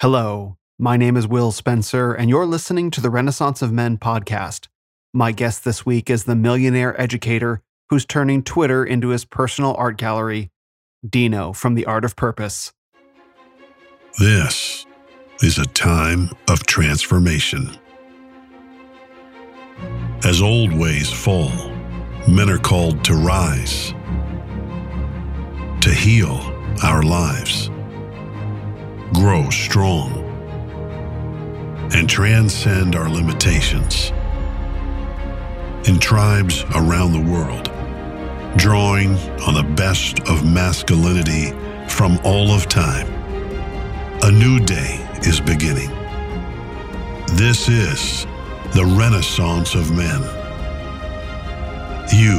Hello, my name is Will Spencer, and you're listening to the Renaissance of Men podcast. My guest this week is the millionaire educator who's turning Twitter into his personal art gallery, Dino from The Art of Purpose. This is a time of transformation. As old ways fall, men are called to rise, to heal our lives, grow strong, and transcend our limitations. In tribes around the world, drawing on the best of masculinity from all of time, a new day is beginning. This is the Renaissance of Men. You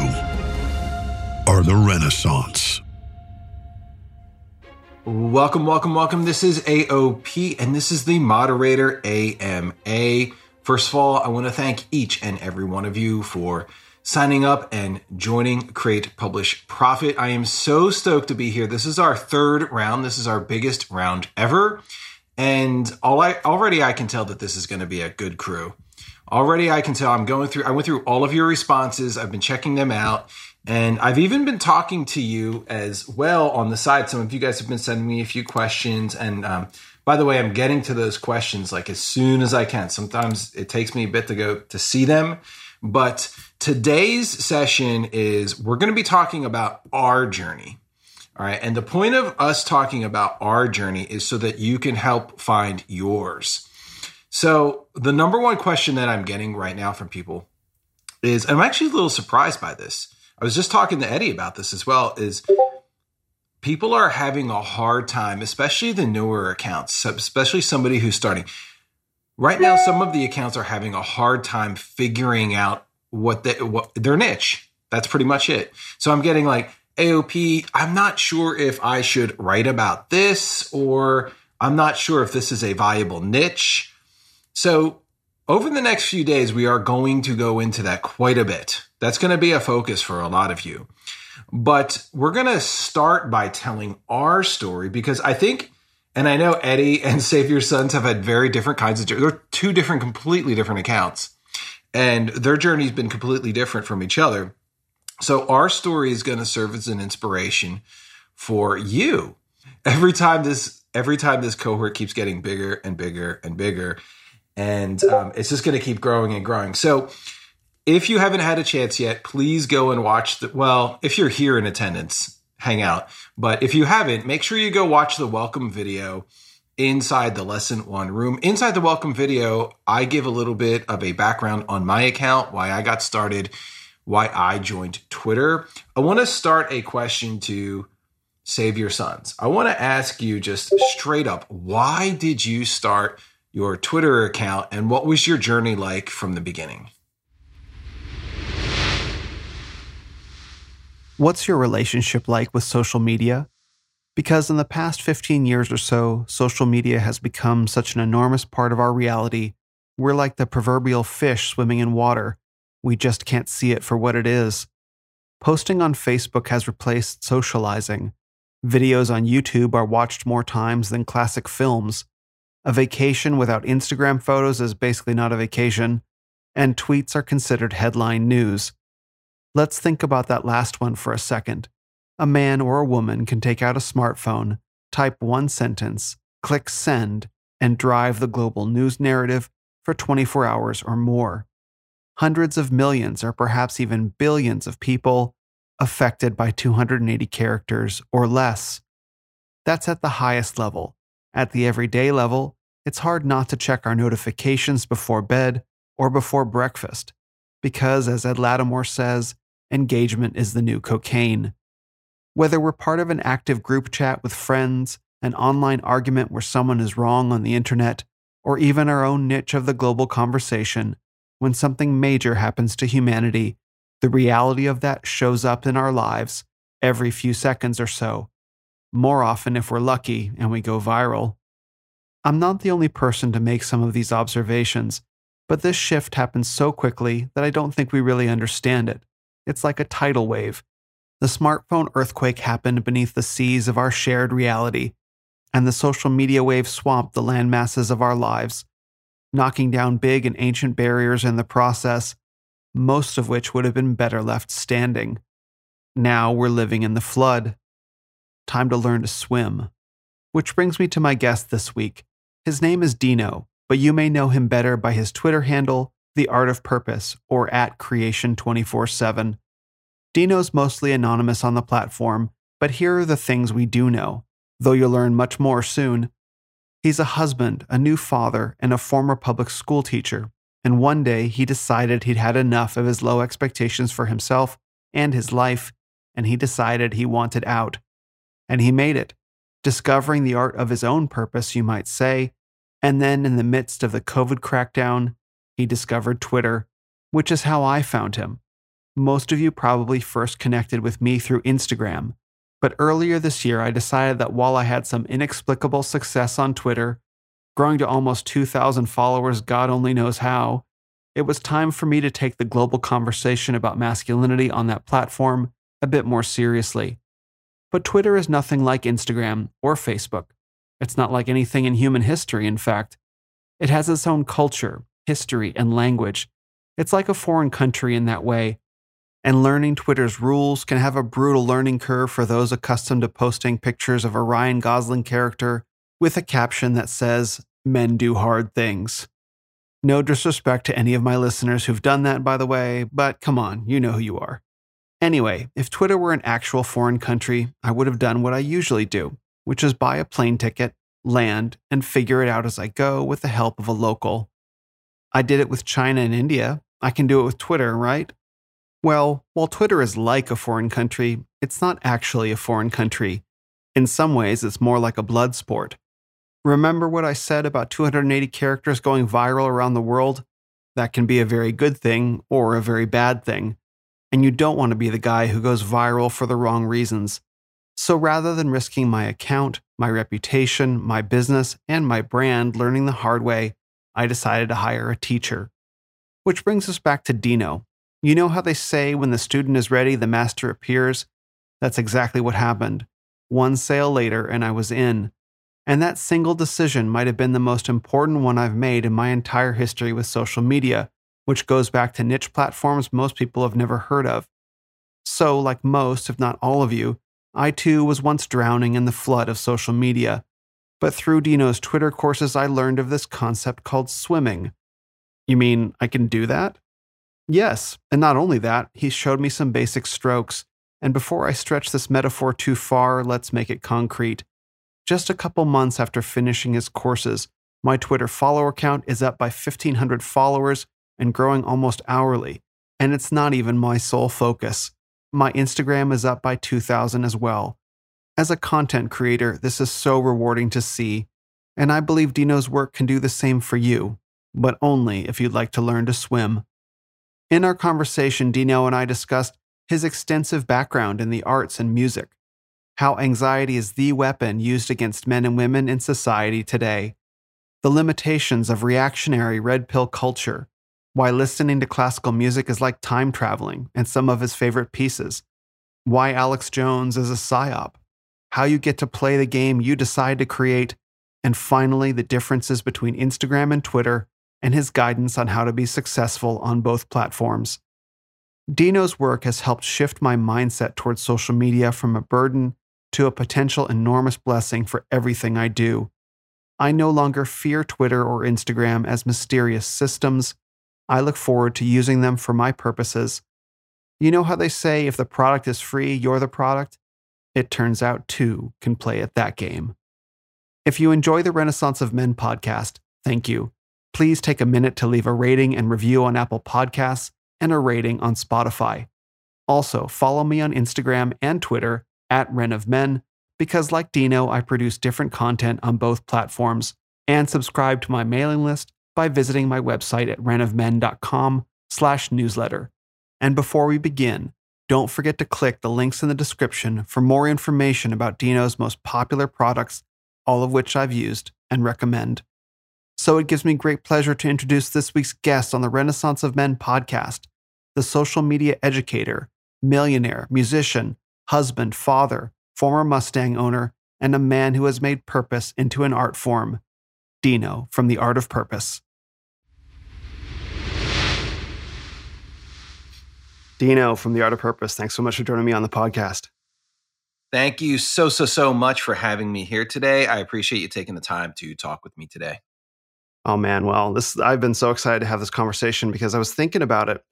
are the Renaissance. Welcome, welcome, welcome. This is AOP, and this is the moderator AMA. First of all, I want to thank each and every one of you for signing up and joining Create, Publish, Profit. I am so stoked to be here. This is our third round. This is our biggest round ever. And all I already I can tell that this is going to be a good crew. Already I can tell I'm going through I went through all of your responses. I've been checking them out. And I've even been talking to you as well on the side. Some of you guys have been sending me a few questions. And um, by the way, I'm getting to those questions like as soon as I can. Sometimes it takes me a bit to go to see them. But today's session is we're going to be talking about our journey. All right. And the point of us talking about our journey is so that you can help find yours. So, the number one question that I'm getting right now from people is I'm actually a little surprised by this. I was just talking to Eddie about this as well is people are having a hard time, especially the newer accounts, especially somebody who's starting. Right now some of the accounts are having a hard time figuring out what, what their niche. That's pretty much it. So I'm getting like AOP, I'm not sure if I should write about this or I'm not sure if this is a viable niche. So over the next few days, we are going to go into that quite a bit. That's going to be a focus for a lot of you. But we're going to start by telling our story because I think, and I know Eddie and Save Your Sons have had very different kinds of, they're two different, completely different accounts. And their journey's been completely different from each other. So our story is going to serve as an inspiration for you. Every time this, every time this cohort keeps getting bigger and bigger and bigger, and um, it's just going to keep growing and growing. So if you haven't had a chance yet, please go and watch the. Well, if you're here in attendance, hang out. But if you haven't, make sure you go watch the welcome video inside the lesson one room. Inside the welcome video, I give a little bit of a background on my account, why I got started why I joined Twitter. I want to start a question to Save Your Sons. I want to ask you just straight up why did you start your Twitter account and what was your journey like from the beginning? What's your relationship like with social media? Because in the past 15 years or so, social media has become such an enormous part of our reality. We're like the proverbial fish swimming in water we just can't see it for what it is. Posting on Facebook has replaced socializing. Videos on YouTube are watched more times than classic films. A vacation without Instagram photos is basically not a vacation, and tweets are considered headline news. Let's think about that last one for a second. A man or a woman can take out a smartphone, type one sentence, click send, and drive the global news narrative for 24 hours or more hundreds of millions or perhaps even billions of people affected by 280 characters or less. That's at the highest level. At the everyday level, it's hard not to check our notifications before bed or before breakfast, because as Ed Latimore says, engagement is the new cocaine. Whether we're part of an active group chat with friends, an online argument where someone is wrong on the internet, or even our own niche of the global conversation, when something major happens to humanity, the reality of that shows up in our lives every few seconds or so, more often if we're lucky and we go viral. I'm not the only person to make some of these observations, but this shift happens so quickly that I don't think we really understand it. It's like a tidal wave. The smartphone earthquake happened beneath the seas of our shared reality. and the social media wave swamped the land masses of our lives, knocking down big and ancient barriers in the process, most of which would have been better left standing. Now we're living in the flood. Time to learn to swim. Which brings me to my guest this week. His name is Dino, but you may know him better by his Twitter handle, The Art of Purpose, or at Creation 24 7. Dino's mostly anonymous on the platform, but here are the things we do know, though you'll learn much more soon. He's a husband, a new father, and a former public school teacher, and one day he decided he'd had enough of his low expectations for himself and his life, and he decided he wanted out. And he made it, discovering the art of his own purpose, you might say. And then, in the midst of the COVID crackdown, he discovered Twitter, which is how I found him. Most of you probably first connected with me through Instagram, but earlier this year I decided that while I had some inexplicable success on Twitter, growing to almost 2,000 followers, God only knows how, it was time for me to take the global conversation about masculinity on that platform a bit more seriously. But Twitter is nothing like Instagram or Facebook. It's not like anything in human history, in fact. It has its own culture, history, and language. It's like a foreign country in that way, and learning Twitter's rules can have a brutal learning curve for those accustomed to posting pictures of a Ryan Gosling character with a caption that says, Men do hard things. No disrespect to any of my listeners who've done that, by the way, but come on, you know who you are. Anyway, if Twitter were an actual foreign country, I would have done what I usually do, which is buy a plane ticket, land, and figure it out as I go with the help of a local. I did it with China and India. I can do it with Twitter, right? Well, while Twitter is like a foreign country, it's not actually a foreign country. In some ways, it's more like a blood sport. Remember what I said about 280 characters going viral around the world? That can be a very good thing or a very bad thing. And you don't want to be the guy who goes viral for the wrong reasons. So rather than risking my account, my reputation, my business, and my brand learning the hard way, I decided to hire a teacher. Which brings us back to Dino, you know how they say when the student is ready, the master appears? That's exactly what happened. One sale later, and I was in. And that single decision might have been the most important one I've made in my entire history with social media, which goes back to niche platforms most people have never heard of. So, like most, if not all of you, I too was once drowning in the flood of social media. But through Dino's Twitter courses, I learned of this concept called swimming. You mean I can do that? Yes, and not only that, he showed me some basic strokes. And before I stretch this metaphor too far, let's make it concrete. Just a couple months after finishing his courses, my Twitter follower count is up by 1,500 followers and growing almost hourly. And it's not even my sole focus. My Instagram is up by 2,000 as well. As a content creator, this is so rewarding to see. And I believe Dino's work can do the same for you, but only if you'd like to learn to swim. In our conversation, Dino and I discussed his extensive background in the arts and music, how anxiety is the weapon used against men and women in society today, the limitations of reactionary red pill culture, why listening to classical music is like time traveling, and some of his favorite pieces, why Alex Jones is a psyop, how you get to play the game you decide to create, and finally, the differences between Instagram and Twitter and his guidance on how to be successful on both platforms. Dino's work has helped shift my mindset towards social media from a burden to a potential enormous blessing for everything I do. I no longer fear Twitter or Instagram as mysterious systems. I look forward to using them for my purposes. You know how they say if the product is free, you're the product? It turns out two can play at that game. If you enjoy the Renaissance of Men podcast, thank you please take a minute to leave a rating and review on Apple Podcasts and a rating on Spotify. Also, follow me on Instagram and Twitter at Ren of Men, because like Dino, I produce different content on both platforms, and subscribe to my mailing list by visiting my website at renofmen.com slash newsletter. And before we begin, don't forget to click the links in the description for more information about Dino's most popular products, all of which I've used and recommend. So it gives me great pleasure to introduce this week's guest on the Renaissance of Men podcast the social media educator, millionaire, musician, husband, father, former Mustang owner, and a man who has made purpose into an art form, Dino from The Art of Purpose. Dino from The Art of Purpose, thanks so much for joining me on the podcast. Thank you so, so, so much for having me here today. I appreciate you taking the time to talk with me today. Oh man, well, this I've been so excited to have this conversation because I was thinking about it,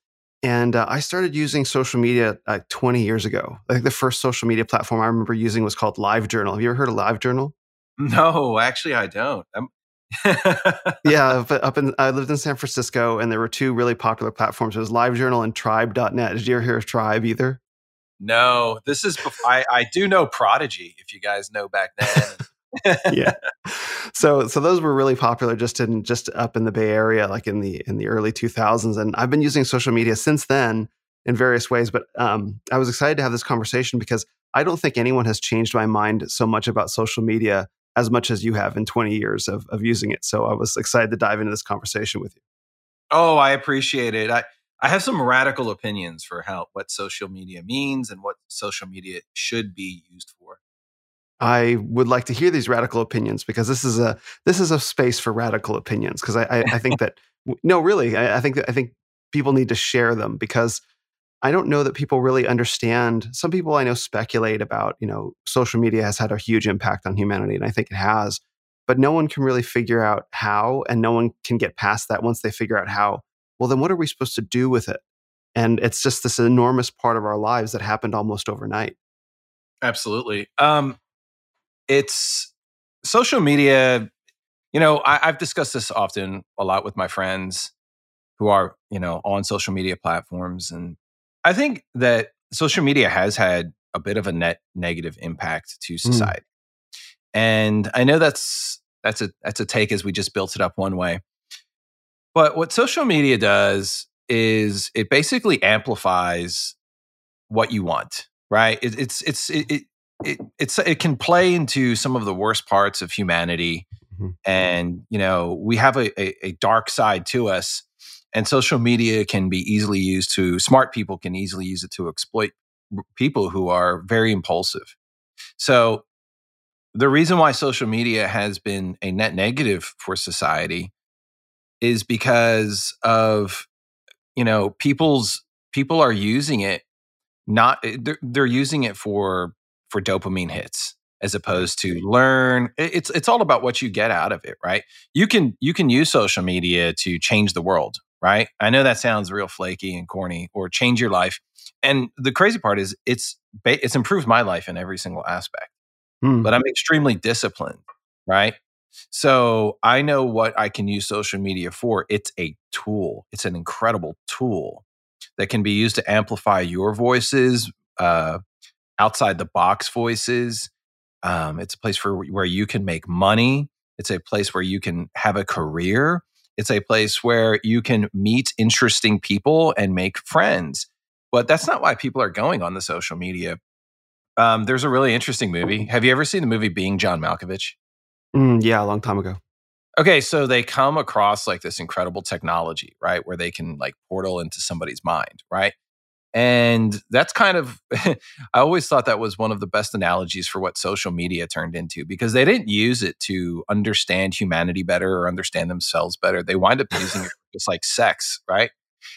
and uh, I started using social media like 20 years ago. Like the first social media platform I remember using was called LiveJournal. Have you ever heard of LiveJournal? No, actually, I don't. yeah, but up in I lived in San Francisco, and there were two really popular platforms. It was LiveJournal and Tribe.net. Did you ever hear of Tribe either? No, this is. I I do know Prodigy. If you guys know back then. yeah. So so those were really popular just in just up in the Bay Area, like in the in the early 2000s. And I've been using social media since then in various ways. But um, I was excited to have this conversation because I don't think anyone has changed my mind so much about social media as much as you have in 20 years of, of using it. So I was excited to dive into this conversation with you. Oh, I appreciate it. I, I have some radical opinions for how what social media means and what social media should be used for. I would like to hear these radical opinions because this is a this is a space for radical opinions because I, I, I think that no really I, I think that I think people need to share them because I don't know that people really understand. Some people I know speculate about, you know, social media has had a huge impact on humanity, and I think it has, but no one can really figure out how, and no one can get past that once they figure out how. Well, then what are we supposed to do with it? And it's just this enormous part of our lives that happened almost overnight. Absolutely. Um, it's social media. You know, I, I've discussed this often a lot with my friends who are, you know, on social media platforms and I think that social media has had a bit of a net negative impact to mm. society. Mm. And I know that's that's a that's a take as we just built it up one way. But what social media does is it basically amplifies what you want, right? It, it's it's it, it, it it's it can play into some of the worst parts of humanity, mm-hmm. and you know we have a, a, a dark side to us and social media can be easily used to smart people can easily use it to exploit people who are very impulsive. So the reason why social media has been a net negative for society is because of you know people's people are using it not eh, they're, they're using it for for dopamine hits as opposed to learn it's it's all about what you get out of it right? You can you can use social media to change the world right? I know that sounds real flaky and corny or change your life. And the crazy part is it's it's improved my life in every single aspect. Hmm. But I'm extremely disciplined, right? So I know what I can use social media for. It's a tool. It's an incredible tool that can be used to amplify your voices, uh, outside the box voices. Um, it's a place for where you can make money. It's a place where you can have a career. It's a place where you can meet interesting people and make friends. But that's not why people are going on the social media. Um, there's a really interesting movie. Have you ever seen the movie Being John Malkovich? Mm, yeah, a long time ago. Okay, so they come across like this incredible technology, right? Where they can like portal into somebody's mind, right? And that's kind of, I always thought that was one of the best analogies for what social media turned into because they didn't use it to understand humanity better or understand themselves better. They wind up using it just like sex, right?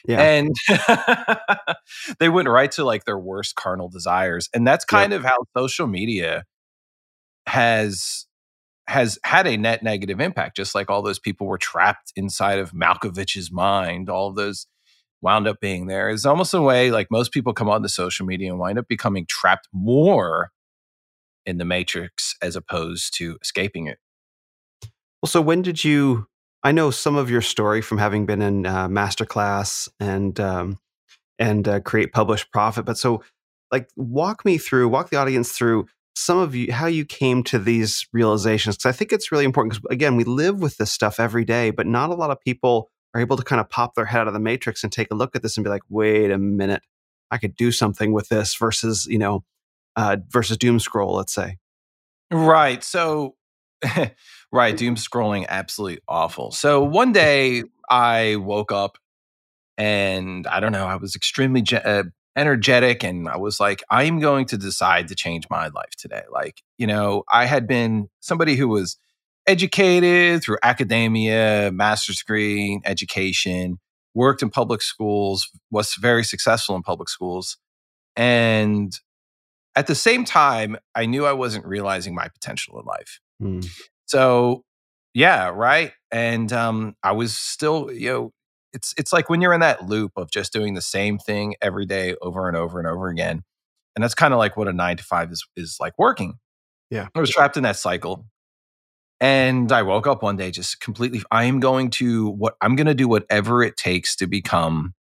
Yeah. And they went right to like their worst carnal desires. And that's kind yeah. of how social media has has had a net negative impact just like all those people were trapped inside of Malkovich's mind all those wound up being there is almost a way like most people come on the social media and wind up becoming trapped more in the matrix as opposed to escaping it. Well, so when did you? I know some of your story from having been in uh, masterclass and um, and uh, create, publish, profit. But so, like, walk me through, walk the audience through some of you how you came to these realizations because I think it's really important. Because again, we live with this stuff every day, but not a lot of people are able to kind of pop their head out of the matrix and take a look at this and be like, wait a minute, I could do something with this versus, you know, uh, versus doom scroll, let's say. Right. So, right, doom scrolling, absolutely awful. So one day I woke up and I don't know, I was extremely, uh, energetic and I was like, I'm going to decide to change my life today. Like, you know, I had been somebody who was educated through academia, master's degree, education, worked in public schools, was very successful in public schools. And at the same time, I knew I wasn't realizing my potential in life. Mm. So, yeah, right. And um, I was still, you know, it's it's like when you're in that loop of just doing the same thing every day over and over and over again. And that's kind of like what a nine to five is is like working. Yeah. I was trapped in that cycle. And I woke up one day just completely I am going to what I'm going to do whatever it takes to become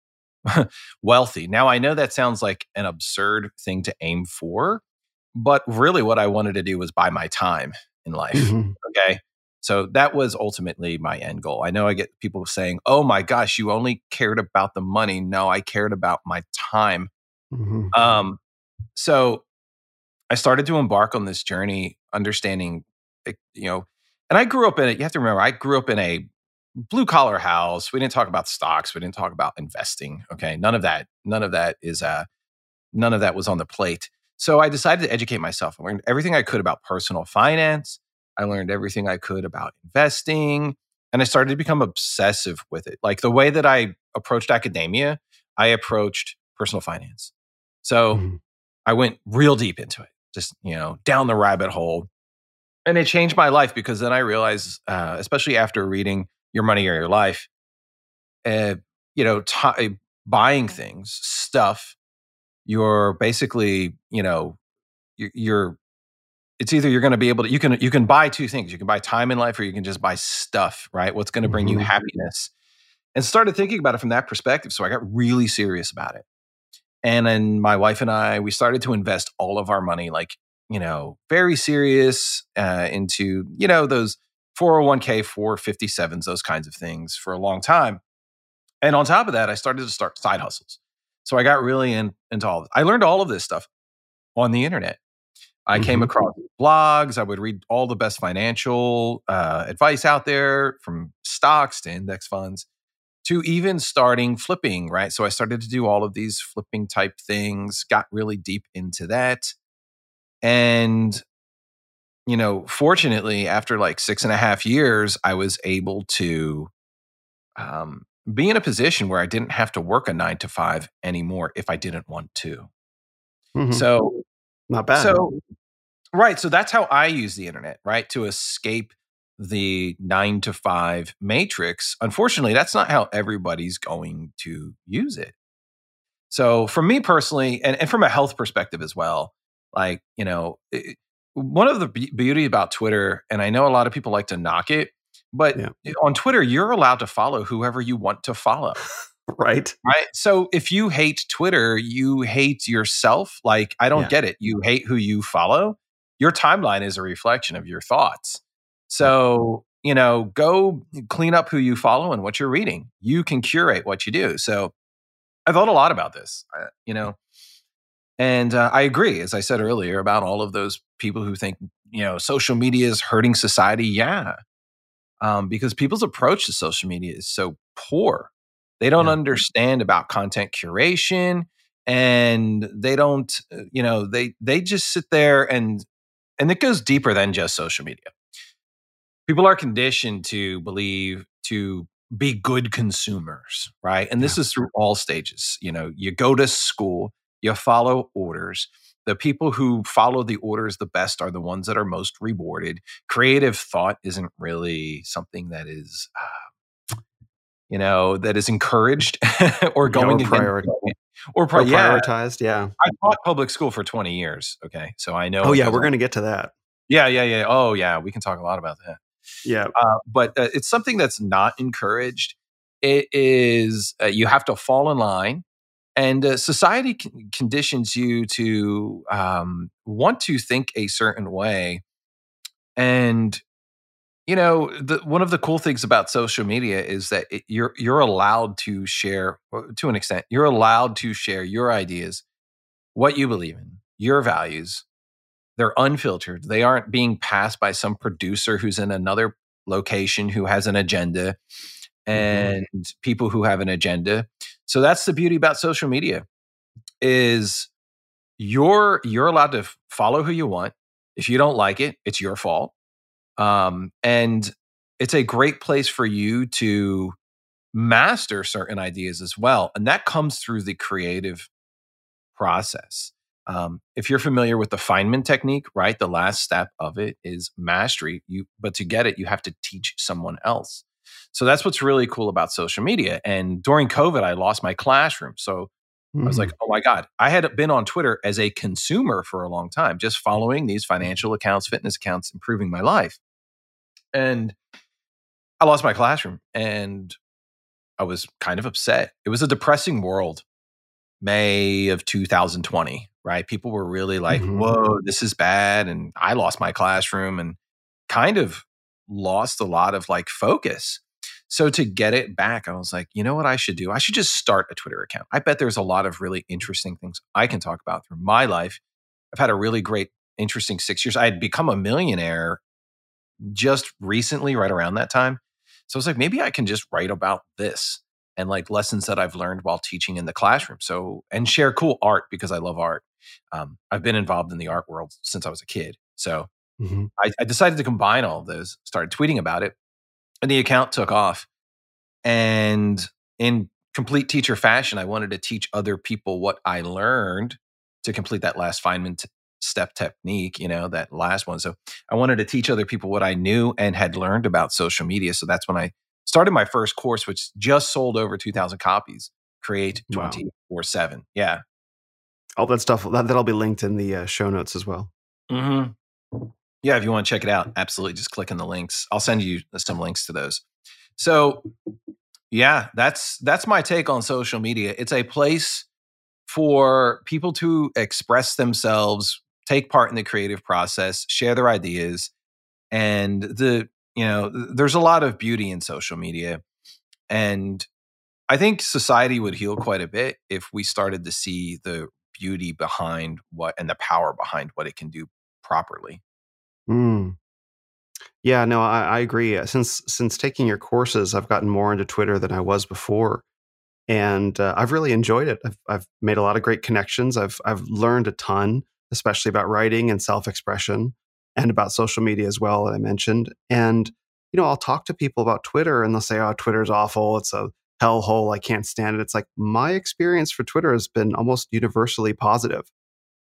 wealthy. Now I know that sounds like an absurd thing to aim for, but really what I wanted to do was buy my time in life. Mm-hmm. Okay. So that was ultimately my end goal. I know I get people saying, "Oh my gosh, you only cared about the money." No, I cared about my time. Mm-hmm. Um, so I started to embark on this journey, understanding, eh, you know, and I grew up in it. You have to remember, I grew up in a blue collar house. We didn't talk about stocks. We didn't talk about investing. Okay, none of that. None of that is. Uh, none of that was on the plate. So I decided to educate myself. I learned everything I could about personal finance. I learned everything I could about investing and I started to become obsessive with it. Like the way that I approached academia, I approached personal finance. So mm-hmm. I went real deep into it, just, you know, down the rabbit hole. And it changed my life because then I realized, uh, especially after reading Your Money or Your Life, uh, you know, t- buying things, stuff, you're basically, you know, you're it's either you're going to be able to you can you can buy two things you can buy time in life or you can just buy stuff right? What's going to bring mm-hmm. you happiness? And started thinking about it from that perspective so i got really serious about it. And then my wife and i we started to invest all of our money like you know very serious uh, into you know those 401k 457s those kinds of things for a long time and on top of that i started to start side hustles so i got really in, into all of it. i learned all of this stuff on the internet I mm-hmm. came across blogs. I would read all the best financial uh, advice out there from stocks to index funds to even starting flipping, right? So I started to do all of these flipping type things, got really deep into that. And, you know, fortunately, after like six and a half years, I was able to um, be in a position where I didn't have to work a nine to five anymore if I didn't want to. Mm-hmm. So not bad. So, right. So that's how I use the internet, right? To escape the nine to five matrix. Unfortunately, that's not how everybody's going to use it. So, for me personally, and, and from a health perspective as well, like, you know, it, one of the be- beauty about Twitter, and I know a lot of people like to knock it, but yeah. on Twitter, you're allowed to follow whoever you want to follow. right? Right. So if you hate Twitter, you hate yourself. Like, I don't yeah. get it. You hate who you follow. Your timeline is a reflection of your thoughts. So, you know, go clean up who you follow and what you're reading. You can curate what you do. So I thought a lot about this, uh, you know, and uh, I agree, as I said earlier, about all of those people who think, you know, social media is hurting society. Yeah. Um, because people's approach to social media is so poor they don't yeah. understand about content curation and they don't uh, you know they they just sit there and and it goes deeper than just social media. People are conditioned to believe to be good consumers, right? And this is through all stages. You know, you go to school, you follow orders. The people who follow the orders the best are the ones that are most rewarded. Creative thought isn't really something that is uh, you know, that is encouraged or going priori- or, pri- or prioritized. Yeah. yeah. I taught public school for 20 years. Okay. So I know. Oh, yeah. We're going to get to that. Yeah. Yeah. Yeah. Oh, yeah. We can talk a lot about that. Yeah. Uh, but uh, it's something that's not encouraged. It is, uh, you have to fall in line. And uh, society c- conditions you to um, want to think a certain way. And you know, the, one of the cool things about social media is that it, you're you're allowed to share to an extent. You're allowed to share your ideas, what you believe in, your values. They're unfiltered. They aren't being passed by some producer who's in another location who has an agenda mm-hmm. and mm-hmm. people who have an agenda. So that's the beauty about social media. is you're you're allowed to follow who you want. If you don't like it, it's your fault. Um, and it's a great place for you to master certain ideas as well. And that comes through the creative process. Um, if you're familiar with the Feynman technique, right, the last step of it is mastery. You, but to get it, you have to teach someone else. So that's what's really cool about social media. And during COVID, I lost my classroom. So mm-hmm. I was like, mm. oh my God, I had been on Twitter as a consumer for a long time, just following these financial accounts, fitness accounts, improving my life. And I lost my classroom and I was kind of upset. It was a depressing world. May of 2020, right? People were really like, mm-hmm. whoa, this is bad. And I lost my classroom and kind of lost a lot of like focus. So to get it back, I was like, you know what I should do? I should just start a Twitter account. I bet there's a lot of really interesting things I can talk about through my life. I've had a really great, interesting six years. I had become a millionaire just recently, right around that time. So I was like, maybe I can just write about this and like lessons that I've learned while teaching in the classroom. So, and share cool art because I love art. Um, I've been involved in the art world since I was a kid. So mm-hmm. I, I decided to combine all of those, started tweeting about it, and the account took off. And in complete teacher fashion, I wanted to teach other people what I learned to complete that last Feynman t- step technique, you know, that last one. So I wanted to teach other people what I knew and had learned about social media. So that's when I started my first course, which just sold over 2,000 copies, Create 24 wow. 7. Yeah. All that stuff, that, that'll be linked in the uh, show notes as well. Mm-hmm. Yeah, if you want to check it out, absolutely just click on the links. I'll send you uh, some links to those. So, yeah, that's that's my take on social media. It's a place for people to express themselves take part in the creative process, share their ideas. And the, you know, there's a lot of beauty in social media. And I think society would heal quite a bit if we started to see the beauty behind what and the power behind what it can do properly. Mm. Yeah, no, I, I, agree. Uh, since since taking your courses, I've gotten more into Twitter than I was before, and uh, I've really enjoyed it. I've, I've made a lot of great connections. I've I've learned a ton especially about writing and self expression and about social media as well, I mentioned. And, you know, I'll talk to people about Twitter and they'll say, oh, Twitter's awful. It's a hellhole. I can't stand it. It's like my experience for Twitter has been almost universally positive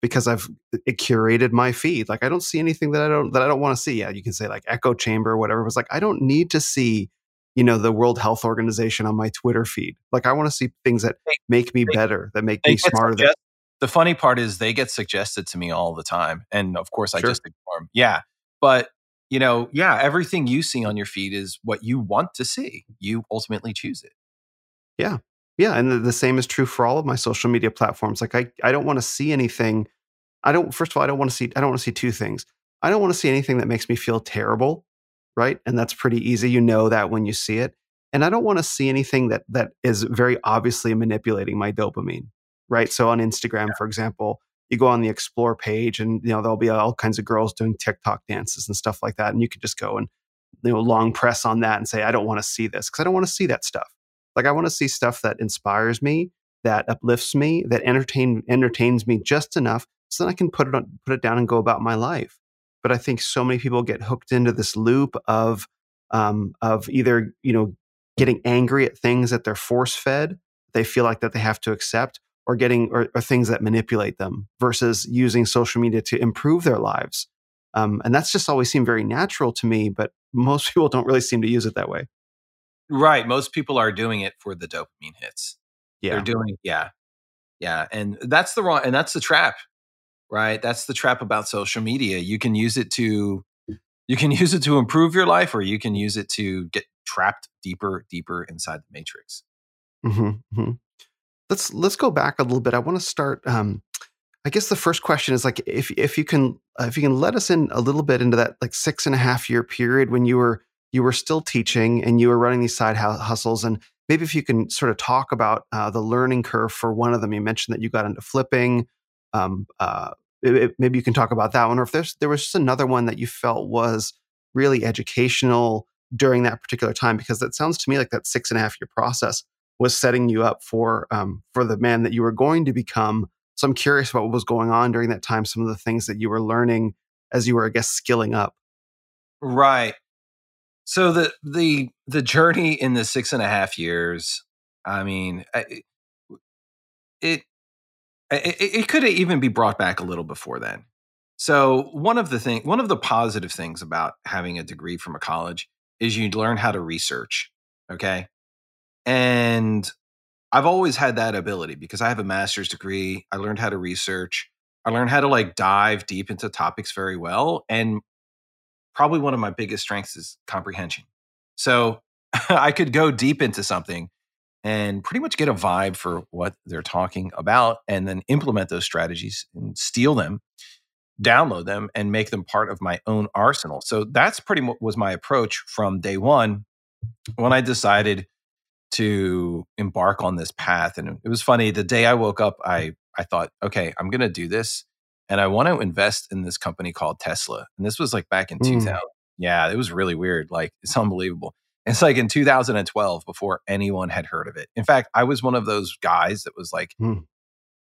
because I've curated my feed. Like I don't see anything that I don't that I don't want to see. Yeah, you can say like echo chamber, whatever. It was like I don't need to see, you know, the World Health Organization on my Twitter feed. Like I want to see things that make me better, that make me smarter. That, the funny part is they get suggested to me all the time. And of course, I sure. just ignore them. Yeah. But, you know, yeah, everything you see on your feed is what you want to see. You ultimately choose it. Yeah. Yeah. And the, the same is true for all of my social media platforms. Like, I, I don't want to see anything. I don't, first of all, I don't want to see, I don't want to see two things. I don't want to see anything that makes me feel terrible. Right. And that's pretty easy. You know that when you see it. And I don't want to see anything that that is very obviously manipulating my dopamine right? So on Instagram, yeah. for example, you go on the explore page and you know there'll be all kinds of girls doing TikTok dances and stuff like that, and you could just go and you know long press on that and say I don't want to see this because I don't want to see that stuff. Like I want to see stuff that inspires me, that uplifts me, that entertain entertains me just enough so then I can put it on, put it down and go about my life. But I think so many people get hooked into this loop of um, of either you know getting angry at things that they're force fed, they feel like that they have to accept, or getting or, or, things that manipulate them versus using social media to improve their lives. Um, and that's just always seemed very natural to me, but most people don't really seem to use it that way. Right. Most people are doing it for the dopamine hits. Yeah. They're doing, yeah. Yeah. And that's the wrong, and that's the trap, right? That's the trap about social media. You can use it to, you can use it to improve your life or you can use it to get trapped deeper, deeper inside the matrix. Mm-hmm, mm-hmm let's let's go back a little bit. I want to start. Um, I guess the first question is like if if you can uh, if you can let us in a little bit into that like six and a half year period when you were you were still teaching and you were running these side hustles and maybe if you can sort of talk about uh, the learning curve for one of them. You mentioned that you got into flipping. Um, uh, it, it, maybe you can talk about that one, or if there's there was just another one that you felt was really educational during that particular time, because that sounds to me like that six and a half year process was setting you up for um, for the man that you were going to become So I'm curious about what was going on during that time, some of the things that you were learning as you were, I guess, skilling up. Right. So the the the journey in the six and a half years, I mean, it it, it, could even be brought back a little before then. So one of the thing, one of the positive things about having a degree from a college is you learn how to research. Okay, and I've always had that ability because I have a master's degree. I learned how to research. I learned how to like dive deep into topics very well. And probably one of my biggest strengths is comprehension. So I could go deep into something and pretty much get a vibe for what they're talking about and then implement those strategies and steal them, download them and make them part of my own arsenal. So that's pretty much was my approach from day 1 when I decided to embark on this path. And it was funny. The day I woke up, I I thought, okay, I'm going to do this, and I want to invest in this company called Tesla. And this was like back in mm. 2000. Yeah, it was really weird. Like it's unbelievable. It's like in 2012 before anyone had heard of it. In fact, I was one of those guys that was like, mm.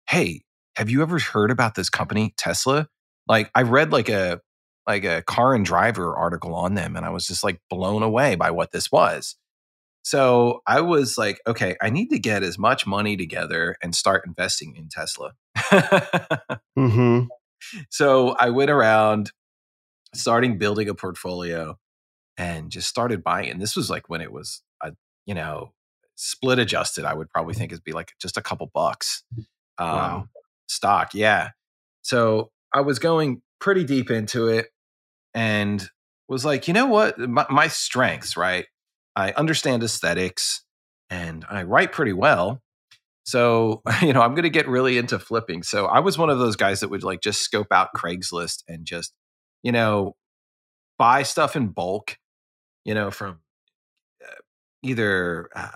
"Hey, have you ever heard about this company, Tesla?" Like I read like a like a car and driver article on them and I was just like blown away by what this was. So I was like, okay, I need to get as much money together and start investing in Tesla. mm-hmm. So I went around starting building a portfolio and just started buying. And this was like when it was, a, you know, split adjusted, I would probably think it'd be like just a couple bucks um, wow. stock. Yeah. So I was going pretty deep into it and was like, you know what? My, my strengths, right? I understand aesthetics and I write pretty well. So, you know, I'm going to get really into flipping. So, I was one of those guys that would like just scope out Craigslist and just, you know, buy stuff in bulk, you know, from uh, either uh,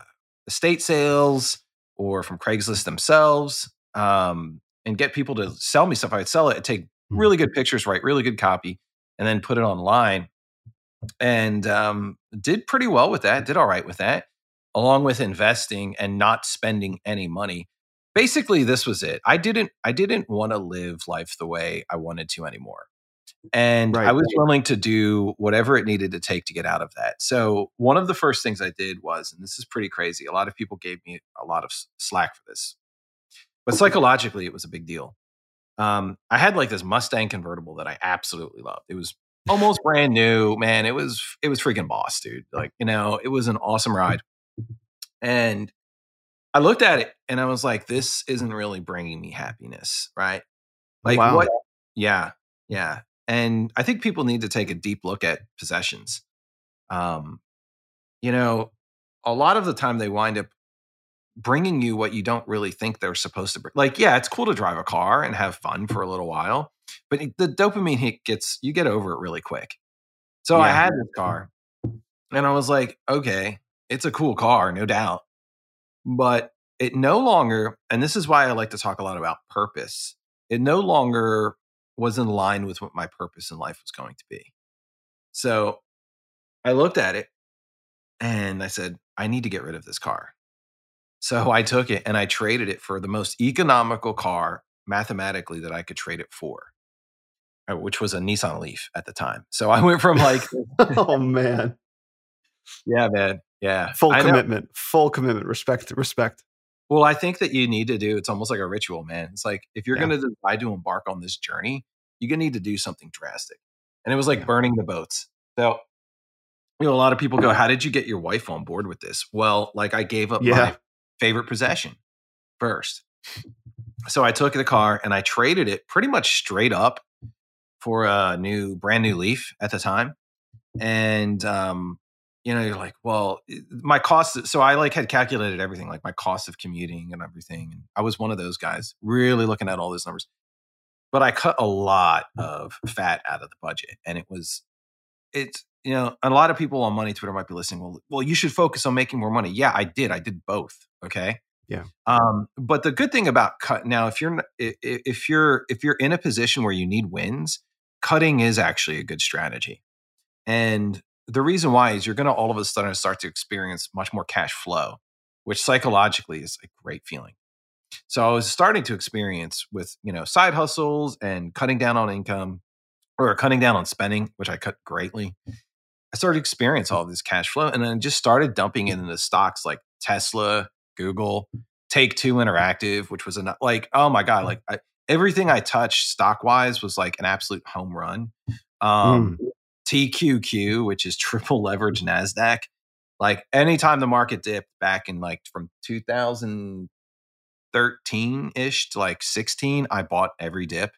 estate sales or from Craigslist themselves um, and get people to sell me stuff. I'd sell it, I'd take hmm. really good pictures, write really good copy, and then put it online and um, did pretty well with that. Did all right with that, along with investing and not spending any money. Basically, this was it. I didn't. I didn't want to live life the way I wanted to anymore, and right. I was willing to do whatever it needed to take to get out of that. So one of the first things I did was, and this is pretty crazy. A lot of people gave me a lot of slack for this, but psychologically, it was a big deal. Um, I had like this Mustang convertible that I absolutely loved. It was almost brand new, man. It was it was freaking boss, dude. Like, you know, it was an awesome ride. And I looked at it and I was like, this isn't really bringing me happiness, right? Like wow. what yeah, yeah. And I think people need to take a deep look at possessions. Um, you know, a lot of the time they wind up bringing you what you don't really think they're supposed to bring. Like, yeah, it's cool to drive a car and have fun for a little while, but the dopamine hit gets you get over it really quick. So yeah. I had this car and I was like, okay, it's a cool car, no doubt. But it no longer, and this is why I like to talk a lot about purpose, it no longer was in line with what my purpose in life was going to be. So I looked at it and I said, I need to get rid of this car. So I took it and I traded it for the most economical car mathematically that I could trade it for. Uh, which was a Nissan Leaf at the time. So I went from like, oh man, yeah, man, yeah, full I commitment, know. full commitment, respect, respect. Well, I think that you need to do. It's almost like a ritual, man. It's like if you're yeah. going to decide to embark on this journey, you're going to need to do something drastic. And it was like yeah. burning the boats. So, you know, a lot of people go, "How did you get your wife on board with this?" Well, like I gave up yeah. my favorite possession first. So I took the car and I traded it pretty much straight up for a new brand new leaf at the time and um you know you're like well my cost so i like had calculated everything like my cost of commuting and everything and i was one of those guys really looking at all those numbers but i cut a lot of fat out of the budget and it was it's you know a lot of people on money twitter might be listening well well you should focus on making more money yeah i did i did both okay yeah. Um, but the good thing about cut now, if you're if you're if you're in a position where you need wins, cutting is actually a good strategy. And the reason why is you're going to all of a sudden start to experience much more cash flow, which psychologically is a great feeling. So I was starting to experience with, you know, side hustles and cutting down on income or cutting down on spending, which I cut greatly. I started to experience all this cash flow and then just started dumping it into stocks like Tesla, Google, Take Two Interactive, which was a like, oh my God, like I, everything I touched stock wise was like an absolute home run. Um, mm. TQQQ, which is triple leverage NASDAQ. Like anytime the market dipped back in like from 2013 ish to like 16, I bought every dip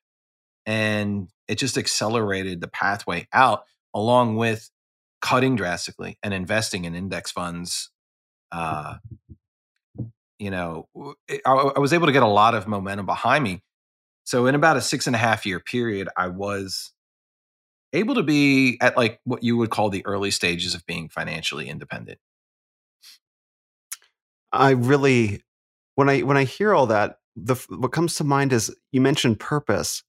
and it just accelerated the pathway out along with cutting drastically and investing in index funds. Uh, you know, I, I was able to get a lot of momentum behind me. So in about a six and a half year period, I was able to be at like what you would call the early stages of being financially independent. I really when I when I hear all that, the what comes to mind is you mentioned purpose.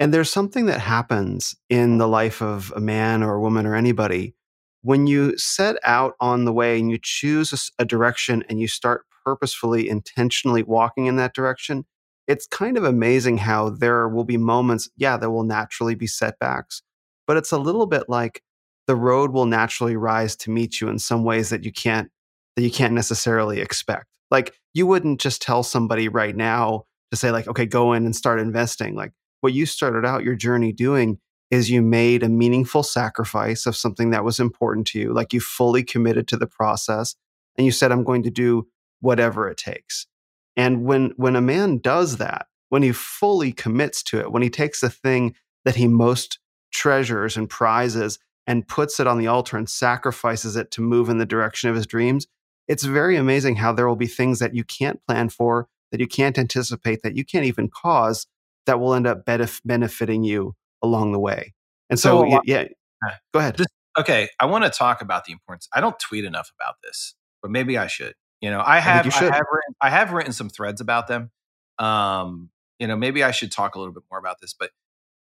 And there's something that happens in the life of a man or a woman or anybody when you set out on the way and you choose a, a direction and you start purposefully, intentionally walking in that direction. It's kind of amazing how there will be moments, yeah, there will naturally be setbacks, but it's a little bit like the road will naturally rise to meet you in some ways that you can't that you can't necessarily expect. Like you wouldn't just tell somebody right now to say like okay go in and start investing. Like what you started out your journey doing is you made a meaningful sacrifice of something that was important to you. Like you fully committed to the process and you said I'm going to do whatever it takes. And when when a man does that, when he fully commits to it, when he takes the thing that he most treasures and prizes and puts it on the altar and sacrifices it to move in the direction of his dreams, it's very amazing how there will be things that you can't plan for, that you can't anticipate, that you can't even cause, that will end up benef- benefiting you along the way. And so, so yeah, yeah, go ahead. This, okay, I want to talk about the importance. I don't tweet enough about this, but maybe I should. You know, I have, I, I have, written, I have written some threads about them. Um, you know, maybe I should talk a little bit more about this, but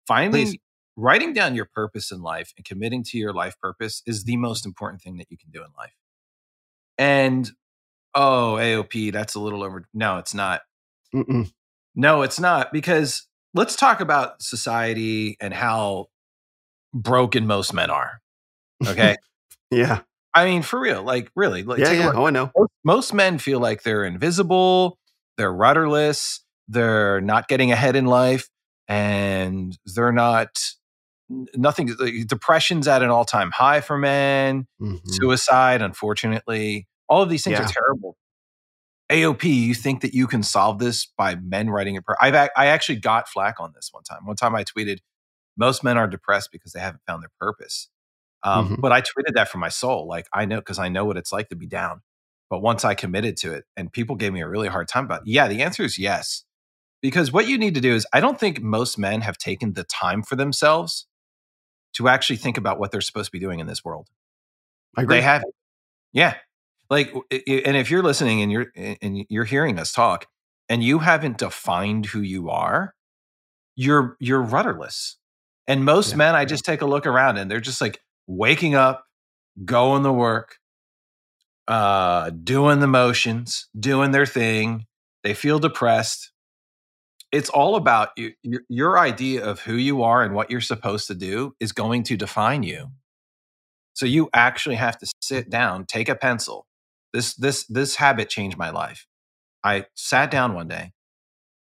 finding Please writing down your purpose in life and committing to your life purpose is the most important thing that you can do in life. And oh, AOP, that's a little over. No, it's not. Mm-mm. No, it's not because let's talk about society and how broken most men are. Okay. yeah. I mean, for real, like really, like, yeah, yeah. Oh, I know. Most, most men feel like they're invisible, they're rudderless, they're not getting ahead in life, and they're not nothing depression's at an all-time high for men. Mm-hmm. suicide unfortunately. All of these things yeah. are terrible aop you think that you can solve this by men writing a prayer i've i actually got flack on this one time. One time i tweeted most men are depressed because they haven't found their purpose. Um, mm-hmm. but i tweeted that for my soul. Like i know because i know what it's like to be down. But once i committed to it and people gave me a really hard time about it, yeah the answer is yes. Because what you need to do is i don't think most men have taken the time for themselves to actually think about what they're supposed to be doing in this world. I agree. They have Yeah. Like and if you're listening and you're and you're hearing us talk and you haven't defined who you are, you're you're rudderless. And most yeah. men I just take a look around and they're just like waking up, going to work, uh doing the motions, doing their thing. They feel depressed it's all about you, your, your idea of who you are and what you're supposed to do is going to define you. So you actually have to sit down, take a pencil. This this this habit changed my life. I sat down one day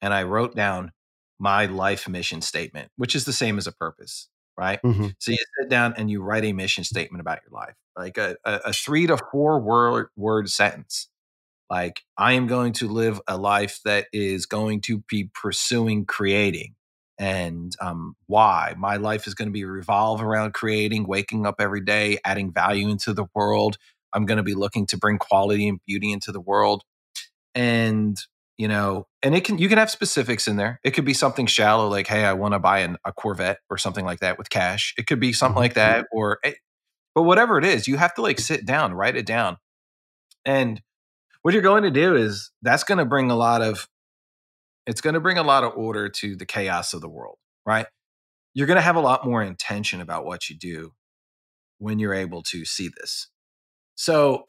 and I wrote down my life mission statement, which is the same as a purpose, right? Mm-hmm. So you sit down and you write a mission statement about your life, like a, a, a three to four word word sentence like i am going to live a life that is going to be pursuing creating. And um, why? My life is going to be revolve around creating waking up every day adding value into the world. I'm going to be looking to bring quality and beauty into the world. And you know and it can you can have specifics in there. It could be something shallow like hey i want to buy an, a corvette or something like that with cash. It could be something mm-hmm. like that or eh, but whatever it is you have to like sit down write it down. And what you're going to do is that's going to bring a lot of it's going to bring a lot of order to the chaos of the world right you're going to have a lot more intention about what you do when you're able to see this so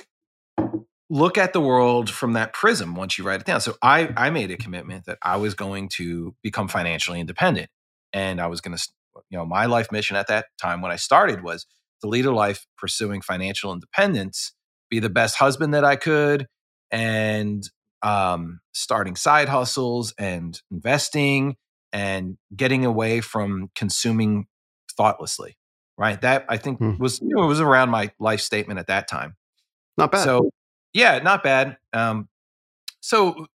look at the world from that prism once you write it down. So I I made a commitment that I was going to become financially independent and I was going to you know my life mission at that time when I started was to lead a life pursuing financial independence, be the best husband that I could and um, starting side hustles and investing and getting away from consuming thoughtlessly right? That i think hmm. was you know, it was around my life statement at that time. Not bad. So yeah not bad. Um, so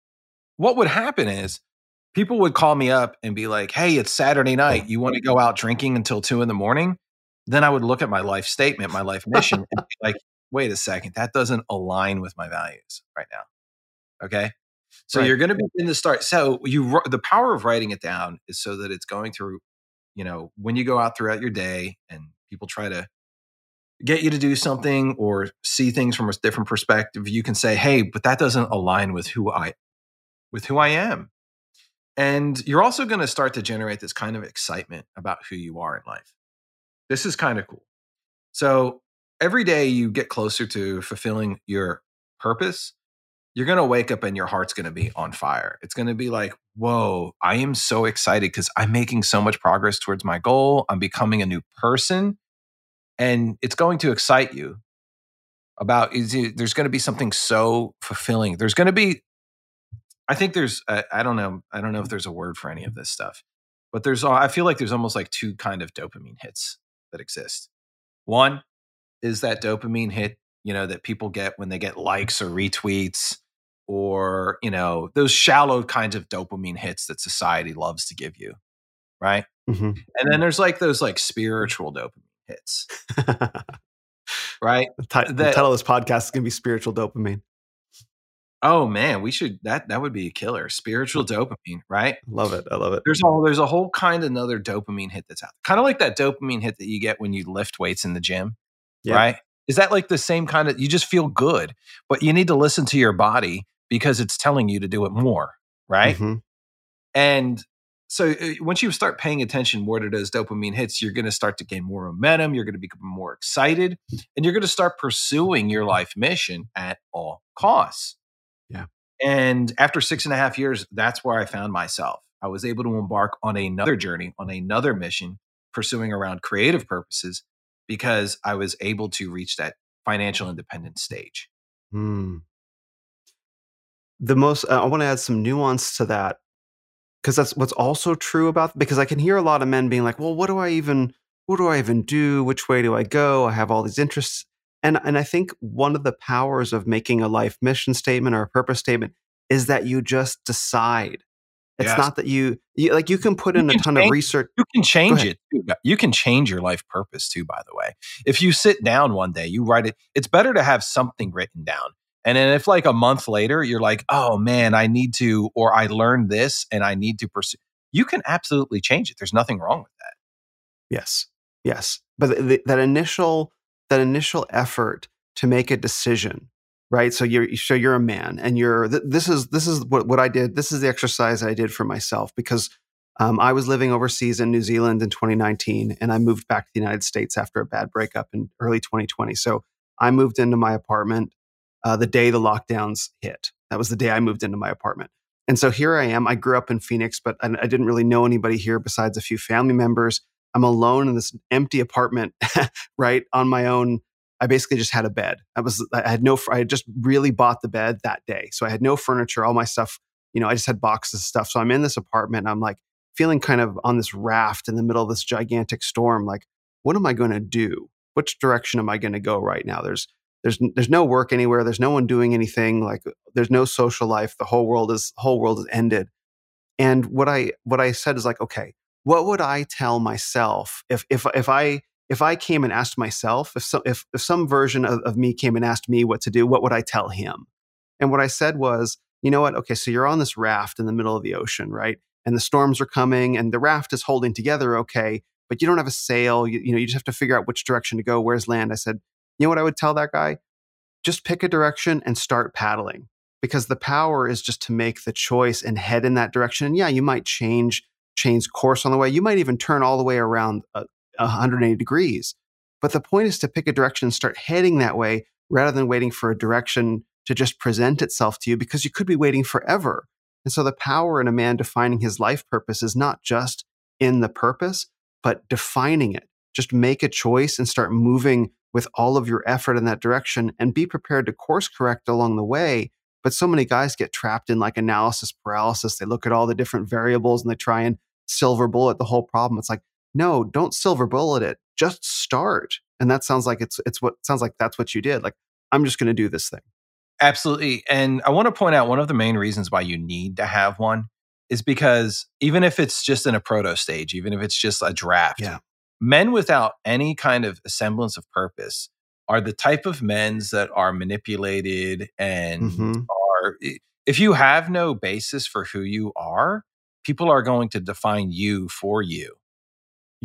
what would happen is people would call me up and be like hey it's saturday night. You want to go out drinking until two in the morning? Then i would look at my life statement my life mission and be like wait a second that doesn't align with my values right now Okay. So right. you're going to begin to start. So you, the power of writing it down is so that it's going through, you know, when you go out throughout your day and people try to get you to do something or see things from a different perspective, you can say, Hey, but that doesn't align with who I, with who I am. And you're also going to start to generate this kind of excitement about who you are in life. This is kind of cool. So every day you get closer to fulfilling your purpose you're going to wake up and your heart's going to be on fire. It's going to be like, whoa, I am so excited because I'm making so much progress towards my goal. I'm becoming a new person. And it's going to excite you about, is it, there's going to be something so fulfilling. There's going to be, I think there's, I, I don't know, I don't know if there's a word for any of this stuff, but there's, I feel like there's almost like two kind of dopamine hits that exist. One is that dopamine hit you know that people get when they get likes or retweets or you know those shallow kinds of dopamine hits that society loves to give you right? Mm-hmm. and then there's like those like spiritual dopamine hits. Right? The, t- that, the title of this podcast is going to be spiritual dopamine. Oh man we should that that would be a killer spiritual dopamine right? Love it i love it. There's all there's a whole kind of another dopamine hit that's out kind of like that dopamine hit that you get when you lift weights in the gym yeah. right is that like the same kind of you just feel good but you need to listen to your body because it's telling you to do it more, right? Mm-hmm. And so uh, once you start paying attention more to those dopamine hits, you're going to start to gain more momentum. You're going to become more excited and you're going to start pursuing your life mission at all costs. Yeah. And after six and a half years, that's where I found myself. I was able to embark on another journey, on another mission, pursuing around creative purposes because I was able to reach that financial independence stage. Hmm. The most uh, i want to add some nuance to that because that's what's also true about because i can hear a lot of men being like well what do i even what do i even do? Which way do i go? I have all these interests. And and i think one of the powers of making a life mission statement or a purpose statement is that you just decide it's yes. not that you, you like you can put in can a ton change, of research you can change it too. you can change your life purpose too by the way if you sit down one day you write it it's better to have something written down and then if like a month later you're like, oh man, I need to, or I learned this and I need to pursue, you can absolutely change it. There's nothing wrong with that. Yes. Yes. But the, that initial, that initial effort to make a decision, right? So you're, so you're a man and you're, this is, this is what, what I did. This is the exercise I did for myself because um, I was living overseas in New Zealand in 2019 and I moved back to the United States after a bad breakup in early 2020. So I moved into my apartment uh, the day the lockdowns hit. That was the day I moved into my apartment. And so here I am. I grew up in Phoenix, but I, I didn't really know anybody here besides a few family members. I'm alone in this empty apartment, right on my own. I basically just had a bed. I was I had no I had just really bought the bed that day. So I had no furniture, all my stuff, you know, I just had boxes of stuff. So I'm in this apartment I'm like feeling kind of on this raft in the middle of this gigantic storm like what am I going to do? Which direction am I going to go right now? There's there's there's no work anywhere there's no one doing anything like there's no social life the whole world is whole world is ended and what i what i said is like okay what would i tell myself if if if i if i came and asked myself if so, if, if some version of, of me came and asked me what to do what would i tell him and what i said was you know what okay so you're on this raft in the middle of the ocean right and the storms are coming and the raft is holding together okay but you don't have a sail you, you know you just have to figure out which direction to go where's land i said you know what I would tell that guy? Just pick a direction and start paddling because the power is just to make the choice and head in that direction. And yeah, you might change change course on the way. You might even turn all the way around uh, 180 degrees. But the point is to pick a direction and start heading that way rather than waiting for a direction to just present itself to you because you could be waiting forever. And so the power in a man defining his life purpose is not just in the purpose, but defining it. Just make a choice and start moving with all of your effort in that direction and be prepared to course correct along the way. But so many guys get trapped in like analysis paralysis. They look at all the different variables and they try and silver bullet the whole problem. It's like, no, don't silver bullet it. Just start. And that sounds like it's it's what sounds like that's what you did. Like, I'm just going to do this thing. Absolutely. And I want to point out one of the main reasons why you need to have one is because even if it's just in a proto stage, even if it's just a draft, yeah. men without any kind of semblance of purpose are the type of men's that are manipulated and mm-hmm. are if you have no basis for who you are, people are going to define you for you.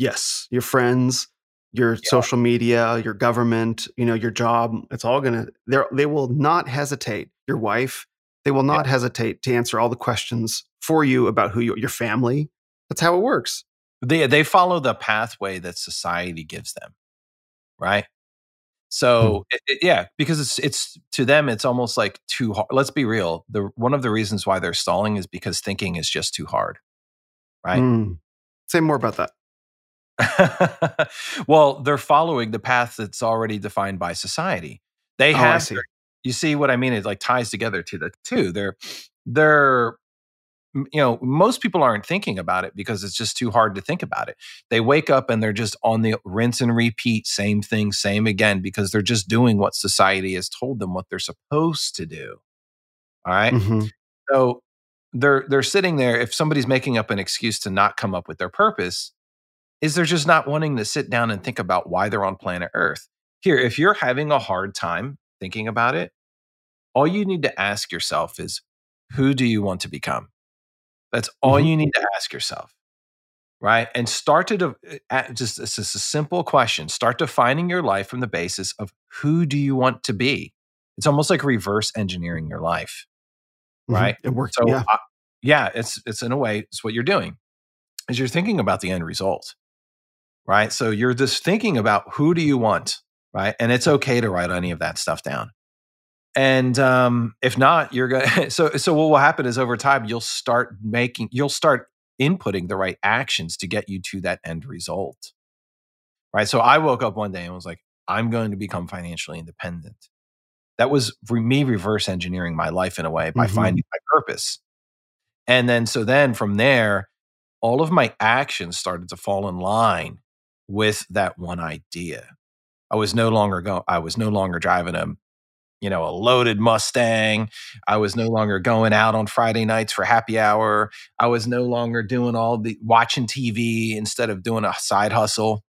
Yes, your friends, your yeah. social media, your government, you know, your job, it's all going to they they will not hesitate. Your wife, they will not yeah. hesitate to answer all the questions for you about who you your family. That's how it works. They they follow the pathway that society gives them. Right? So hmm. it, it, yeah, because it's it's to them it's almost like too hard. Let's be real. The one of the reasons why they're stalling is because thinking is just too hard. Right? Mm. Say more about that. well, they're following the path that's already defined by society. They oh, have, see. you see what I mean? It like ties together to the two. They're, they're, you know, most people aren't thinking about it because it's just too hard to think about it. They wake up and they're just on the rinse and repeat, same thing, same again, because they're just doing what society has told them what they're supposed to do. All right? mm-hmm. So they're they're sitting there. If somebody's making up an excuse to not come up with their purpose, is they're just not wanting to sit down and think about why they're on planet Earth. Here, if you're having a hard time thinking about it, all you need to ask yourself is who do you want to become? That's all mm-hmm. you need to ask yourself. Right. And start to de- uh, just it's just a simple question. Start defining your life from the basis of who do you want to be? It's almost like reverse engineering your life. Mm-hmm. Right. It works. So, yeah. yeah, it's it's in a way, it's what you're doing is you're thinking about the end result right? So you're just thinking about who do you want, right? And it's okay to write any of that stuff down. And um, if not, you're going so so what will happen is over time you'll start making you'll start inputting the right actions to get you to that end result. Right? So I woke up one day and was like, I'm going to become financially independent. That was me reverse engineering my life in a way by mm-hmm. finding my purpose. And then so then from there, all of my actions started to fall in line with that one idea. I was no longer going, I was no longer driving a, you know, a loaded Mustang. I was no longer going out on Friday nights for happy hour. I was no longer doing all the watching TV instead of doing a side hustle.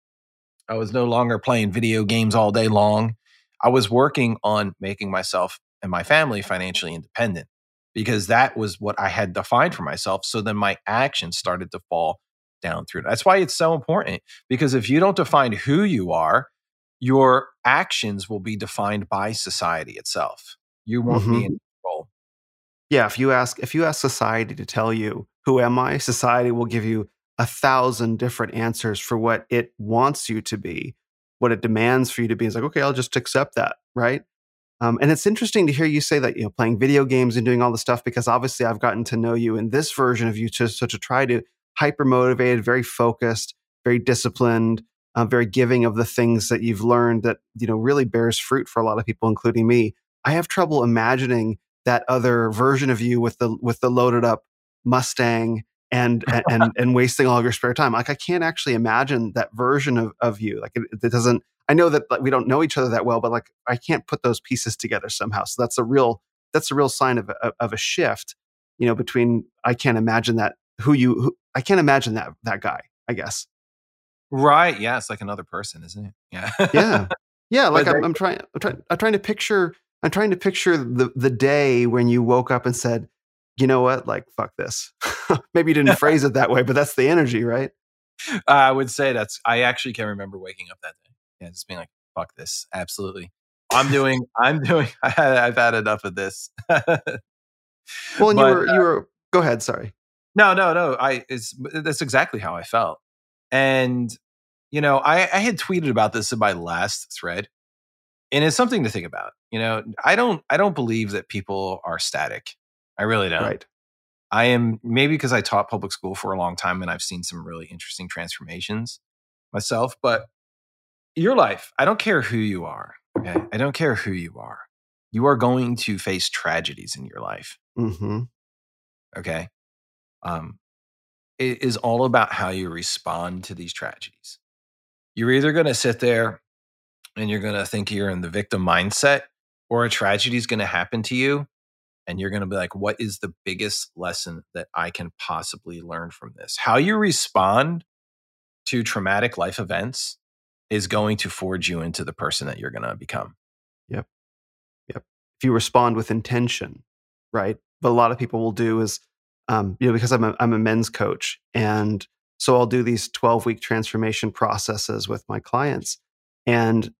I was no longer playing video games all day long. I was working on making myself and my family financially independent because that was what I had defined for myself. So then my actions started to fall down through. That's why it's so important because if you don't define who you are, your actions will be defined by society itself. You won't mm-hmm. be in control. Yeah, if you ask if you ask society to tell you who am I, society will give you a thousand different answers for what it wants you to be, what it demands for you to be. It's like, okay, I'll just accept that, right? Um, and it's interesting to hear you say that you know playing video games and doing all the stuff because obviously I've gotten to know you in this version of you to so to try to hyper motivated, very focused, very disciplined, uh, very giving of the things that you've learned that you know really bears fruit for a lot of people, including me. I have trouble imagining that other version of you with the with the loaded up Mustang and and and wasting all of your spare time. Like I can't actually imagine that version of of you. Like it, it doesn't. I know that like, we don't know each other that well, but like I can't put those pieces together somehow. So that's a real that's a real sign of a, of a shift. You know, between I can't imagine that who you who, I can't imagine that that guy, I guess. Right. Yeah, it's like another person, isn't it? Yeah. yeah. Yeah, like I'm, I'm, trying I'm trying I'm trying to picture I'm trying to picture the the day when you woke up and said, "You know what? Like fuck this." Maybe you didn't phrase it that way, but that's the energy, right? I would say that's I actually can't remember waking up that day. Yeah, just being like, "Fuck this." Absolutely. I'm doing I'm doing I, have had enough of this. well, and but, you were uh, you were go ahead, sorry. No, no, no. I it's that's exactly how I felt. And you know, I, I had tweeted about this in my last thread. and it's something to think about. You know, I don't I don't believe that people are static. I really don't. Right. I am maybe because I taught public school for a long time and I've seen some really interesting transformations myself, but your life, I don't care who you are. Okay. I don't care who you are. You are going to face tragedies in your life. Mm-hmm. Okay. Um, it is all about how you respond to these tragedies. You're either going to sit there and you're going to think you're in the victim mindset, or a tragedy is going to happen to you. And you're going to be like, what is the biggest lesson that I can possibly learn from this? How you respond to traumatic life events is going to forge you into the person that you're going to become. Yep. Yep. If you respond with intention, right? But a lot of people will do is, um, you know, because I'm a, I'm a men's coach. And so I'll do these 12 week transformation processes with my clients. And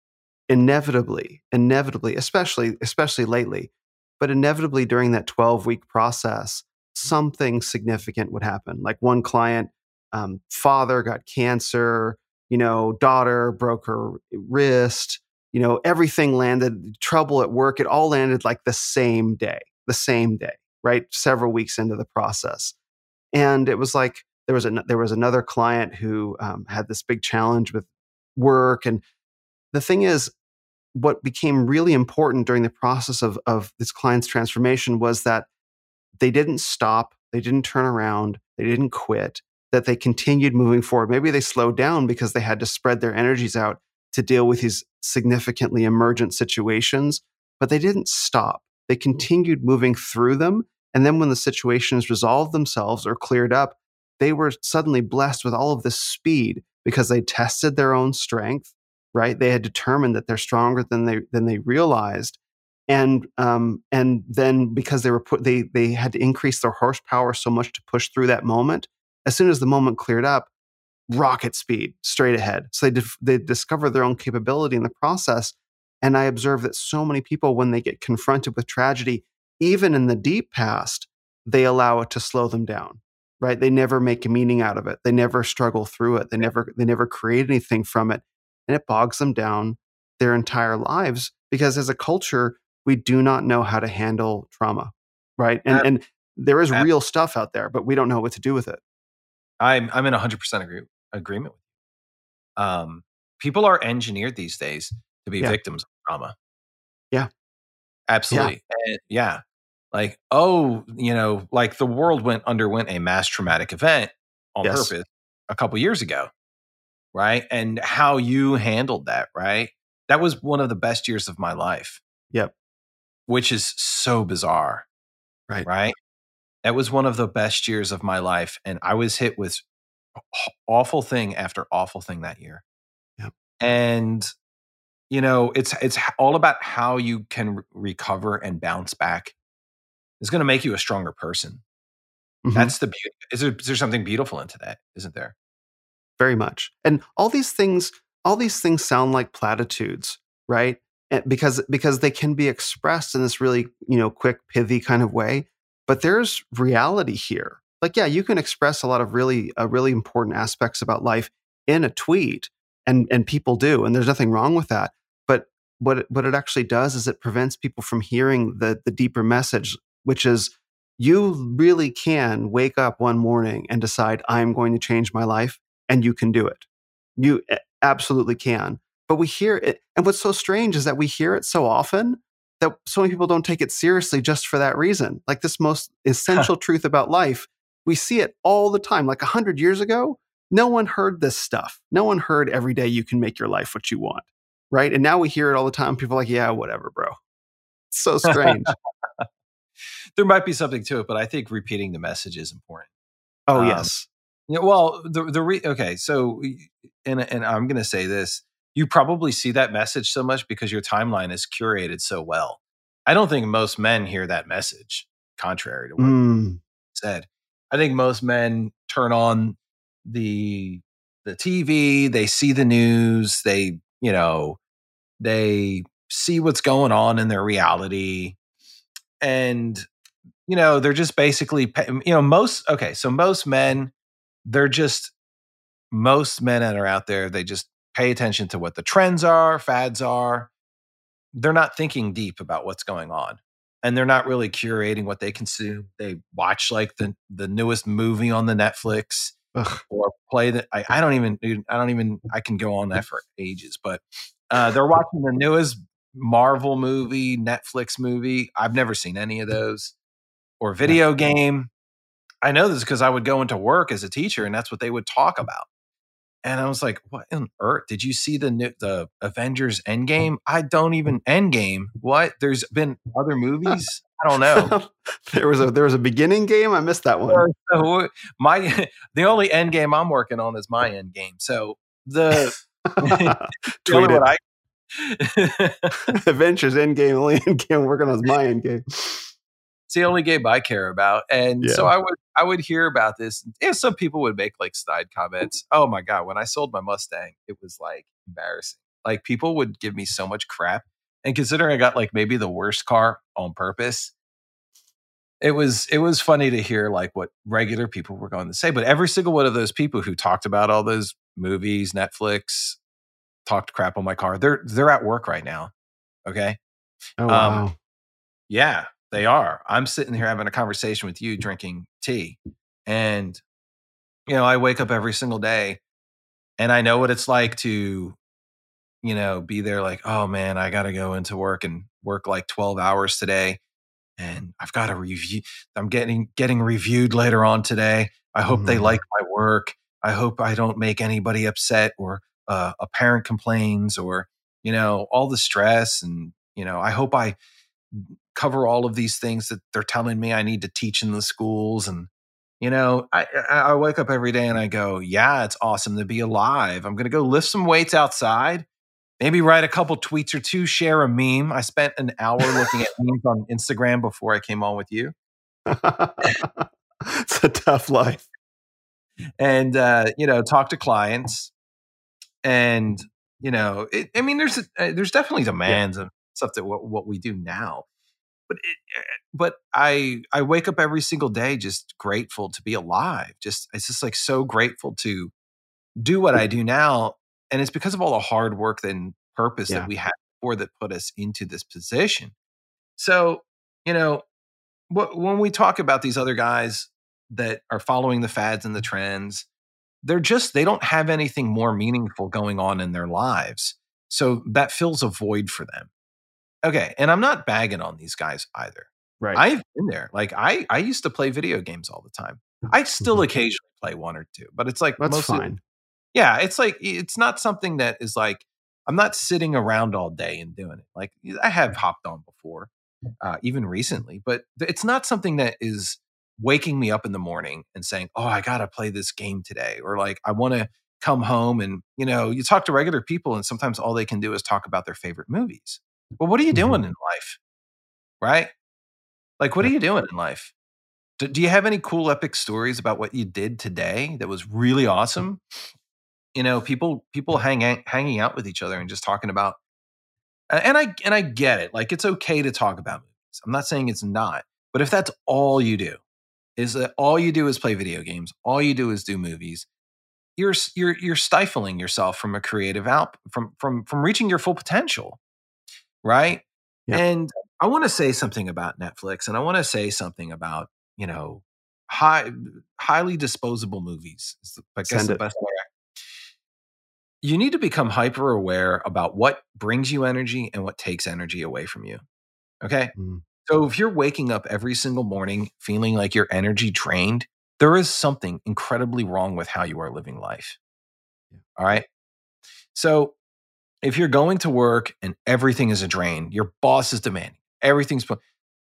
inevitably, inevitably, especially, especially lately, but inevitably during that 12 week process, something significant would happen. Like one client, um, father got cancer, you know, daughter broke her wrist, you know, everything landed, trouble at work, it all landed like the same day, the same day, right? Several weeks into the process. And it was like, there was, a, there was another client who um, had this big challenge with work. And the thing is, what became really important during the process of, of this client's transformation was that they didn't stop, they didn't turn around, they didn't quit, that they continued moving forward. Maybe they slowed down because they had to spread their energies out to deal with these significantly emergent situations, but they didn't stop. They continued moving through them. And then when the situations resolved themselves or cleared up, they were suddenly blessed with all of this speed because they tested their own strength right? They had determined that they're stronger than they than they realized, and um, and then because they were put, they they had to increase their horsepower so much to push through that moment. As soon as the moment cleared up, rocket speed straight ahead. So they dif- they discover their own capability in the process. And I observe that so many people, when they get confronted with tragedy, even in the deep past, they allow it to slow them down right? They never make a meaning out of it. They never struggle through it. They never they never create anything from it. And it bogs them down their entire lives because as a culture we do not know how to handle trauma right? And and there is real stuff out there but we don't know what to do with it. I'm i'm in 100% agree, agreement with you. Um people are engineered these days to be Yeah. victims of trauma Yeah. absolutely And- yeah like oh you know like the world went underwent a mass traumatic event on Yes. purpose a couple years ago right and how you handled that right that was one of the best years of my life Yep. which is so bizarre Right. right that was one of the best years of my life and i was hit with awful thing after awful thing that year Yep. and you know it's it's all about how you can re- recover and bounce back it's going to make you a stronger person. Mhm. that's the beauty is there, is there something beautiful into that isn't there? Very much. And all these things all these things sound like platitudes right? And because because they can be expressed in this really you know quick pithy kind of way but there's reality here. Like yeah you can express a lot of really uh, really important aspects about life in a tweet and and people do and there's nothing wrong with that what it, what it actually does is it prevents people from hearing the the deeper message which is you really can wake up one morning and decide i'm going to change my life and you can do it. You absolutely can. But we hear it. And what's so strange is that we hear it so often that so many people don't take it seriously just for that reason. Like this most essential truth about life, we see it all the time. Like a hundred years ago, no one heard this stuff. No one heard every day you can make your life what you want. Right. And now we hear it all the time. People are like, yeah, whatever, bro. It's so strange. there might be something to it but i think repeating the message is important oh, Um, yes. Yeah, well, the the re- okay, so and and I'm going to say this: you probably see that message so much because your timeline is curated so well. I don't think most men hear that message, contrary to what Mm, said. I think most men turn on the the TV, they see the news, they you know they see what's going on in their reality, and you know they're just basically you know most okay, so most men they're just most men that are out there they just pay attention to what the trends are fads are they're not thinking deep about what's going on and they're not really curating what they consume. They watch like the the newest movie on the Netflix Ugh. or play that. I, I, don't even. I don't even. I can go on that for ages, but uh, they're watching the newest Marvel movie, Netflix movie. I've never seen any of those or video game. I know this because I would go into work as a teacher, and that's what they would talk about. And I was like, "What on earth? Did you see the new, the Avengers Endgame? I don't even Endgame. What? There's been other movies. I don't know. there was a there was a beginning game. I missed that one. So my the only end game I'm working on is my end game. So the tweet it. I, Avengers Endgame, only end game working on my end game. It's the only game I care about. And yeah. so I would I would hear about this. And some people would make like side comments. Oh my God, when I sold my Mustang, it was like embarrassing. Like people would give me so much crap. And considering I got like maybe the worst car on purpose, it was it was funny to hear like what regular people were going to say. But every single one of those people who talked about all those movies, Netflix, talked crap on my car, they're they're at work right now. Okay. Oh um, wow. Um, yeah. They are. I'm sitting here having a conversation with you, drinking tea. And, you know, I wake up every single day and I know what it's like to, you know, be there like, oh man, I got to go into work and work like 12 hours today. And I've got to review. I'm getting getting reviewed later on today. I hope mm-hmm. they like my work. I hope I don't make anybody upset or uh, a parent complains or you know all the stress and you know I hope I cover all of these things that they're telling me I need to teach in the schools. And, you know, I, I wake up every day and I go, yeah, it's awesome to be alive. I'm going to go lift some weights outside, maybe write a couple tweets or two, share a meme. I spent an hour looking at memes on Instagram before I came on with you. it's a tough life. And, uh, you know, talk to clients. And, you know, it, I mean, there's, a, uh, there's definitely demands yeah. of stuff that what, what we do now but it, eh, but I I wake up every single day just grateful to be alive. Just it's just like so grateful to do what I do now, and it's because of all the hard work and purpose yeah. that we had before that put us into this position. So you know, what, when we talk about these other guys that are following the fads and the trends, they're just they don't have anything more meaningful going on in their lives. So that fills a void for them okay, and I'm not bagging on these guys either. Right. I've been there. Like I I used to play video games all the time. I still mm-hmm. occasionally play one or two, but it's like that's mostly, fine. Yeah, it's like it's not something that is like I'm not sitting around all day and doing it. Like I have hopped on before, uh, even recently, but it's not something that is waking me up in the morning and saying, "Oh, I gotta play this game today," or like I want to come home and you know you talk to regular people and sometimes all they can do is talk about their favorite movies well, what are you mm-hmm. doing in life? Right? Like, what are you doing in life? Do, do, you have any cool, epic stories about what you did today that was really awesome? You know, people people hang hanging out with each other and just talking about. And I and I get it. Like, it's okay to talk about movies. I'm not saying it's not, but if that's all you do, is that all you do is play video games, all you do is do movies, you're you're you're stifling yourself from a creative out from from from reaching your full potential right? Yeah. And I want to say something about Netflix and I want to say something about, you know, high highly disposable movies. I guess Send the it. way. You need to become hyper aware about what brings you energy and what takes energy away from you. Okay? Mm. So if you're waking up every single morning feeling like your energy drained, there is something incredibly wrong with how you are living life. Yeah. All right? So if you're going to work and everything is a drain, your boss is demanding, everything's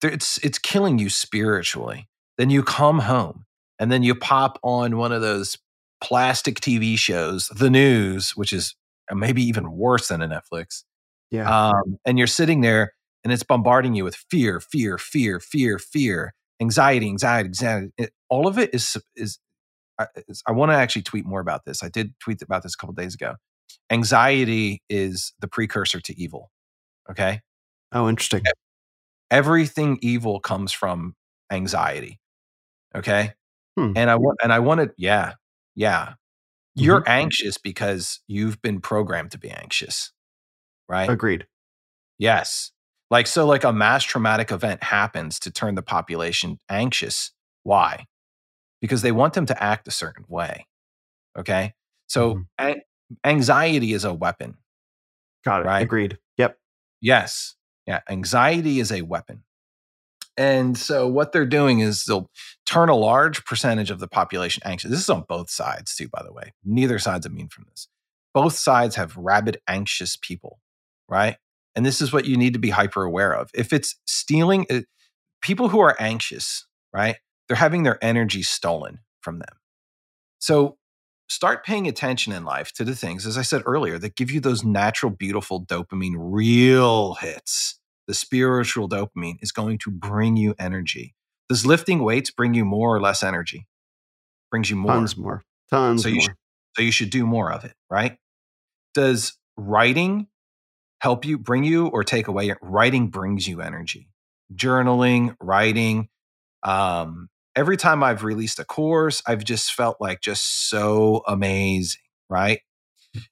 it's it's killing you spiritually. Then you come home and then you pop on one of those plastic TV shows, the news, which is uh, maybe even worse than a Netflix. Yeah. Um, and you're sitting there and it's bombarding you with fear, fear, fear, fear, fear, anxiety, anxiety, anxiety. It, all of it is is. I, I want to actually tweet more about this. I did tweet about this a couple days ago anxiety is the precursor to evil. Okay. Oh, interesting. Everything evil comes from anxiety. Okay. Hmm. And I want, and I wanted, yeah, yeah. You're mm-hmm. anxious because you've been programmed to be anxious. Right. Agreed. Yes. Like, so, like a mass traumatic event happens to turn the population anxious. Why? Because they want them to act a certain way. Okay. So, Mhm. a- anxiety is a weapon. Got it. Right. Agreed. Yep. Yes. Yeah. Anxiety is a weapon. And so what they're doing is they'll turn a large percentage of the population anxious. This is on both sides, too, by the way. Neither side's immune from this. Both sides have rabid, anxious people, right? And this is what you need to be hyper aware of. If it's stealing, uh, people who are anxious, right? They're having their energy stolen from them. So start paying attention in life to the things, as I said earlier, that give you those natural, beautiful dopamine real hits. The spiritual dopamine is going to bring you energy. Does lifting weights bring you more or less energy? Brings you more. Tons more. Tons So you more. should, so you should do more of it, right? Does writing help you bring you or take away? Writing brings you energy. Journaling, writing. Um, every time I've released a course, I've just felt like just so amazing, right?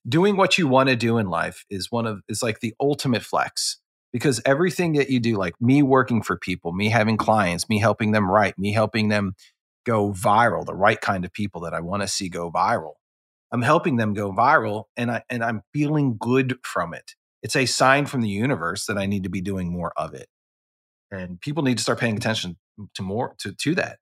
Doing what you want to do in life is one of is like the ultimate flex because everything that you do, like me working for people, me having clients, me helping them write, me helping them go viral, the right kind of people that I want to see go viral. I'm helping them go viral and I and I'm feeling good from it. It's a sign from the universe that I need to be doing more of it. And people need to start paying mm. attention to more to to that.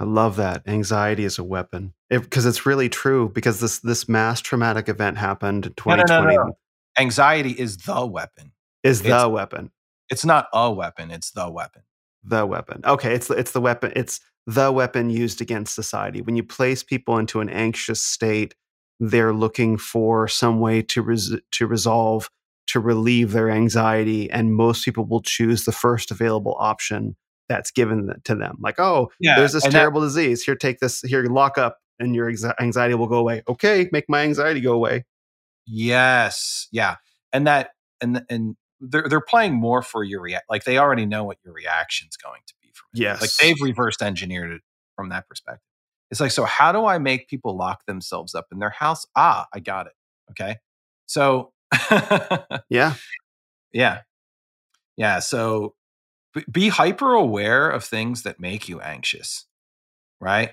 I love that. Anxiety is a weapon. Because it's really true because this this mass traumatic event happened in No, no, no, 2020 no. Anxiety is the weapon. is the It's- weapon. It's not a weapon, it's the weapon. The weapon. Okay, it's the- it's the weapon. It's the weapon used against society. When you place people into an anxious state, they're looking for some way to res- to resolve to relieve their anxiety and most people will choose the first available option that's given to them. Like, "Oh, Yeah. there's this and that- terrible disease. Here, take this. Here, lock up, and your anxiety will go away. Okay, make my anxiety go away. Yes. Yeah. And that and and they're they're playing more for your react like they already know what your reaction's going to be from it. Yes. Like they've reversed engineered it from that perspective. It's like, so how do I make people lock themselves up in their house? Ah, I got it. Okay. So Yeah, yeah. Yeah. So be hyper aware of things that make you anxious, right?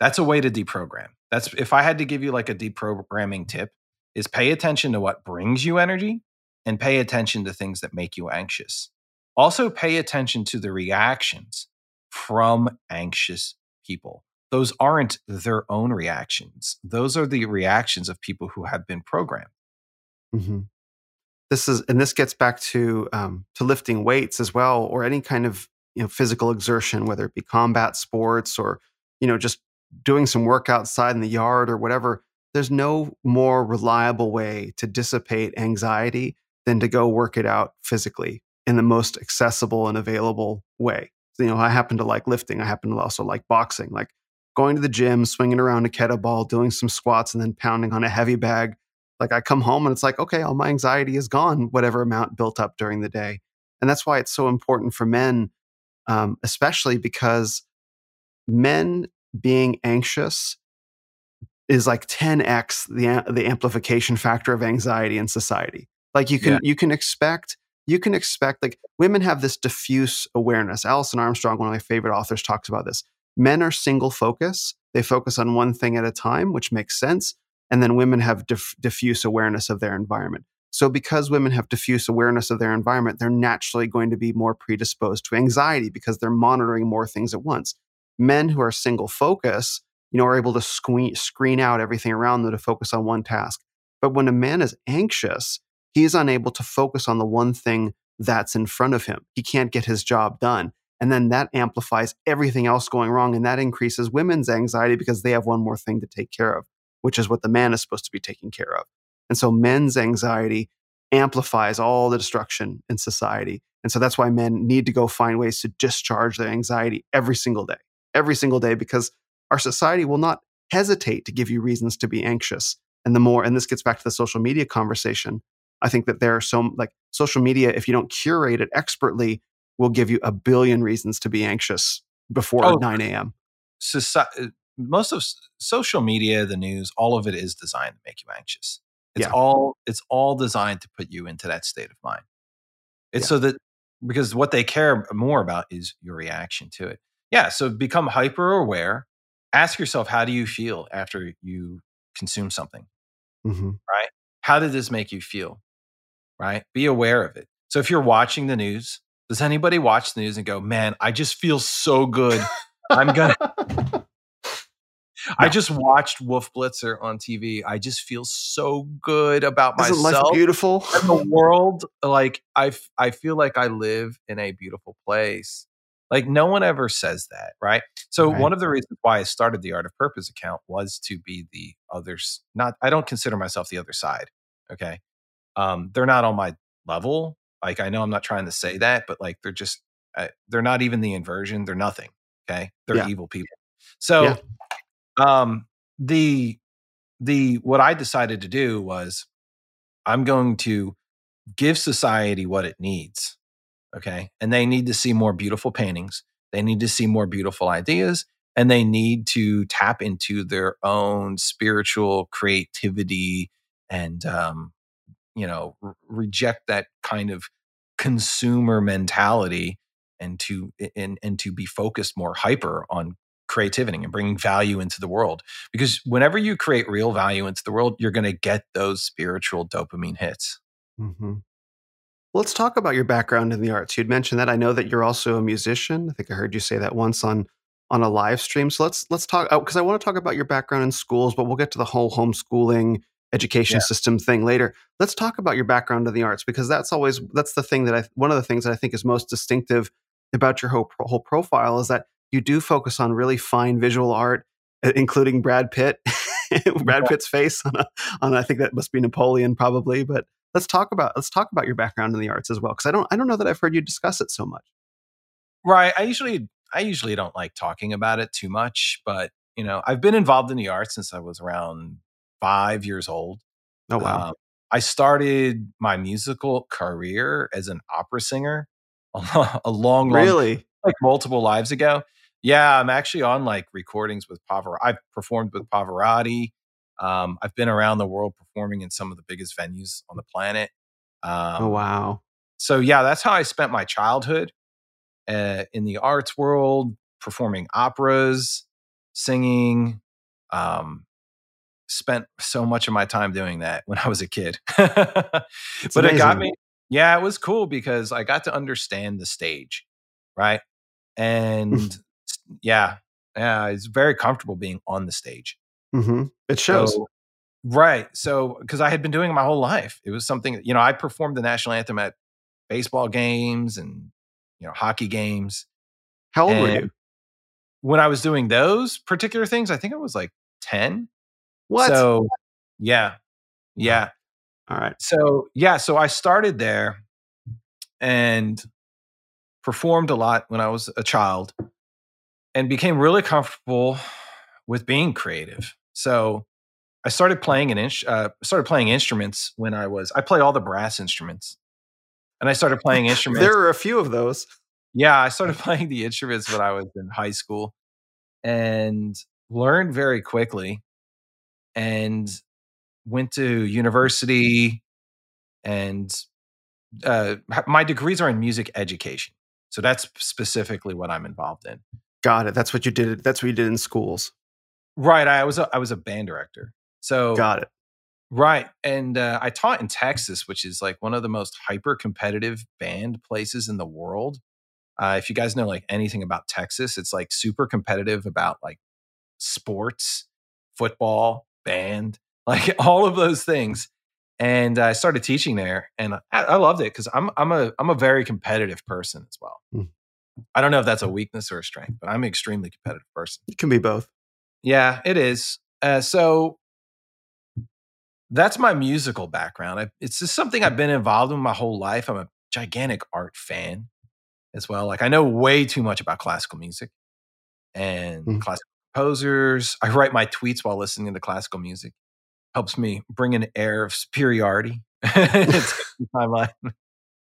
That's a way to deprogram. That's if I had to give you like a deprogramming tip, is pay attention to what brings you energy and pay attention to things that make you anxious. Also, pay attention to the reactions from anxious people. Those aren't their own reactions, those are the reactions of people who have been programmed. Hmm This is, and this gets back to um, to lifting weights as well, or any kind of you know physical exertion, whether it be combat sports or you know just doing some work outside in the yard or whatever. There's no more reliable way to dissipate anxiety than to go work it out physically in the most accessible and available way. You know, I happen to like lifting. I happen to also like boxing, like going to the gym, swinging around a kettlebell, doing some squats, and then pounding on a heavy bag like I come home and it's like, okay, all my anxiety is gone, whatever amount built up during the day. And that's why it's so important for men, um, especially because men being anxious is like 10x the the amplification factor of anxiety in society. Like you can Yeah. you can expect you can expect like women have this diffuse awareness. Alison Armstrong, one of my favorite authors, talks about this. Men are single focus; they focus on one thing at a time, which makes sense. And then women have diff- diffuse awareness of their environment. So, because women have diffuse awareness of their environment, they're naturally going to be more predisposed to anxiety because they're monitoring more things at once. Men who are single focus, you know, are able to screen, screen out everything around them to focus on one task. But when a man is anxious, he is unable to focus on the one thing that's in front of him. He can't get his job done. And then that amplifies everything else going wrong. And that increases women's anxiety because they have one more thing to take care of, which is what the man is supposed to be taking care of. And so men's anxiety amplifies all the destruction in society. And so that's why men need to go find ways to discharge their anxiety every single day, every single day, because our society will not hesitate to give you reasons to be anxious. And the more, and this gets back to the social media conversation, I think that there are so, like social media, if you don't curate it expertly, will give you a billion reasons to be anxious before Oh, 9 a.m. Soci- uh, most of social media, the news, all of it is designed to make you anxious. It's Yeah. all it's all designed to put you into that state of mind. It's Yeah. so that because what they care more about is your reaction to it. Yeah. So become hyper aware. Ask yourself, how do you feel after you consume something? hmm How did this make you feel? Right? Be aware of it. So if you're watching the news, does anybody watch the news and go, man, I just feel so good. I'm gonna I No. just watched Wolf Blitzer on TV. I just feel so good about Isn't myself beautiful? and the world. Like I, f- I feel like I live in a beautiful place. Like no one ever says that, right? So Right. one of the reasons why I started the Art of Purpose account was to be the others. Not, I don't consider myself the other side. Okay, um, they're not on my level. Like I know I'm not trying to say that, but like they're just, uh, they're not even the inversion. They're nothing. Okay, they're Yeah. evil people. So, Yeah. Um, the the what I decided to do was I'm going to give society what it needs. Okay. And they need to see more beautiful paintings. They need to see more beautiful ideas and they need to tap into their own spiritual creativity and, um, you know, reject that kind of consumer mentality and to, and, and to be focused more hyper on creativity and bringing value into the world. Because whenever you create real value into the world, you're going to get those spiritual dopamine hits. hmm Let's talk about your background in the arts. You'd mentioned that. I know that you're also a musician. I think I heard you say that once on on a live stream. So let's let's talk because I want to talk about your background in schools, but we'll get to the whole homeschooling education Yeah. system thing later. Let's talk about your background in the arts because that's always that's the thing that I one of the things that I think is most distinctive about your whole whole profile is that you do focus on really fine visual art, including Brad Pitt, Brad Yeah. Pitt's face on a on I think that must be Napoleon probably, but let's talk about let's talk about your background in the arts as well because I don't I don't know that I've heard you discuss it so much. Right. I usually I usually don't like talking about it too much, but you know, I've been involved in the arts since I was around five years old. Oh wow. Um, I started my musical career as an opera singer a long, long really? like multiple lives ago. Yeah, I'm actually on like recordings with Pavarotti. I've performed with Pavarotti. Um, I've been around the world performing in some of the biggest venues on the planet. Um, oh wow. so yeah, that's how I spent my childhood uh, in the arts world, performing operas, singing. Um, spent so much of my time doing that when I was a kid. but It's it got me. Yeah, it was cool because I got to understand the stage, right? And yeah, yeah, it's very comfortable being on the stage. Mm-hmm. It shows. So, right. So, because I had been doing it my whole life, it was something, you know, I performed the national anthem at baseball games and, you know, hockey games. How old were you? When I was doing those particular things, I think I was like 10. What? So, yeah. Yeah. All right. So, yeah. So I started there and performed a lot when I was a child and became really comfortable with being creative. So I started playing an inch, uh, started playing instruments when I was I play all the brass instruments. And I started playing instruments. There are a few of those. yeah, I started playing the instruments when I was in high school and learned very quickly and went to university and uh, my degrees are in music education. So that's specifically what I'm involved in. Got it. That's what you did. That's what you did in schools. Right. I was a, I was a band director. So Got it. right, and uh, I taught in Texas, which is like one of the most hyper competitive band places in the world. Uh, if you guys know like anything about Texas, it's like super competitive about like sports, football, band, like all of those things. And I started teaching there, and I, I loved it because I'm I'm a I'm a very competitive person as well. Hmm. I don't know if that's a weakness or a strength, but I'm an extremely competitive person. It can be both. Yeah, it is. Uh, so that's my musical background. I, it's just something I've been involved in my whole life. I'm a gigantic art fan as well. Like I know way too much about classical music and Mm. classical composers. I write my tweets while listening to classical music. Helps me bring an air of superiority. It's my mind.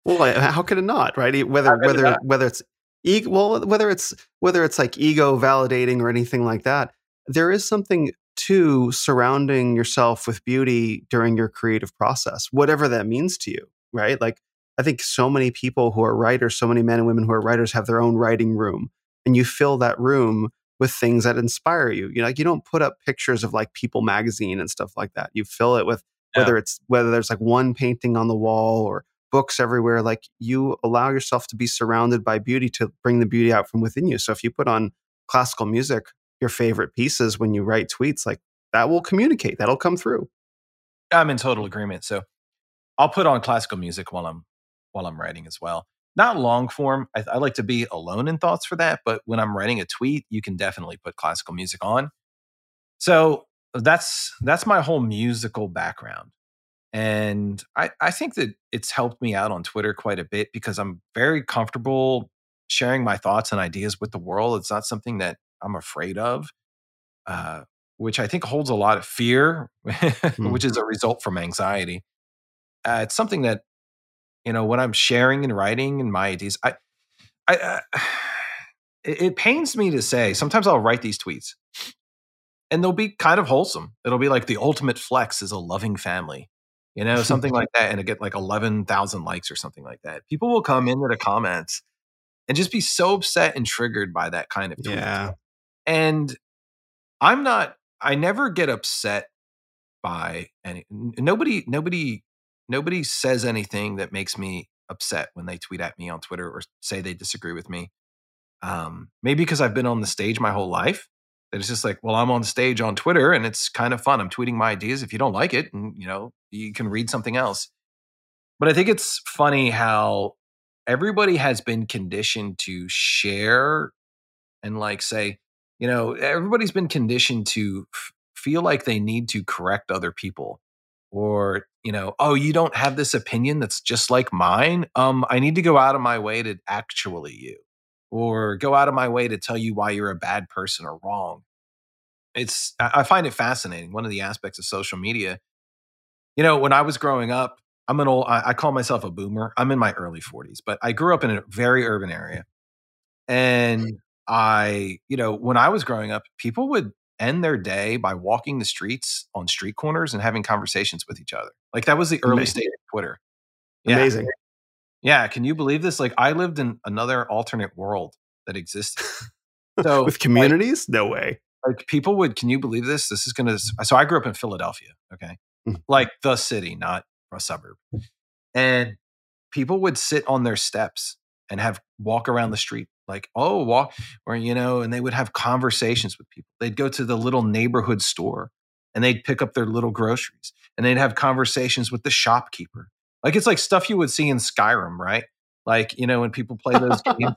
Well, how could it not? Right? Whether whether not? whether it's e- well whether it's whether it's like ego validating or anything like that, there is something to surrounding yourself with beauty during your creative process, whatever that means to you. Right? Like I think so many people who are writers, so many men and women who are writers have their own writing room. And you fill that room with things that inspire you. You know, like you don't put up pictures of like People magazine and stuff like that. You fill it with yeah. whether it's whether there's like one painting on the wall or books everywhere. Like you allow yourself to be surrounded by beauty to bring the beauty out from within you. So if you put on classical music, your favorite pieces when you write tweets, like that will communicate. That'll come through. I'm in total agreement. So I'll put on classical music while I'm while I'm writing as well. Not long form. I, I like to be alone in thoughts for that. But when I'm writing a tweet, you can definitely put classical music on. So that's that's my whole musical background. And I, I think that it's helped me out on Twitter quite a bit because I'm very comfortable sharing my thoughts and ideas with the world. It's not something that I'm afraid of, uh, which I think holds a lot of fear, mm. which is a result from anxiety. Uh, it's something that, you know, when I'm sharing and writing and my ideas, I, I, uh, it, it pains me to say, sometimes I'll write these tweets and they'll be kind of wholesome. It'll be like the ultimate flex is a loving family you know, something like that, and it get like eleven thousand likes or something like that. People will come into the comments and just be so upset and triggered by that kind of tweet. Yeah. And I'm not. I never get upset by any. Nobody. Nobody. Nobody says anything that makes me upset when they tweet at me on Twitter or say they disagree with me. Um, maybe because I've been on the stage my whole life that it's just like, well, I'm on stage on Twitter and it's kind of fun. I'm tweeting my ideas. If you don't like it, and you know, you can read something else. But I think it's funny how everybody has been conditioned to share and like say, you know, everybody's been conditioned to f- feel like they need to correct other people or you know oh you don't have this opinion that's just like mine um i need to go out of my way to actually you or go out of my way to tell you why you're a bad person or wrong. It's I find it fascinating. One of the aspects of social media. You know, when I was growing up, I'm an old I, call myself a boomer. I'm in my early 40s, but I grew up in a very urban area. And mm-hmm. I, you know, when I was growing up, people would end their day by walking the streets on street corners and having conversations with each other. Like that was the early Amazing. stage of Twitter. Yeah. Amazing. Yeah, can you believe this? Like I lived in another alternate world that existed. So with communities, like, no way. Like people would, can you believe this? This is going to. So I grew up in Philadelphia. Okay. like the city, not a suburb, and people would sit on their steps and have walk around the street like oh walk or you know and they would have conversations with people. They'd go to the little neighborhood store and they'd pick up their little groceries and they'd have conversations with the shopkeeper. Like it's like stuff you would see in Skyrim, right? Like, you know, when people play those games,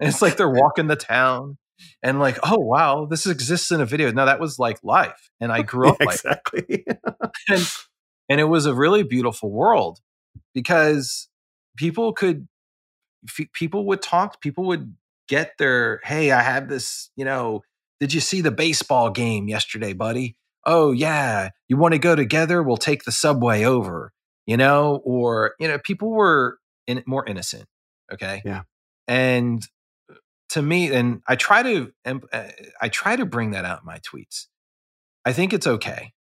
it's like they're walking the town and like, oh wow, this exists in a video. Now that was like life. And I grew up yeah, exactly. and, and it was a really beautiful world because people could f- people would talk, people would get their, hey, I have this, you know, did you see the baseball game yesterday, buddy? Oh yeah, you want to go together? We'll take the subway over you know, or, you know, people were in, more innocent. Okay. Yeah. And to me, and I try to, uh, I try to bring that out in my tweets. I think it's okay.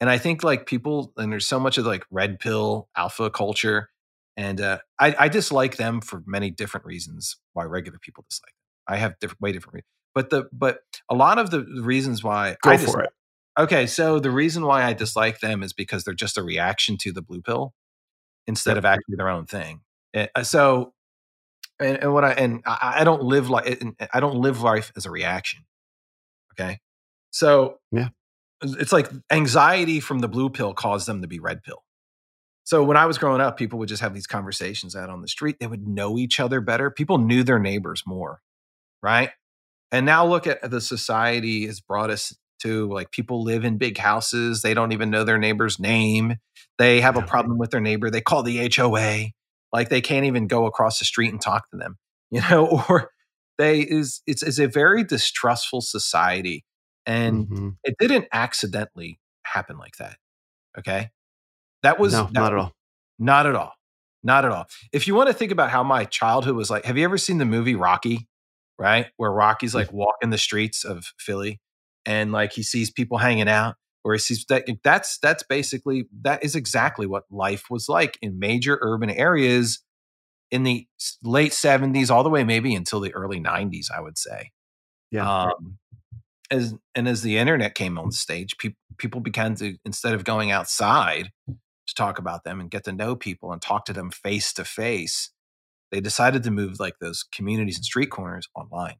And I think like people, and there's so much of like red pill alpha culture. And uh, I, I dislike them for many different reasons why regular people dislike them. I have different, way different reasons. But the, but a lot of the reasons why Go I dislike, for it. Okay, so the reason why I dislike them is because they're just a reaction to the blue pill instead of actually their own thing. Eh, uh, so, and, and what I and I, I don't live like I don't live life as a reaction. Okay, so yeah, it's like anxiety from the blue pill caused them to be red pill. So when I was growing up, people would just have these conversations out on the street. They would know each other better. People knew their neighbors more, right? And now look at the society has brought us to like people live in big houses they don't even know their neighbor's name they have a problem with their neighbor they call the HOA like they can't even go across the street and talk to them you know or they is it's, it's a very distrustful society and mm-hmm. it didn't accidentally happen like that okay that was no, that, not at all not at all not at all if you want to think about how my childhood was like have you ever seen the movie rocky right where rocky's mm. like walking the streets of philly and like he sees people hanging out Or he sees that that's that's basically that is exactly what life was like in major urban areas in the late 70s all the way maybe until the early 90s i would say yeah um, as and as the internet came on stage people people began to instead of going outside to talk about them and get to know people and talk to them face to face they decided to move like those communities and street corners online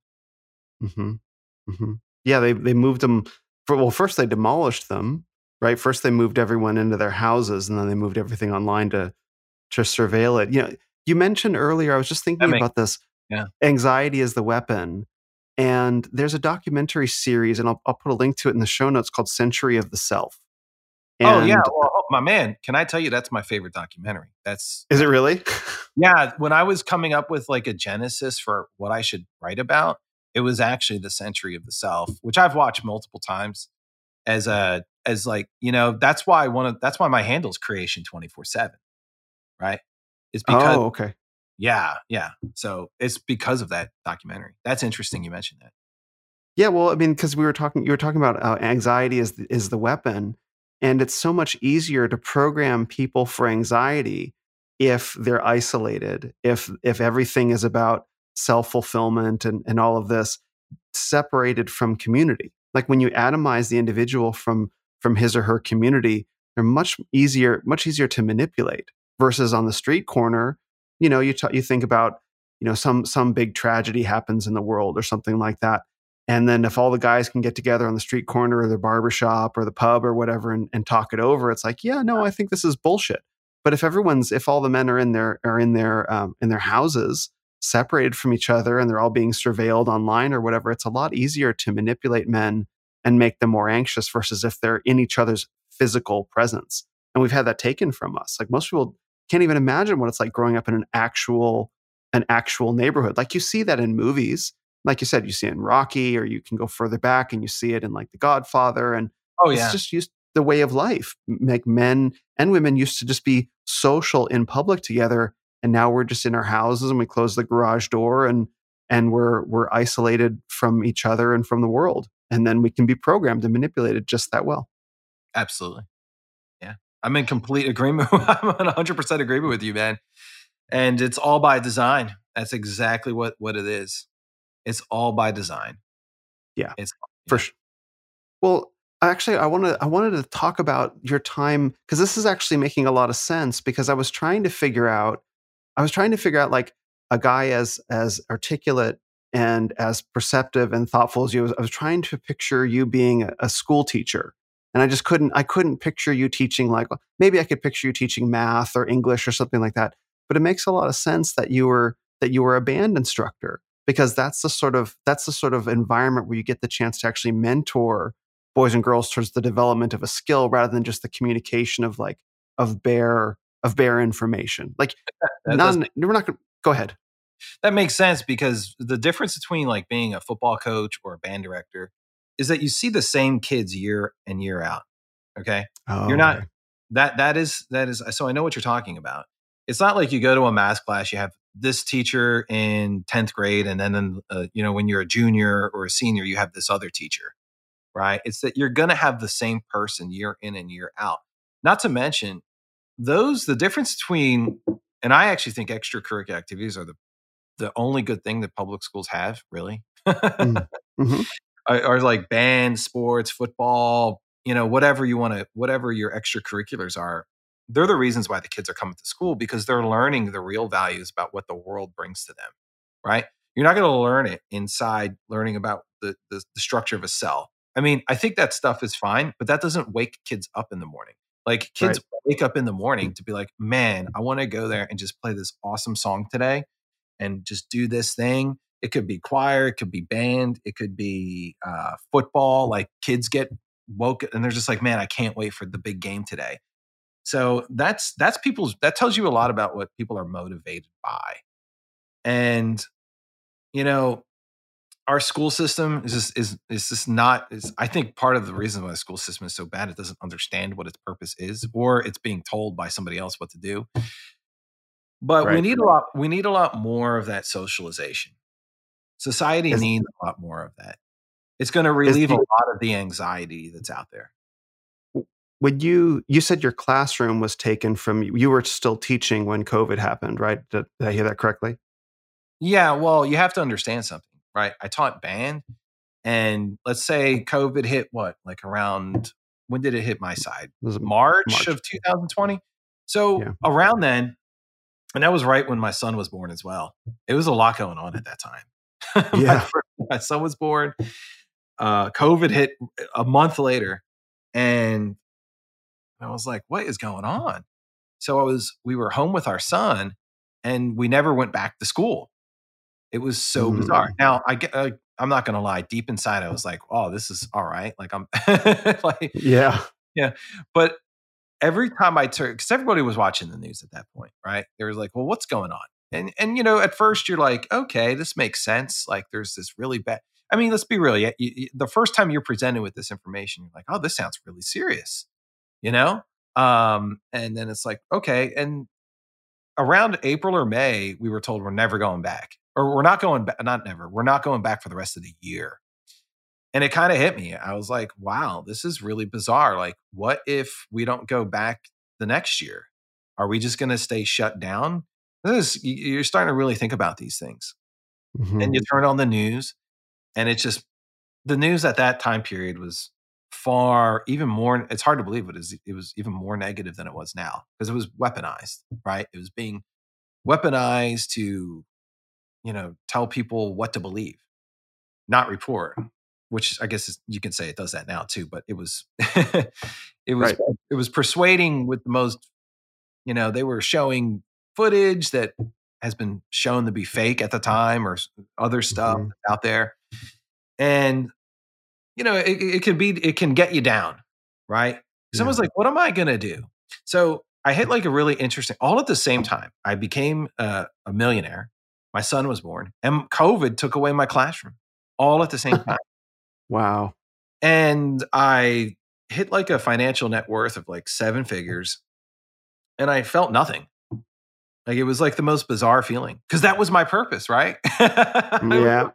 mm-hmm. Mm-hmm. yeah they, they moved them well first they demolished them right first they moved everyone into their houses and then they moved everything online to to surveil it you know you mentioned earlier, I was just thinking about this. Yeah. Anxiety is the weapon. And there's a documentary series, and I'll, I'll put a link to it in the show notes called Century of the Self. And oh yeah, well, oh, my man, can I tell you that's my favorite documentary? That's is it really? yeah, when I was coming up with like a genesis for what I should write about, it was actually the Century of the Self, which I've watched multiple times as a as like you know that's why want to that's why my handle is creation twenty four seven, right? Is because oh, okay. Yeah, yeah. So it's because of that documentary. That's interesting. You mentioned that. Yeah, well, I mean, because we were talking, you were talking about uh, anxiety is the, is the weapon, and it's so much easier to program people for anxiety if they're isolated, if if everything is about self fulfillment and and all of this separated from community. Like when you atomize the individual from from his or her community, they're much easier much easier to manipulate versus on the street corner you know you, t- you think about you know some some big tragedy happens in the world or something like that and then if all the guys can get together on the street corner or the barbershop or the pub or whatever and, and talk it over it's like yeah no i think this is bullshit but if everyone's if all the men are in their are in their um, in their houses separated from each other and they're all being surveilled online or whatever it's a lot easier to manipulate men and make them more anxious versus if they're in each other's physical presence and we've had that taken from us like most people can't even imagine what it's like growing up in an actual an actual neighborhood. Like you see that in movies. Like you said, you see it in Rocky, or you can go further back and you see it in like The Godfather. And oh yeah, it's just used the way of life. Like men and women used to just be social in public together, and now we're just in our houses and we close the garage door and and we're we're isolated from each other and from the world. And then we can be programmed and manipulated just that well. Absolutely. Yeah. I'm in complete agreement. I'm in 100% agreement with you, man. And it's all by design. That's exactly what what it is. It's all by design. Yeah. It's for sure. Well, actually I wanted I wanted to talk about your time because this is actually making a lot of sense because I was trying to figure out I was trying to figure out like a guy as as articulate and as perceptive and thoughtful as you. I was trying to picture you being a, a school teacher and i just couldn't i couldn't picture you teaching like maybe i could picture you teaching math or english or something like that but it makes a lot of sense that you were that you were a band instructor because that's the sort of that's the sort of environment where you get the chance to actually mentor boys and girls towards the development of a skill rather than just the communication of like of bare of bare information like non, we're not going to go ahead that makes sense because the difference between like being a football coach or a band director is that you see the same kids year and year out. Okay. Oh, you're not that that is that is so I know what you're talking about. It's not like you go to a math class, you have this teacher in 10th grade and then uh, you know when you're a junior or a senior you have this other teacher right it's that you're going to have the same person year in and year out not to mention those the difference between and i actually think extracurricular activities are the the only good thing that public schools have really mm. mm-hmm are, like band, sports, football, you know, whatever you want to, whatever your extracurriculars are, they're the reasons why the kids are coming to school because they're learning the real values about what the world brings to them, right? You're not going to learn it inside learning about the, the, the structure of a cell. I mean, I think that stuff is fine, but that doesn't wake kids up in the morning. Like kids right. wake up in the morning to be like, man, I want to go there and just play this awesome song today and just do this thing it could be choir, it could be band, it could be uh, football. Like kids get woke and they're just like, man, I can't wait for the big game today. So that's that's people's that tells you a lot about what people are motivated by. And you know, our school system is just is is just not is I think part of the reason why the school system is so bad, it doesn't understand what its purpose is, or it's being told by somebody else what to do. But right. we need a lot we need a lot more of that socialization. Society needs a lot more of that. It's going to relieve the, a lot of the anxiety that's out there. when you you said your classroom was taken from you, you were still teaching when COVID happened, right? Did, did I hear that correctly? Yeah, well, you have to understand something, right? I taught band, and let's say COVID hit what, like around when did it hit my side? Was it March, March. of 2020. So Yeah. around then, and that was right when my son was born as well. It was a lot going on at that time. my, Yeah. fir- my son was born. Uh, COVID hit a month later, and I was like, "What is going on?" So I was, we were home with our son, and we never went back to school. It was so Mm. bizarre. Now I get, uh, I'm not gonna lie. Deep inside, I was like, "Oh, this is all right." Like I'm, like Yeah. Yeah. But every time I turn, because everybody was watching the news at that point, right? They was like, "Well, what's going on?" And and you know, at first you're like, "Okay, this makes sense." Like, there's this really bad. I mean, let's be real. You, you, the first time you're presented with this information, you're like, "Oh, this sounds really serious," you know. Um, and then it's like, okay, and around April or May, we were told we're never going back, or we're not going back. Not never. We're not going back for the rest of the year. And it kind of hit me. I was like, wow, this is really bizarre. Like, what if we don't go back the next year? Are we just going to stay shut down? This is, you- you're starting to really think about these things. Mhm. And you turn on the news, and it's just the news at that time period was far even more it's hard to believe it is it was even more negative than it was now because it was weaponized right it was being weaponized to you know tell people what to believe not report which i guess is, you can say it does that now too but it was it was Right. it was persuading with the most you know they were showing footage that has been shown to be fake at the time or other stuff Mhm. out there. And you know it, it can be it can get you down right? Someone's like what am i going to do? So i hit like a really interesting all at the same time i became uh, a millionaire my son was born and covid took away my classroom all at the same time Wow. and I hit like a financial net worth of like seven figures, and I felt nothing. Like it was like the most bizarre feeling because that was my purpose, right? Yeah.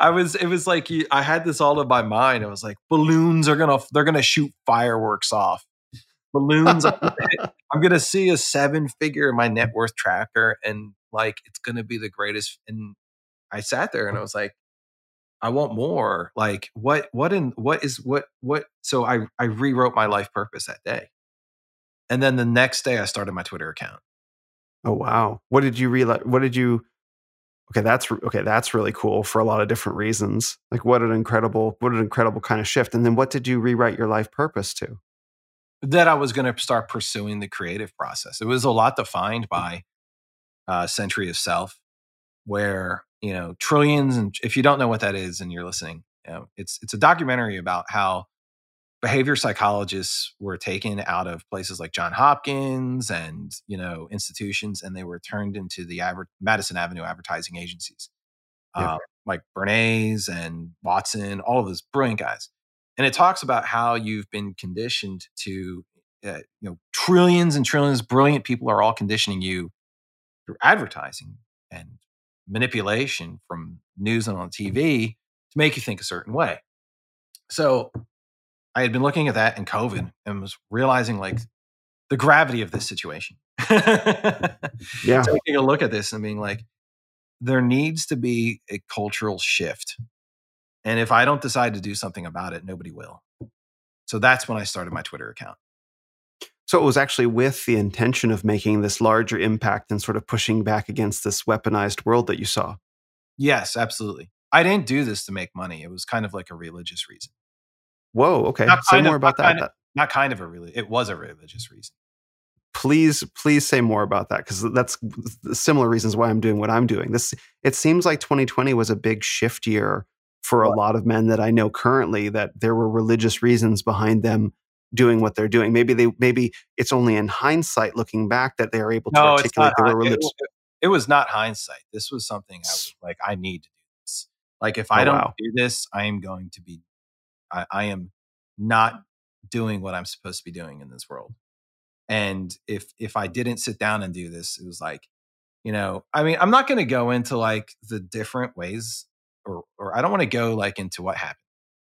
I was. It was like I had this all in my mind. I was like, balloons are gonna they're gonna shoot fireworks off. Balloons. are gonna hit- I'm gonna see a seven figure in my net worth tracker, and like it's gonna be the greatest. And I sat there and I was like, I want more. Like what what in what is what what so I I rewrote my life purpose that day. And then the next day I started my Twitter account. Oh wow. What did you realize? What did you? Okay, that's okay. That's really cool for a lot of different reasons. Like, what an incredible, what an incredible kind of shift. And then, what did you rewrite your life purpose to? That I was going to start pursuing the creative process. It was a lot defined by uh, Century of Self, where you know trillions and if you don't know what that is and you're listening, you know, it's it's a documentary about how behavior psychologists were taken out of places like John Hopkins and you know institutions, and they were turned into the adver- Madison Avenue advertising agencies, Yeah. uh, like Bernays and Watson, all of those brilliant guys. And it talks about how you've been conditioned to, uh, you know, trillions and trillions of brilliant people are all conditioning you through advertising and manipulation from news and on TV to make you think a certain way. So I had been looking at that in COVID and was realizing like the gravity of this situation. Yeah. Taking a look at this and being like, there needs to be a cultural shift. And if I don't decide to do something about it, nobody will. So that's when I started my Twitter account. So it was actually with the intention of making this larger impact and sort of pushing back against this weaponized world that you saw. Yes, absolutely. I didn't do this to make money. It was kind of like a religious reason. Whoa. Okay. Not Say of- more about not that. kind of- Not kind of a really, it was a religious reason. please please say more about that because that's similar reasons why i'm doing what i'm doing this it seems like 2020 was a big shift year for a lot of men that i know currently that there were religious reasons behind them doing what they're doing maybe they maybe it's only in hindsight looking back that they are able to No, articulate not. they were hi- religious It, it was not hindsight. This was something I was like, I need to do this. Like, if I Oh, don't wow. do this, I am going to be, I, I am not doing what I'm supposed to be doing in this world. And if if I didn't sit down and do this, it was like, you know, I mean, I'm not going to go into like the different ways, or or I don't want to go like into what happened.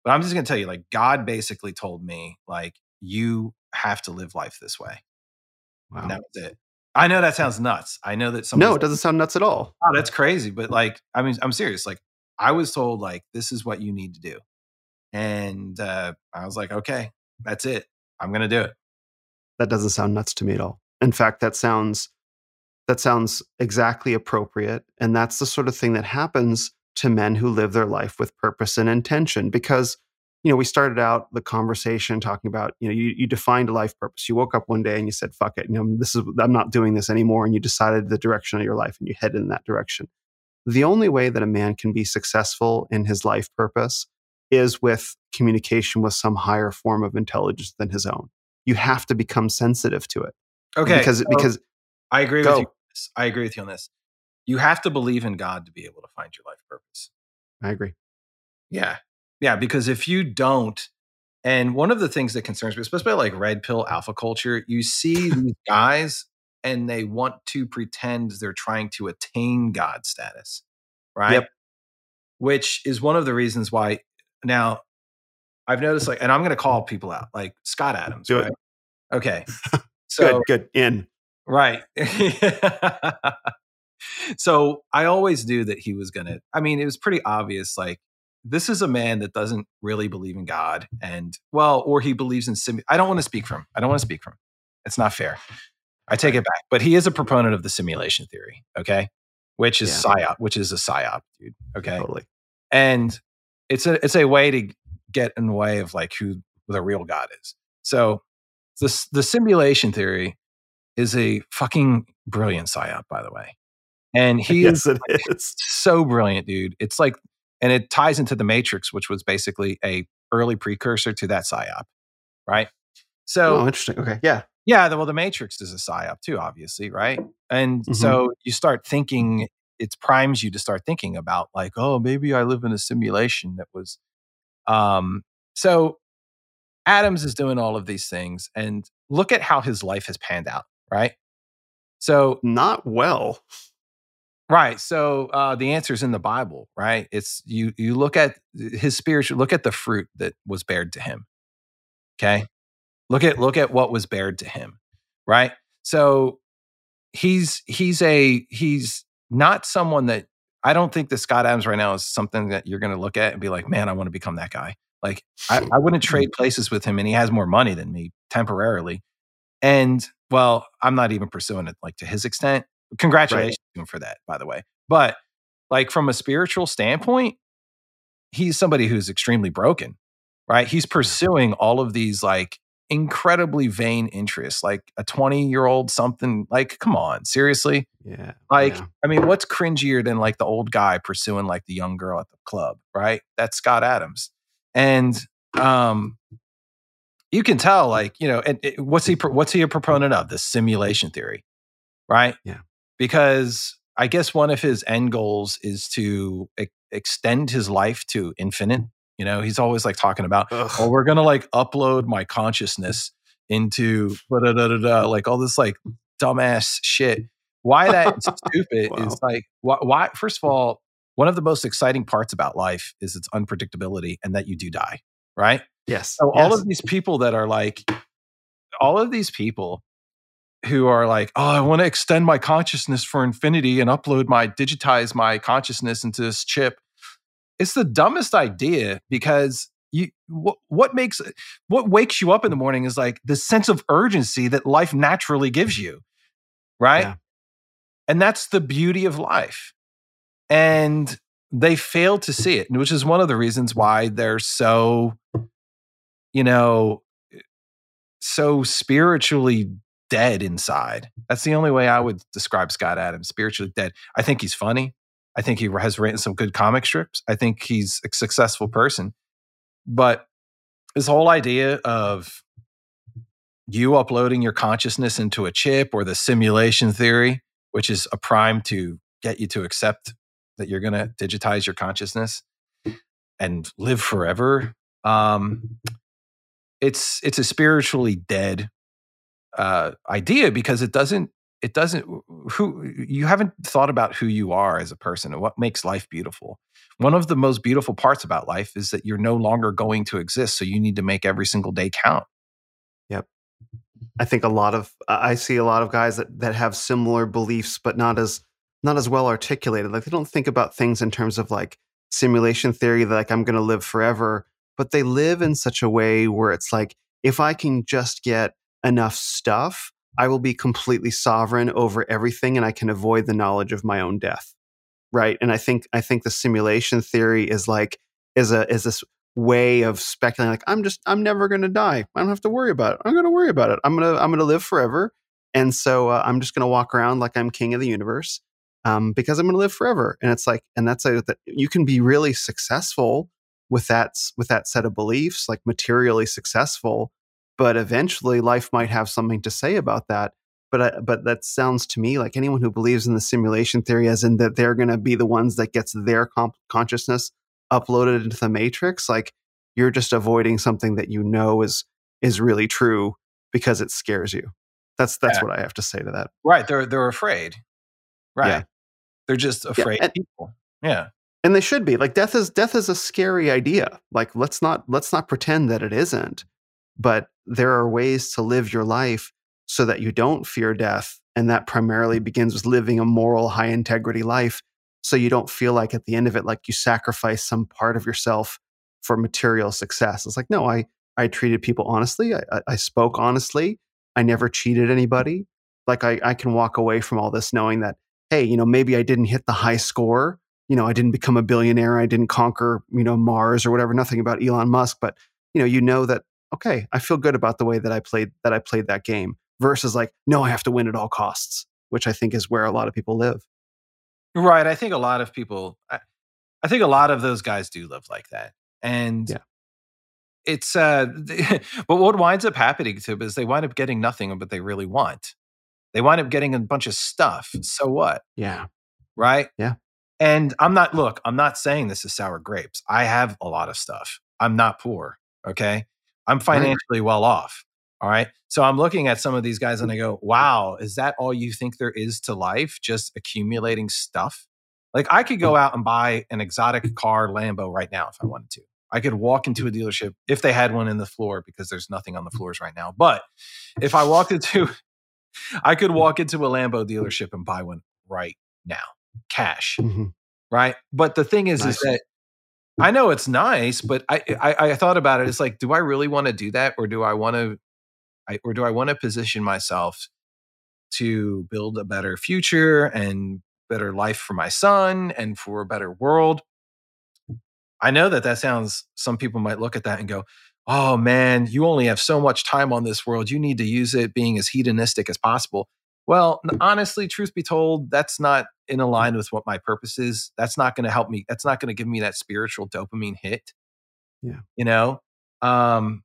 But I'm just going to tell you, like, God basically told me, like, you have to live life this way. Wow. And that was it. I know that sounds nuts. I know that some No, it doesn't sound nuts at all. Oh, that's crazy. But like, I mean, I'm serious. Like, I was told like this is what you need to do, and uh, I was like, okay, that's it. I'm gonna do it. That doesn't sound nuts to me at all. In fact, that sounds that sounds exactly appropriate, and that's the sort of thing that happens to men who live their life with purpose and intention. Because you know, we started out the conversation talking about you know you, you defined a life purpose. You woke up one day and you said, "Fuck it," you know, this is I'm not doing this anymore, and you decided the direction of your life and you head in that direction. The only way that a man can be successful in his life purpose is with communication with some higher form of intelligence than his own. You have to become sensitive to it. Okay, Because so because I agree Go. with you. I agree with you on this. You have to believe in God to be able to find your life purpose. I agree. Yeah. Yeah. Because if you don't, and one of the things that concerns me, especially like red pill alpha culture, you see these guys and they want to pretend they're trying to attain God status, right? Yep. Which is one of the reasons why now I've noticed like, and I'm going to call people out like Scott Adams. Do it. Okay. So, good, good. In. Right. so I always knew that he was going to, I mean, it was pretty obvious. Like, this is a man that doesn't really believe in God. And, well, or he believes in, sim- I don't want to speak for him. I don't want to speak for him. It's not fair. I take it back. But he is a proponent of the simulation theory. Okay. Which is Yeah. psyop, which is a psyop, dude. Okay. Totally. and it's a it's a way to get in the way of like who the real god is so this the simulation theory is a fucking brilliant psyop by the way and he yes, is it is. so brilliant dude it's like and it ties into the matrix which was basically a early precursor to that psyop right so oh, interesting. Okay. Yeah. yeah, the, well, the Matrix is a psyop too, obviously, right? And Mhm. so you start thinking, it primes you to start thinking about like, oh, maybe I live in a simulation that was. Um, so Adams is doing all of these things, and look at how his life has panned out, right? So Not well. Right. So uh, the answer is in the Bible, right? It's you. You look at his spiritual. Look at the fruit that was bared to him. Okay. Look at look at what was bared to him, right? So he's he's a he's not someone that I don't think that Scott Adams right now is something that you're going to look at and be like, man, I want to become that guy. Like I, I wouldn't trade places with him, and he has more money than me temporarily. And well, I'm not even pursuing it like to his extent. Congratulations to him for that, by the way. But like from a spiritual standpoint, he's somebody who's extremely broken, right? He's pursuing all of these like incredibly vain interests, like a 20 year old something. Like, come on, seriously? Yeah. Like, yeah. I mean, what's cringier than like the old guy pursuing like the young girl at the club, right? That's Scott Adams. And um you can tell like, you know, and it, what's he what's he a proponent of? The simulation theory, right? Yeah. Because I guess one of his end goals is to e- extend his life to infinite. You know, he's always like talking about, oh, Ugh. oh, we're gonna like upload my consciousness into da da da da, like all this like dumbass shit. Why that stupid Wow. is like why, why? First of all, one of the most exciting parts about life is its unpredictability and that you do die, right? yes. So all of these people that are like, all of these people who are like, oh, I want to extend my consciousness for infinity and upload my digitize my consciousness into this chip. It's the dumbest idea because you what, what makes what wakes you up in the morning is like the sense of urgency that life naturally gives you, right? Yeah. And that's the beauty of life. And they fail to see it, which is one of the reasons why they're so you know, eh, so spiritually dead inside. That's the only way I would describe Scott Adams, spiritually dead. I think he's funny. I think he has written some good comic strips. I think he's a successful person. But this whole idea of you uploading your consciousness into a chip or the simulation theory, which is a prime to get you to accept that you're going to digitize your consciousness and live forever. Um, it's it's a spiritually dead uh, idea because it doesn't it doesn't who you haven't thought about who you are as a person and what makes life beautiful. One of the most beautiful parts about life is that you're no longer going to exist, so you need to make every single day count. Yep. I think a lot of I see a lot of guys that that have similar beliefs, but not as not as well articulated. Like they don't think about things in terms of like simulation theory, like I'm going to live forever, but they live in such a way where it's like if I can just get enough stuff, I will be completely sovereign over everything, and I can avoid the knowledge of my own death. Right, and I think I think the simulation theory is like is a is this way of speculating like i'm just i'm never to die. I don't have to worry about it. I'm to worry about it. I'm to i'm to live forever. And so uh, i'm just to walk around like i'm king of the universe um, because i'm going to live forever. And it's like and that's a that you can be really successful with that with that set of beliefs like materially successful but eventually life might have something to say about that. But uh, but that sounds to me like anyone who believes in the simulation theory as in that they're going to be the ones that gets their comp- consciousness uploaded into the matrix like you're just avoiding something that you know is is really true because it scares you. That's that's yeah. what i have to say to that. Right they're they're afraid. Right. Yeah. they're just afraid yeah. And, people. Yeah. and they should be. Like death is death is a scary idea. Like let's not let's not pretend that it isn't but there are ways to live your life so that you don't fear death and that primarily begins with living a moral high integrity life so you don't feel like at the end of it like you sacrifice some part of yourself for material success. It's like no i i treated people honestly i, I spoke honestly i never cheated anybody. Like I, I can walk away from all this knowing that hey you know maybe i didn't hit the high score you know i didn't become a billionaire i didn't conquer you know mars or whatever nothing about elon musk but you know you know that okay i feel good about the way that i played that i played that game versus like no i have to win at all costs which i think is where a lot of people live Right. I think a lot of people, I, I think a lot of those guys do live like that. And yeah. it's, uh, but what winds up happening to them is they wind up getting nothing of what they really want. They wind up getting a bunch of stuff. So what? Yeah. Right. Yeah. And I'm not, look, I'm not saying this is sour grapes. I have a lot of stuff. I'm not poor. Okay. I'm financially well off. All right. So I'm looking at some of these guys and mm. I go, wow, is that all you think there is to life? Just accumulating stuff? Like I could mm. go out and buy an exotic car Lambo right now if I wanted to. I could walk into a dealership if they had one in the floor because there's nothing on the mm. floors right now. But if I walked into, I could walk into a Lambo dealership and buy one right now, cash. Mm-hmm. Right. But the thing is, nice. is that I know it's nice, but I, I, I thought about it. It's like, do I really want to do that, or do I want to I, or do I want to position myself to build a better future and better life for my son and for a better world? I know that that sounds, some people might look at that and go, oh man, you only have so much time on this world. You need to use it being as hedonistic as possible. Well, honestly, truth be told, that's not in line with what my purpose is. That's not going to help me. That's not going to give me that spiritual dopamine hit. Yeah. You know, um,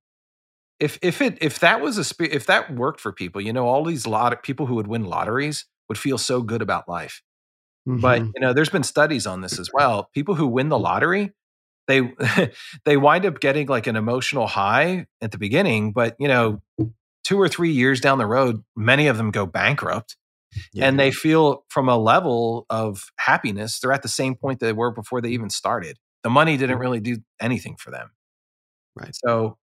if if it if that was a if that worked for people, you know, all these lot of people who would win lotteries would feel so good about life. Mm-hmm. But you know, there's been studies on this as well. People who win the lottery, they they wind up getting like an emotional high at the beginning, but you know, two or three years down the road, many of them go bankrupt. Yeah. And they feel from a level of happiness, they're at the same point they were before they even started. The money didn't mm-hmm. really do anything for them. Right. So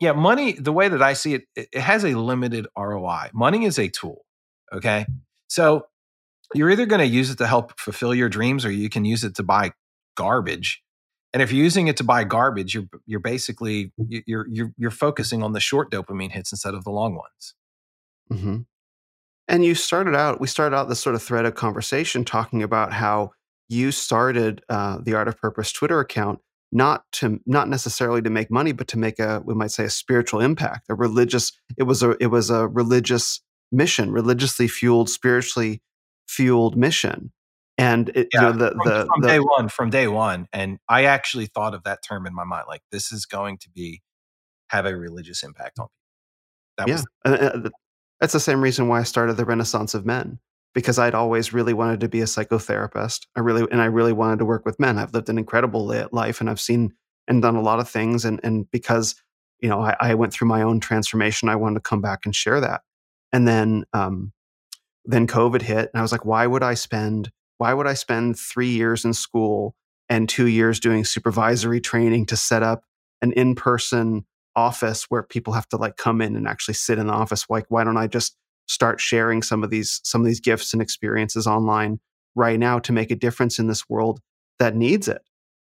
yeah, money, the way that I see it, it has a limited ROI. Money is a tool. Okay. So you're either going to use it to help fulfill your dreams or you can use it to buy garbage. And if you're using it to buy garbage, you're you're basically you're you're you're focusing on the short dopamine hits instead of the long ones. Mm-hmm. And you started out. We started out this sort of thread of conversation talking about how you started uh, the Art of Purpose Twitter account not to not necessarily to make money but to make a we might say a spiritual impact a religious it was a it was a religious mission religiously fueled spiritually fueled mission and it, yeah, you know the, from, the, from the, day one from day one and i actually thought of that term in my mind like this is going to be have a religious impact on people that yeah was, uh, that's the same reason why i started the renaissance of men because I'd always really wanted to be a psychotherapist. I really and I really wanted to work with men. I've lived an incredible life and I've seen and done a lot of things. And and because you know I, I went through my own transformation, I wanted to come back and share that. And then um, then COVID hit, and I was like, why would I spend why would I spend three years in school and two years doing supervisory training to set up an in person office where people have to like come in and actually sit in the office. Like, why don't I just start sharing some of these some of these gifts and experiences online right now to make a difference in this world that needs it?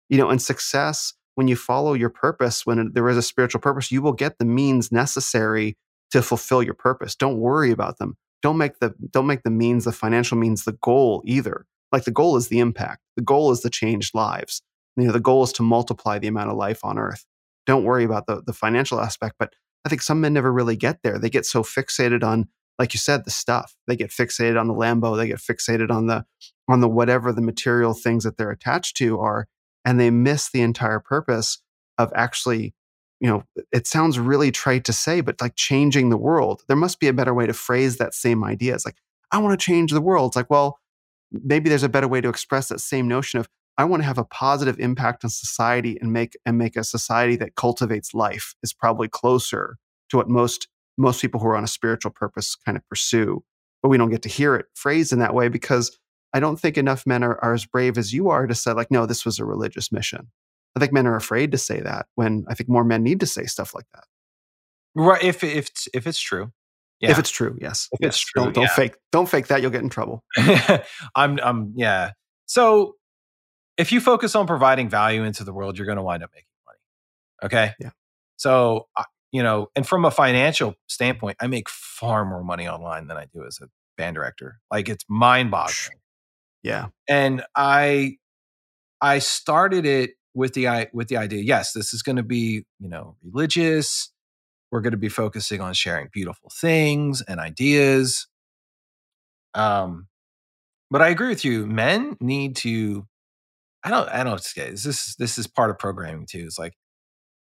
You know, and success when you follow your purpose, when there is a spiritual purpose, you will get the means necessary to fulfill your purpose. Don't worry about them. Don't make the don't make the means, the financial means, the goal either. Like the goal is the impact. The goal is to change lives. You know, the goal is to multiply the amount of life on earth. Don't worry about the, the financial aspect. But I think some men never really get there. They get so fixated on, like you said, the stuff. They get fixated on the Lambo. They get fixated on the on the whatever the material things that they're attached to are, and they miss the entire purpose of actually you know, it sounds really trite to say, but like changing the world. There must be a better way to phrase that same idea. It's like, I want to change the world. It's like, well, maybe there's a better way to express that same notion of I want to have a positive impact on society and make and make a society that cultivates life is probably closer to what most most people who are on a spiritual purpose kind of pursue. But we don't get to hear it phrased in that way because I don't think enough men are, are as brave as you are to say, like, no, this was a religious mission. I think men are afraid to say that when I think more men need to say stuff like that. Right. If if if it's true. Yeah. If it's true, yes. If yes. it's true, don't, don't yeah. fake don't fake that. You'll get in trouble. I'm I'm yeah. So if you focus on providing value into the world, you're going to wind up making money. Okay. Yeah. So you know, and from a financial standpoint, I make far more money online than I do as a band director. Like it's mind boggling. Yeah. And I I started it with the with the idea yes this is going to be you know religious we're going to be focusing on sharing beautiful things and ideas um but i agree with you men need to i don't i don't this is this is part of programming too it's like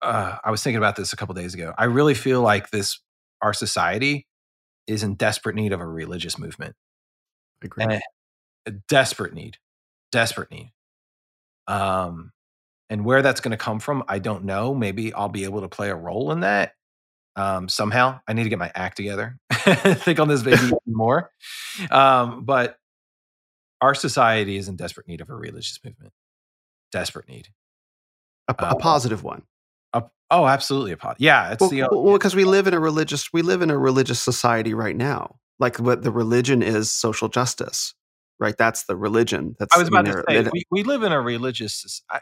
uh, i was thinking about this a couple days ago i really feel like this our society is in desperate need of a religious movement I agree. and a desperate need desperate need um and where that's going to come from, I don't know. Maybe I'll be able to play a role in that um, somehow. I need to get my act together, think on this baby more. Um, but our society is in desperate need of a religious movement. Desperate need. A, a positive one. A, oh, absolutely a positive. Yeah, it's well, the well because we live in a religious we live in a religious society right now. Like what the religion is social justice, right? That's the religion. That's I was about I mean, to say we, we live in a religious. I,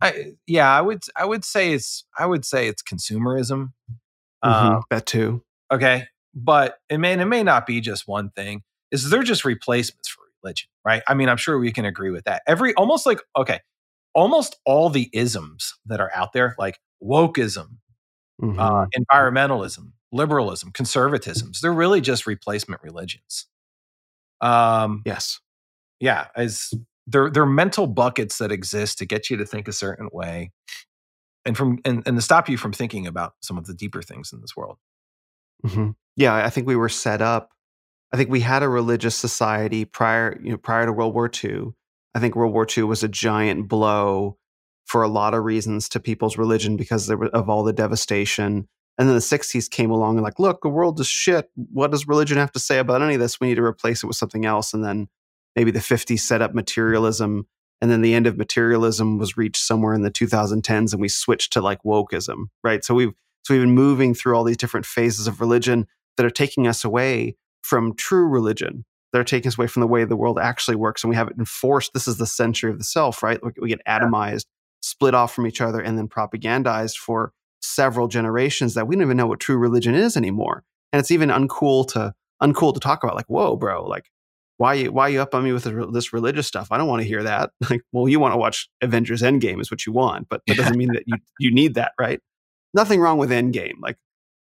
I, yeah, I would I would say it's I would say it's consumerism. Mm-hmm, um, that too. Okay, but it may it may not be just one thing. Is they're just replacements for religion, right? I mean, I'm sure we can agree with that. Every almost like okay, almost all the isms that are out there, like wokeism, Mhm. uh, environmentalism, liberalism, conservatisms, they're really just replacement religions. Um, yes. yeah, as they're they're mental buckets that exist to get you to think a certain way, and from and, and to stop you from thinking about some of the deeper things in this world. hmm Yeah, I think we were set up. I think we had a religious society prior, you know, prior to World War II. I think World War II was a giant blow for a lot of reasons to people's religion because of all the devastation. And then the 60s came along and like, look, the world is shit. What does religion have to say about any of this? We need to replace it with something else. And then maybe the 50s set up materialism. And then the end of materialism was reached somewhere in the 2010s and we switched to like wokeism, right? So we've so we've been moving through all these different phases of religion that are taking us away from true religion, that are taking us away from the way the world actually works. And we have it enforced. This is the century of the self, right? We, we get atomized, split off from each other, and then propagandized for several generations that we don't even know what true religion is anymore. And it's even uncool to uncool to talk about. Like, whoa, bro, like why you why you up on me with this religious stuff? I don't want to hear that. Like, well, you want to watch Avengers Endgame is what you want, but that doesn't mean that you you need that, right? Nothing wrong with Endgame, like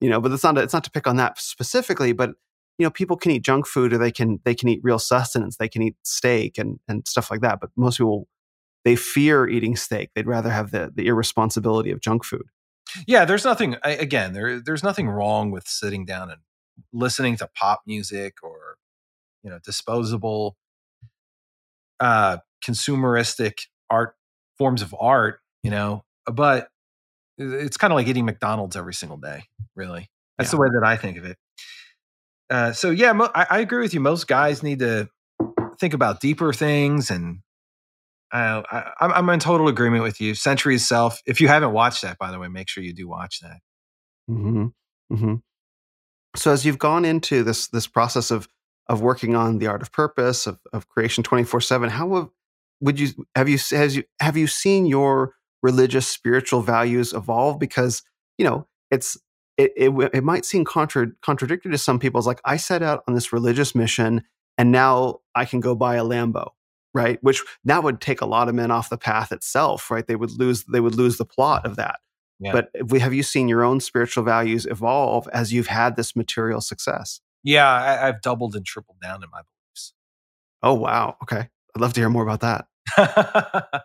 you know, but it's not it's not to pick on that specifically, but you know, people can eat junk food or they can they can eat real sustenance, they can eat steak and and stuff like that. But most people they fear eating steak. They'd rather have the the irresponsibility of junk food. Yeah, there's nothing again, there there's nothing wrong with sitting down and listening to pop music or you know, disposable uh consumeristic art forms of art, you know, but it's kind of like eating McDonald's every single day, really. That's the way that I think of it. Uh, so yeah, mo- I, I agree with you. Most guys need to think about deeper things, and uh, I, I'm, I'm in total agreement with you. Century Self. If you haven't watched that, by the way, make sure you do watch that. Mm-hmm. Mm-hmm. So as you've gone into this this process of of working on the art of purpose of, of creation twenty four seven, how have, would you have you has you have you seen your religious spiritual values evolve? Because you know it's it it, it might seem contra- contradictory to some people. It's like I set out on this religious mission, and now I can go buy a Lambo, right? Which that would take a lot of men off the path itself, right? They would lose they would lose the plot of that. Yeah. But eh, we, have you seen your own spiritual values evolve as you've had this material success? Yeah, I, I've doubled and tripled down in my beliefs. Oh wow, okay. I'd love to hear more about that.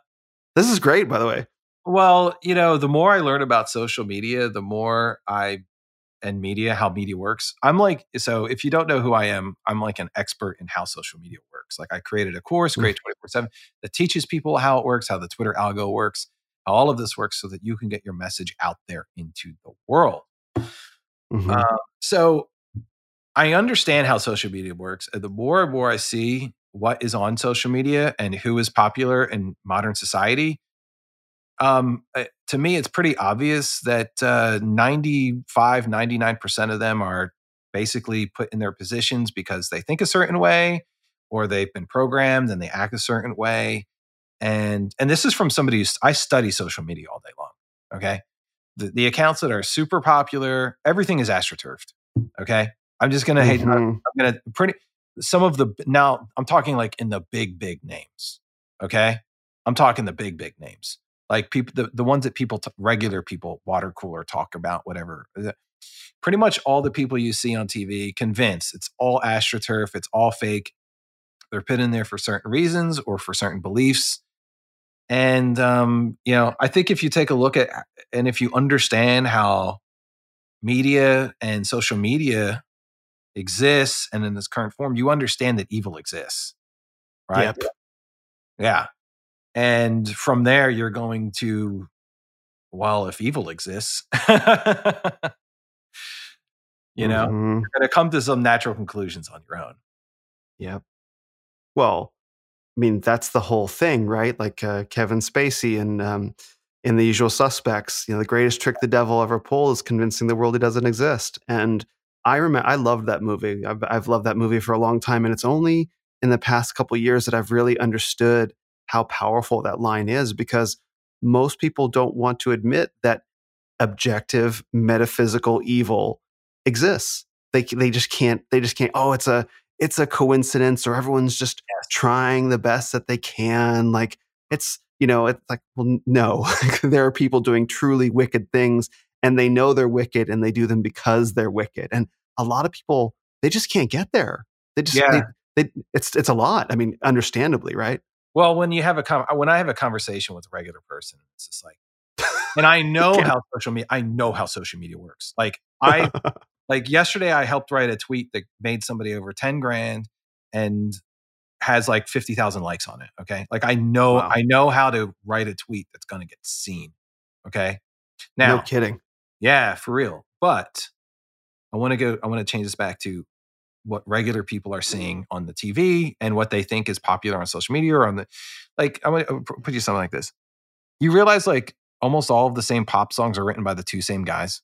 This is great, by the way. well, you know, the more I learn about social media, the more I and media, how media works. I'm like, so if you don't know who I am, I'm like an expert in how social media works. Like I created a course, Mm. Create 24 7, that teaches people how it works, how the Twitter algo works, how all of this works so that you can get your message out there into the world. Mhm. Uh, so I understand how social media works. The more and more I see what is on social media and who is popular in modern society, um, uh, to me, it's pretty obvious that uh, 95, 99% of them are basically put in their positions because they think a certain way or they've been programmed and they act a certain way. And, and this is from somebody who's, I study social media all day long. Okay. The, the accounts that are super popular, everything is astroturfed. Okay. I'm just going to hate. I'm going to pretty, some of the, now I'm talking like in the big, big names. Okay. I'm talking the big, big names like people the, the ones that people t- regular people water cooler talk about whatever pretty much all the people you see on tv convinced it's all astroturf it's all fake they're put in there for certain reasons or for certain beliefs and um, you know i think if you take a look at and if you understand how media and social media exists and in this current form you understand that evil exists right Yep. yeah. And from there, you're going to, well, if evil exists, you know, Mhm. you're going to come to some natural conclusions on your own. Yep. Well, I mean, that's the whole thing, right? Like uh, Kevin Spacey and um, in The Usual Suspects, you know, the greatest trick the devil ever pulled is convincing the world he doesn't exist. And I remember, I loved that movie. I've, I've loved that movie for a long time, and it's only in the past couple years that I've really understood how powerful that line is because most people don't want to admit that objective metaphysical evil exists. They they just can't. They just can't. Oh, it's a it's a coincidence, or everyone's just trying the best that they can. Like it's you know it's like well no, there are people doing truly wicked things, and they know they're wicked, and they do them because they're wicked. And a lot of people they just can't get there. They just Yeah. they, they, it's it's a lot. I mean, understandably, right? Well, when you have a con- when I have a conversation with a regular person, it's just like, and I know how social media, I know how social media works. Like I, like yesterday, I helped write a tweet that made somebody over ten grand and has like fifty thousand likes on it. Okay, like I know, Wow. I know how to write a tweet that's going to get seen. Okay, now no kidding. Yeah, for real. But I want to go, I want to change this back to what regular people are seeing mm-hmm. on the TV and what they think is popular on social media or on the, like, I'm going to put you something like this. You realize like almost all of the same pop songs are written by the two same guys.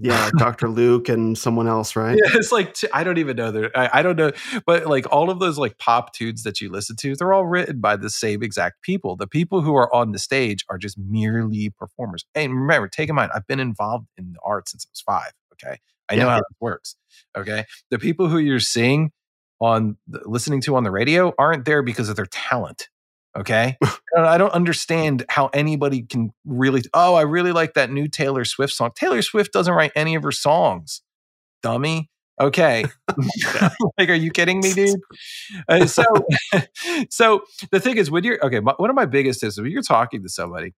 Yeah, like Dr. Luke and someone else, right? Yeah, it's like, I don't even know. There, I, I don't know. But like all of those like pop tunes that you listen to, they're all written by the same exact people. The people who are on the stage are just merely performers. And remember, take in mind, I've been involved in the art since I was five. Okay. I know Yeah. how it works. Okay. The people who you're seeing on the, listening to on the radio aren't there because of their talent. Okay. I don't understand how anybody can really, oh, I really like that new Taylor Swift song. Taylor Swift doesn't write any of her songs, dummy. Okay. like, are you kidding me, dude? Uh, so, so the thing is, when you're, okay, my, one of my biggest is when you're talking to somebody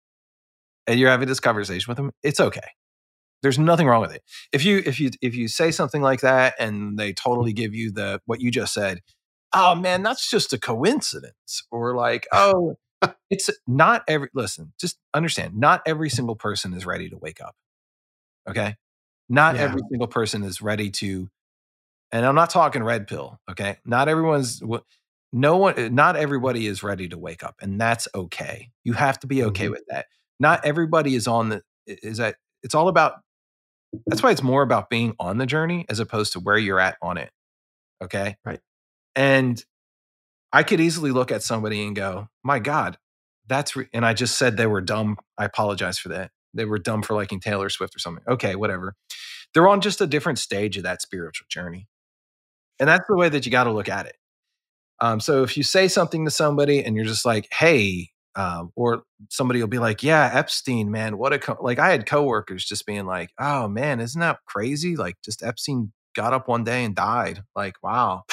and you're having this conversation with them, it's okay. There's nothing wrong with it. If you, if you, if you say something like that and they totally give you the, what you just said, oh man, that's just a coincidence. Or like, oh, it's not every listen just understand not every single person is ready to wake up okay not Yeah. every single person is ready to and i'm not talking red pill okay not everyone's no one not everybody is ready to wake up and that's okay you have to be okay Mhm. with that not everybody is on the is that it's all about That's why it's more about being on the journey as opposed to where you're at on it. Okay. Right. And I could easily look at somebody and go, my God, that's, re-. and I just said they were dumb. I apologize for that. They were dumb for liking Taylor Swift or something. Okay, whatever. They're on just a different stage of that spiritual journey. And that's the way that you got to look at it. Um, so if you say something to somebody and you're just like, hey, um, or somebody will be like, yeah, Epstein, man, what a, co-. like I had coworkers just being like, oh man, isn't that crazy? Like just Epstein got up one day and died. Like, wow.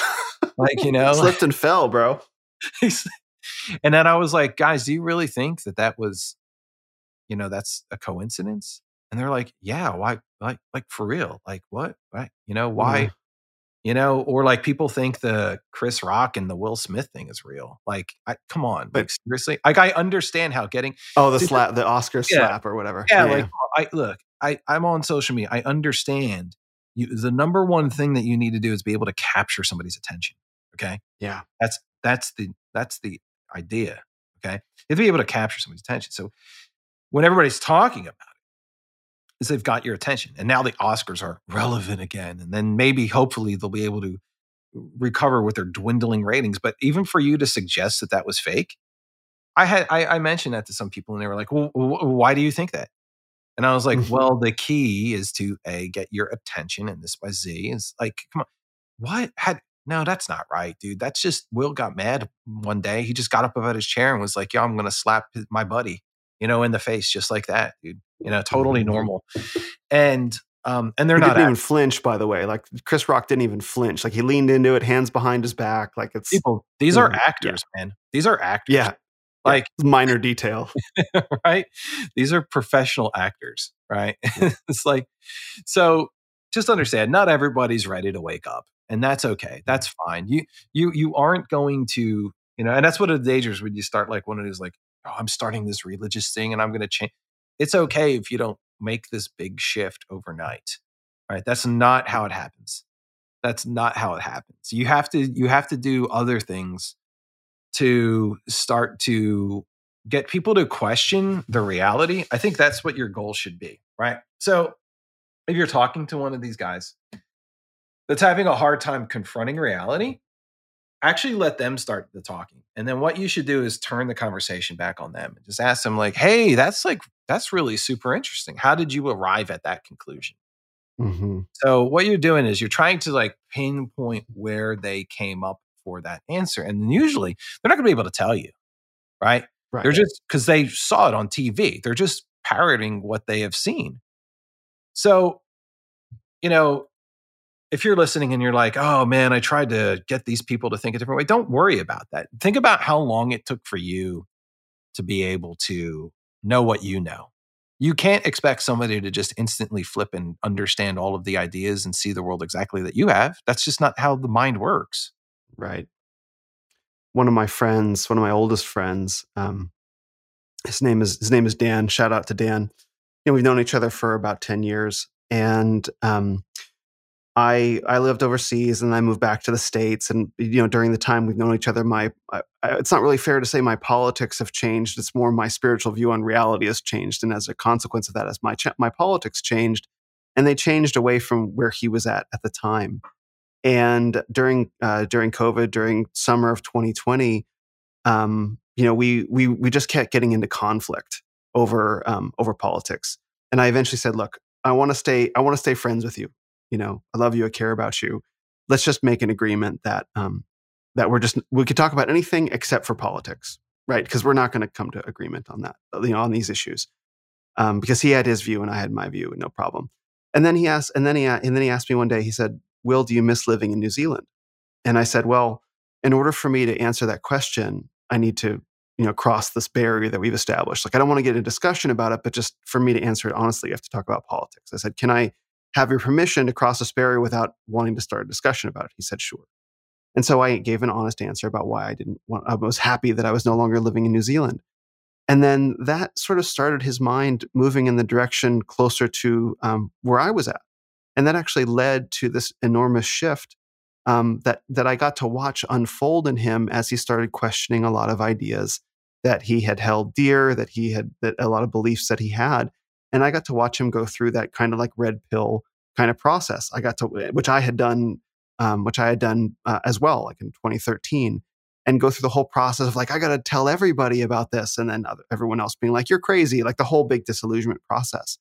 Like, you know, slipped and fell, bro. and then I was like, guys, do you really think that that was, you know, that's a coincidence? And they're like, yeah, why, like, like for real? Like what? Right? You know, why? You know, or like people think the Chris Rock and the Will Smith thing is real. Like, I, come on, but, like seriously, like I understand how getting oh the slap, the Oscar yeah, slap or whatever. Yeah, yeah, like I look, I I'm on social media. I understand you. The number one thing that you need to do is be able to capture somebody's attention. Okay. Yeah. That's that's the that's the idea. Okay. You have to be able to capture somebody's attention. So when everybody's talking about it, is they've got your attention. And now the Oscars are relevant again. And then maybe hopefully they'll be able to recover with their dwindling ratings. But even for you to suggest that that was fake, I had I, I mentioned that to some people and they were like, well, why do you think that? And I was like, mm-hmm. well, the key is to a get your attention, and this by Z is like, come on, what had no, that's not right, dude. That's just Will got mad one day. He just got up out his chair and was like, yo, I'm gonna slap my buddy, you know, in the face just like that, dude." You know, totally mm-hmm. normal. And um, and they're he not didn't even flinch, by the way. Like Chris Rock didn't even flinch. Like he leaned into it, hands behind his back. Like it's people. These are actors, yeah. man. These are actors. Yeah, like minor detail, right? These are professional actors, right? it's like so. Just understand, not everybody's ready to wake up and that's okay. That's fine. You you you aren't going to you know, and that's what the dangers when you start like one of these like, oh, I'm starting this religious thing and I'm going to change. It's okay if you don't make this big shift overnight. Right? That's not how it happens. That's not how it happens. You have to you have to do other things to start to get people to question the reality. I think that's what your goal should be, right? So if you're talking to one of these guys that's having a hard time confronting reality, actually let them start the talking. And then what you should do is turn the conversation back on them and just ask them, like, hey, that's like, that's really super interesting. How did you arrive at that conclusion? Mm-hmm. So what you're doing is you're trying to like pinpoint where they came up for that answer. And usually they're not going to be able to tell you, right? right. They're just because they saw it on TV. They're just parroting what they have seen. So, you know, if you're listening and you're like, oh man, I tried to get these people to think a different way, don't worry about that. Think about how long it took for you to be able to know what you know. You can't expect somebody to just instantly flip and understand all of the ideas and see the world exactly that you have. That's just not how the mind works. Right. One of my friends, one of my oldest friends, um, his name is his name is Dan. Shout out to Dan. You know, we've known each other for about ten years, and um, I I lived overseas and I moved back to the states and you know during the time we've known each other my I, it's not really fair to say my politics have changed. It's more my spiritual view on reality has changed and as a consequence of that as my ch- my politics changed and they changed away from where he was at at the time. And during uh, during COVID during summer of 2020 um, you know we we we just kept getting into conflict over um, over politics. And I eventually said look I want to stay I want to stay friends with you you know, I love you, I care about you. Let's just make an agreement that um, that we're just we could talk about anything except for politics, right? Because we're not going to come to agreement on that, uh, you know, on these issues. Um, because he had his view and I had my view, no problem. And then he asked, and then he and then he asked me one day. He said, "Will, do you miss living in New Zealand?" And I said, "Well, in order for me to answer that question, I need to, you know, cross this barrier that we've established. Like, I don't want to get a discussion about it, but just for me to answer it honestly, you have to talk about politics." I said, "Can I have your permission to cross this barrier without wanting to start a discussion about it? He said, sure. And so I gave an honest answer about why I didn't want, I was happy that I was no longer living in New Zealand. And then that sort of started his mind moving in the direction closer to um, where I was at. And that actually led to this enormous shift um, that, that I got to watch unfold in him as he started questioning a lot of ideas that he had held dear, that he had, that a lot of beliefs that he had. And I got to watch him go through that kind of like red pill kind of process. I got to, which I had done, um, which I had done uh, as well, like in 2013 and go through the whole process of like, I got to tell everybody about this. And then other, everyone else being like, you're crazy, like the whole big disillusionment process.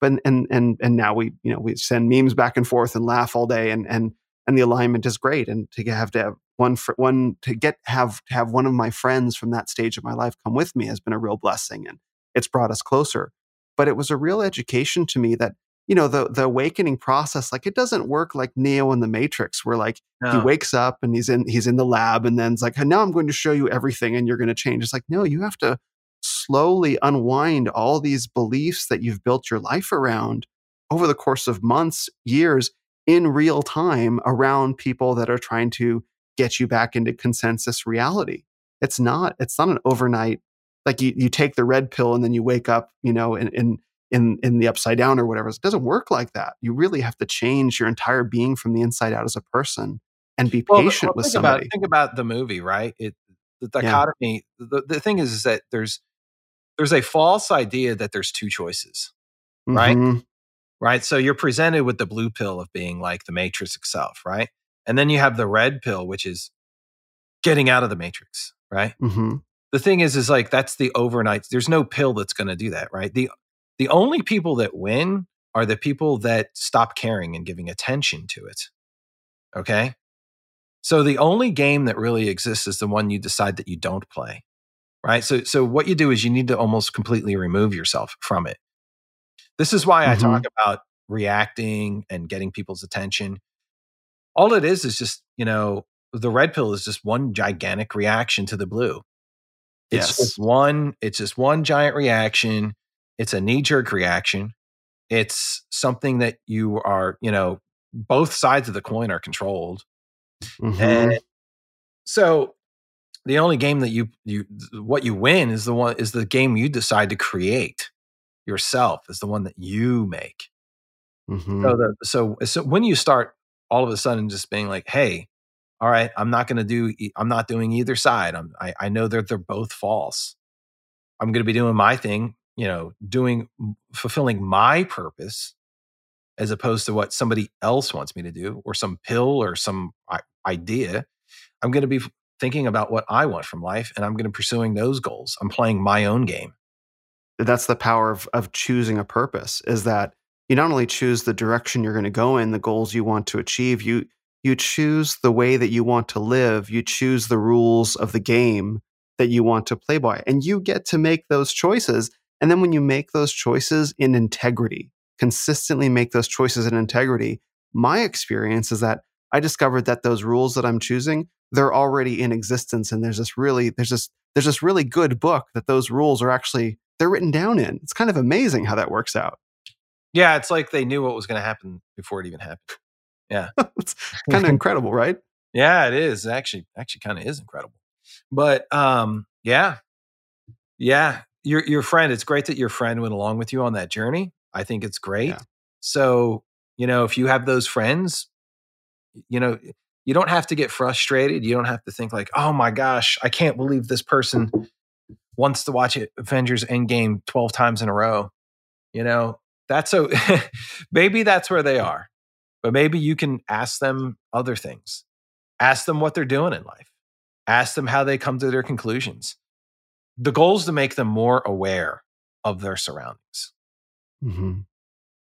But, and, and, and now we, you know, we send memes back and forth and laugh all day and, and, and the alignment is great. And to have to have one, fr- one, to get, have, to have one of my friends from that stage of my life come with me has been a real blessing and it's brought us closer. But it was a real education to me that you know the the awakening process like it doesn't work like neo in the matrix where like no. he wakes up and he's in he's in the lab and then it's like now i'm going to show you everything and you're going to change it's like no you have to slowly unwind all these beliefs that you've built your life around over the course of months years in real time around people that are trying to get you back into consensus reality it's not it's not an overnight like you, you take the red pill and then you wake up you know in, in in in the upside down or whatever. It doesn't work like that. You really have to change your entire being from the inside out as a person and be well, patient well, with think somebody. About, think about the movie, right? It the dichotomy. Yeah. The, the thing is, is that there's there's a false idea that there's two choices, right? Mm-hmm. Right. So you're presented with the blue pill of being like the matrix itself, right? And then you have the red pill, which is getting out of the matrix, right? Mm-hmm. The thing is, is like that's the overnight. There's no pill that's going to do that, right? The the only people that win are the people that stop caring and giving attention to it. Okay. So the only game that really exists is the one you decide that you don't play. Right. So, so what you do is you need to almost completely remove yourself from it. This is why mm-hmm. I talk mm-hmm. about reacting and getting people's attention. All it is is just, you know, the red pill is just one gigantic reaction to the blue. It's yes. just one, it's just one giant reaction it's a knee jerk reaction. It's something that you are, you know, both sides of the coin are controlled. Mm-hmm. And so the only game that you you what you win is the one is the game you decide to create yourself is the one that you make. Mm-hmm. So the so so when you start all of a sudden just being like, hey, all right, I'm not going to do I'm not doing either side. I'm I, I know that they're both false. I'm going to be doing my thing you know, doing, fulfilling my purpose as opposed to what somebody else wants me to do or some pill or some idea. I'm going to be thinking about what I want from life and I'm going to pursuing those goals. I'm playing my own game. That's the power of, of choosing a purpose is that you not only choose the direction you're going to go in, the goals you want to achieve, you you choose the way that you want to live, you choose the rules of the game that you want to play by. And you get to make those choices and then when you make those choices in integrity, consistently make those choices in integrity, my experience is that I discovered that those rules that I'm choosing, they're already in existence. And there's this really, there's this, there's this really good book that those rules are actually, they're written down in. It's kind of amazing how that works out. Yeah. It's like they knew what was going to happen before it even happened. Yeah. it's kind of incredible, right? Yeah, it is. Actually, actually kind of is incredible. But um, yeah. Yeah your your friend it's great that your friend went along with you on that journey i think it's great yeah. so you know if you have those friends you know you don't have to get frustrated you don't have to think like oh my gosh i can't believe this person wants to watch it avengers endgame 12 times in a row you know that's so maybe that's where they are but maybe you can ask them other things ask them what they're doing in life ask them how they come to their conclusions the goal is to make them more aware of their surroundings. Mm-hmm.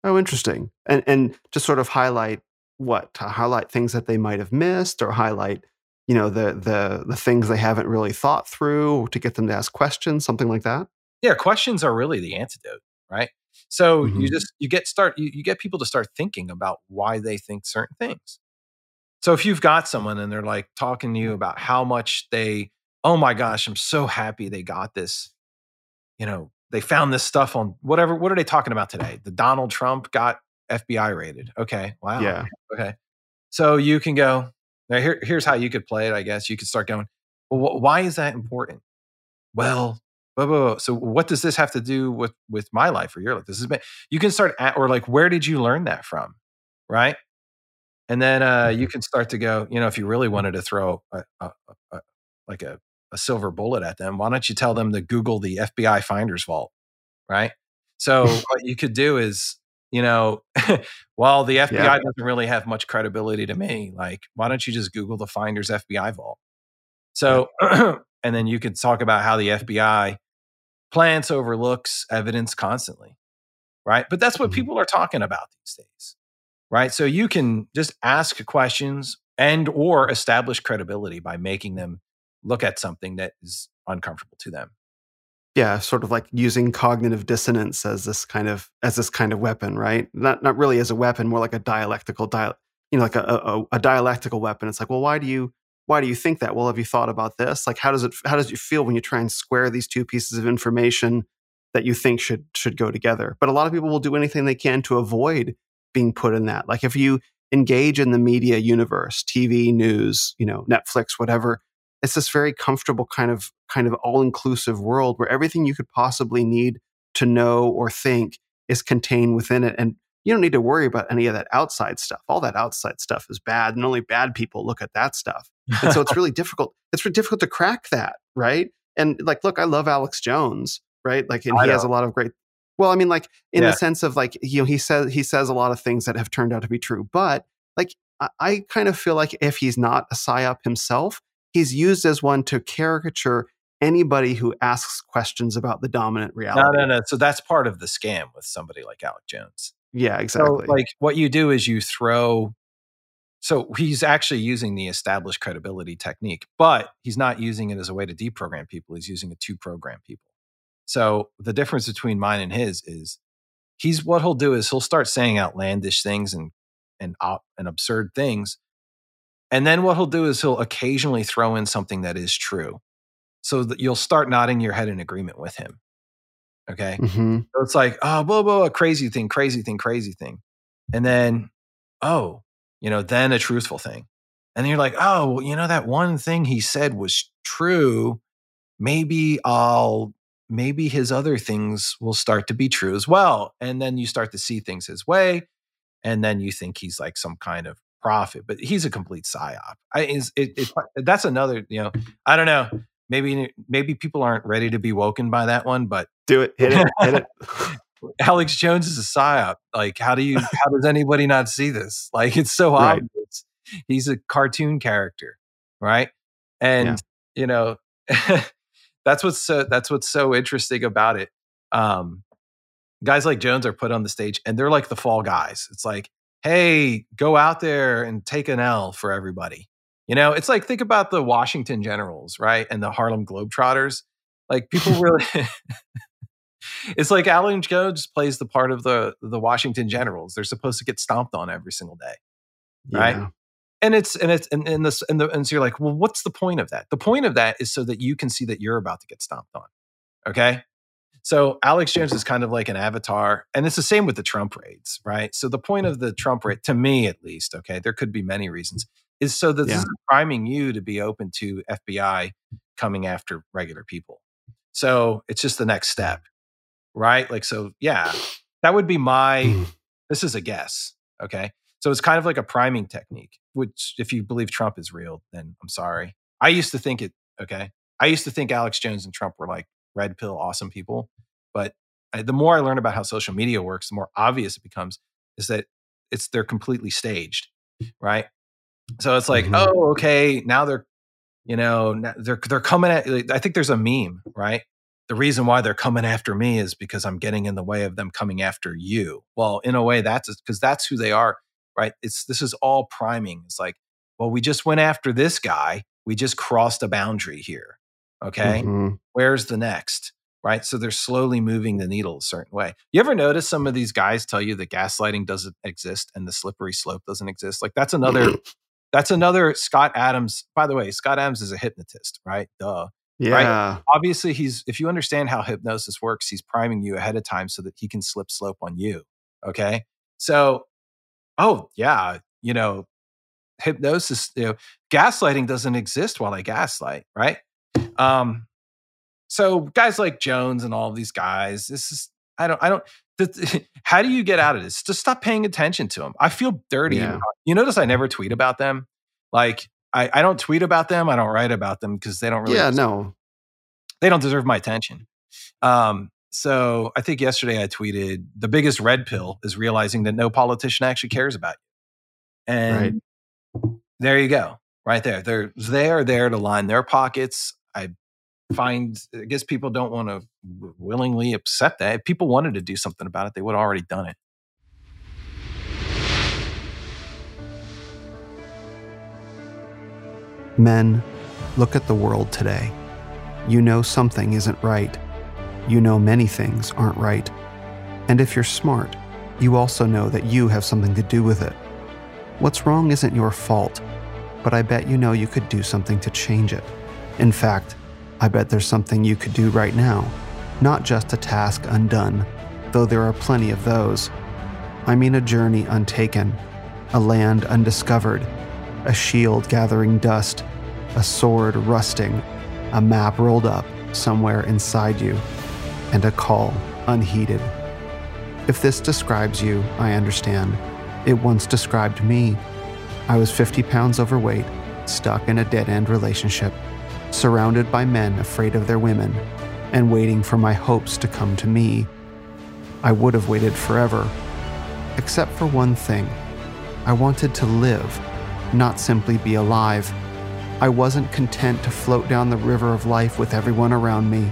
Oh, interesting. And and to sort of highlight what to highlight things that they might have missed, or highlight you know the the the things they haven't really thought through to get them to ask questions, something like that. Yeah, questions are really the antidote, right? So mm-hmm. you just you get start you, you get people to start thinking about why they think certain things. So if you've got someone and they're like talking to you about how much they oh my gosh, I'm so happy they got this. You know, they found this stuff on whatever. What are they talking about today? The Donald Trump got FBI rated. Okay. Wow. Yeah. Okay. So you can go, now here, here's how you could play it, I guess. You could start going, well, wh- why is that important? Well, whoa, whoa, whoa. so what does this have to do with with my life or your life? This is you can start at, or like, where did you learn that from? Right. And then uh, you mm-hmm. can start to go, you know, if you really wanted to throw a, a, a like a a silver bullet at them, why don't you tell them to Google the FBI Finders Vault, right? So what you could do is, you know, while the FBI Yeah. doesn't really have much credibility to me, like, why don't you just Google the Finders FBI vault? So, and then you could talk about how the FBI plants overlooks evidence constantly, right? But that's what Mhm. people are talking about these days, right? So you can just ask questions and or establish credibility by making them look at something that is uncomfortable to them. yeah, sort of like using cognitive dissonance as this kind of as this kind of weapon, right? Not not really as a weapon, more like a dialectical dial, you know, like a, a, a dialectical weapon. It's like, well, why do you why do you think that? Well, have you thought about this? Like, how does it how does it feel when you try and square these two pieces of information that you think should should go together? But a lot of people will do anything they can to avoid being put in that. Like, if you engage in the media universe, TV, news, you know, Netflix, whatever, it's this very comfortable kind of kind of all-inclusive world where everything you could possibly need to know or think is contained within it and you don't need to worry about any of that outside stuff all that outside stuff is bad and only bad people look at that stuff and so it's really difficult it's really difficult to crack that right and like look i love alex jones right like and I he has a lot of great well i mean like in Yeah. the sense of like you know he says he says a lot of things that have turned out to be true but like I, I kind of feel like if he's not a psyop himself he's used as one to caricature anybody who asks questions about the dominant No, reality no, no. So that's part of the scam with somebody like Alex Jones. Yeah exactly So, like, what you do is you throw. So he's actually using the established credibility technique, but he's not using it as a way to deprogram people. He's using it to program people. So the difference between mine and his is he's what he'll do is he'll start saying outlandish things and and op, and absurd things, and then what he'll do is he'll occasionally throw in something that is true, so that you'll start nodding your head in agreement with him. Okay. hmm So it's like, oh, blah, blah, blah, crazy thing, crazy thing, crazy thing. And then, oh, you know, then a truthful thing. And then you're like, oh, well, you know, that one thing he said was true. Maybe I'll, maybe his other things will start to be true as well. And then you start to see things his way. And then you think he's like some kind of prophet, but he's a complete psyop. I, is, it, it, that's another, you know, I don't know. Maybe, maybe people aren't ready to be woken by that one, but do it hit it hit it Alex Jones is a psyop. Like, how do you? How does anybody not see this? Like, it's so Right. obvious. He's a cartoon character, right? And Yeah. you know, that's what's so that's what's so interesting about it. Um, guys like Jones are put on the stage, and they're like the fall guys. It's like, hey, go out there and take an L for everybody. You know, it's like think about the Washington Generals, right, and the Harlem Globetrotters. Like people really. it's like Alex Jones plays the part of the the Washington Generals. They're supposed to get stomped on every single day, Right. Yeah. and it's and it's and, and this and, the, and so you're like, well, what's the point of that? The point of that is so that you can see that you're about to get stomped on. Okay, so Alex Jones is kind of like an avatar, and it's the same with the Trump raids, right? So the point of the Trump raid, to me at least, okay, there could be many reasons, is so that this is priming you to be open to FBI coming after regular people. So it's just the next step, right? Like, so yeah, that would be my. Mm. This is a guess, okay? So it's kind of like a priming technique, which if you believe Trump is real, then I'm sorry. I used to think it, okay? I used to think Alex Jones and Trump were like red pill awesome people, but I, the more I learn about how social media works, the more obvious it becomes is that it's they're completely staged, right? So it's like, Mhm. oh, okay, now they're, you know, they're they're coming at. I think there's a meme, right? The reason why they're coming after me is because I'm getting in the way of them coming after you. Well, in a way, that's because that's who they are, right? It's this is all priming. It's like, well, we just went after this guy. We just crossed a boundary here. Okay Mhm. where's the next right so they're slowly moving the needle a certain way you ever notice some of these guys tell you that gaslighting doesn't exist and the slippery slope doesn't exist like that's another that's another scott adams by the way scott adams is a hypnotist right? Duh yeah. Obviously he's if you understand how hypnosis works he's priming you ahead of time so that he can slip slope on you okay? So oh yeah you know hypnosis you know gaslighting doesn't exist while i gaslight right? Um so guys like jones and all of these guys this is i don't i don't the, how do you get out of this just stop paying attention to them i feel dirty Yeah. you notice i never tweet about them like I, I don't tweet about them i don't write about them because they don't really yeah no they don't deserve my attention. Um, so I think yesterday I tweeted the biggest red pill is realizing that no politician actually cares about you. And right. there you go, right there. They're they are there to line their pockets. I find I guess people don't want to willingly accept that. If people wanted to do something about it, they would have already done it. Men, look at the world today. You know something isn't right. You know many things aren't right. And if you're smart, you also know that you have something to do with it. What's wrong isn't your fault, but I bet you know you could do something to change it. In fact, I bet there's something you could do right now, not just a task undone, though there are plenty of those. I mean a journey untaken, a land undiscovered, a shield gathering dust, a sword rusting, a map rolled up somewhere inside you, and a call unheeded. If this describes you, I understand. It once described me. I was 50 pounds overweight, stuck in a dead end relationship, surrounded by men afraid of their women, and waiting for my hopes to come to me. I would have waited forever, except for one thing. I wanted to live not simply be alive. I wasn't content to float down the river of life with everyone around me.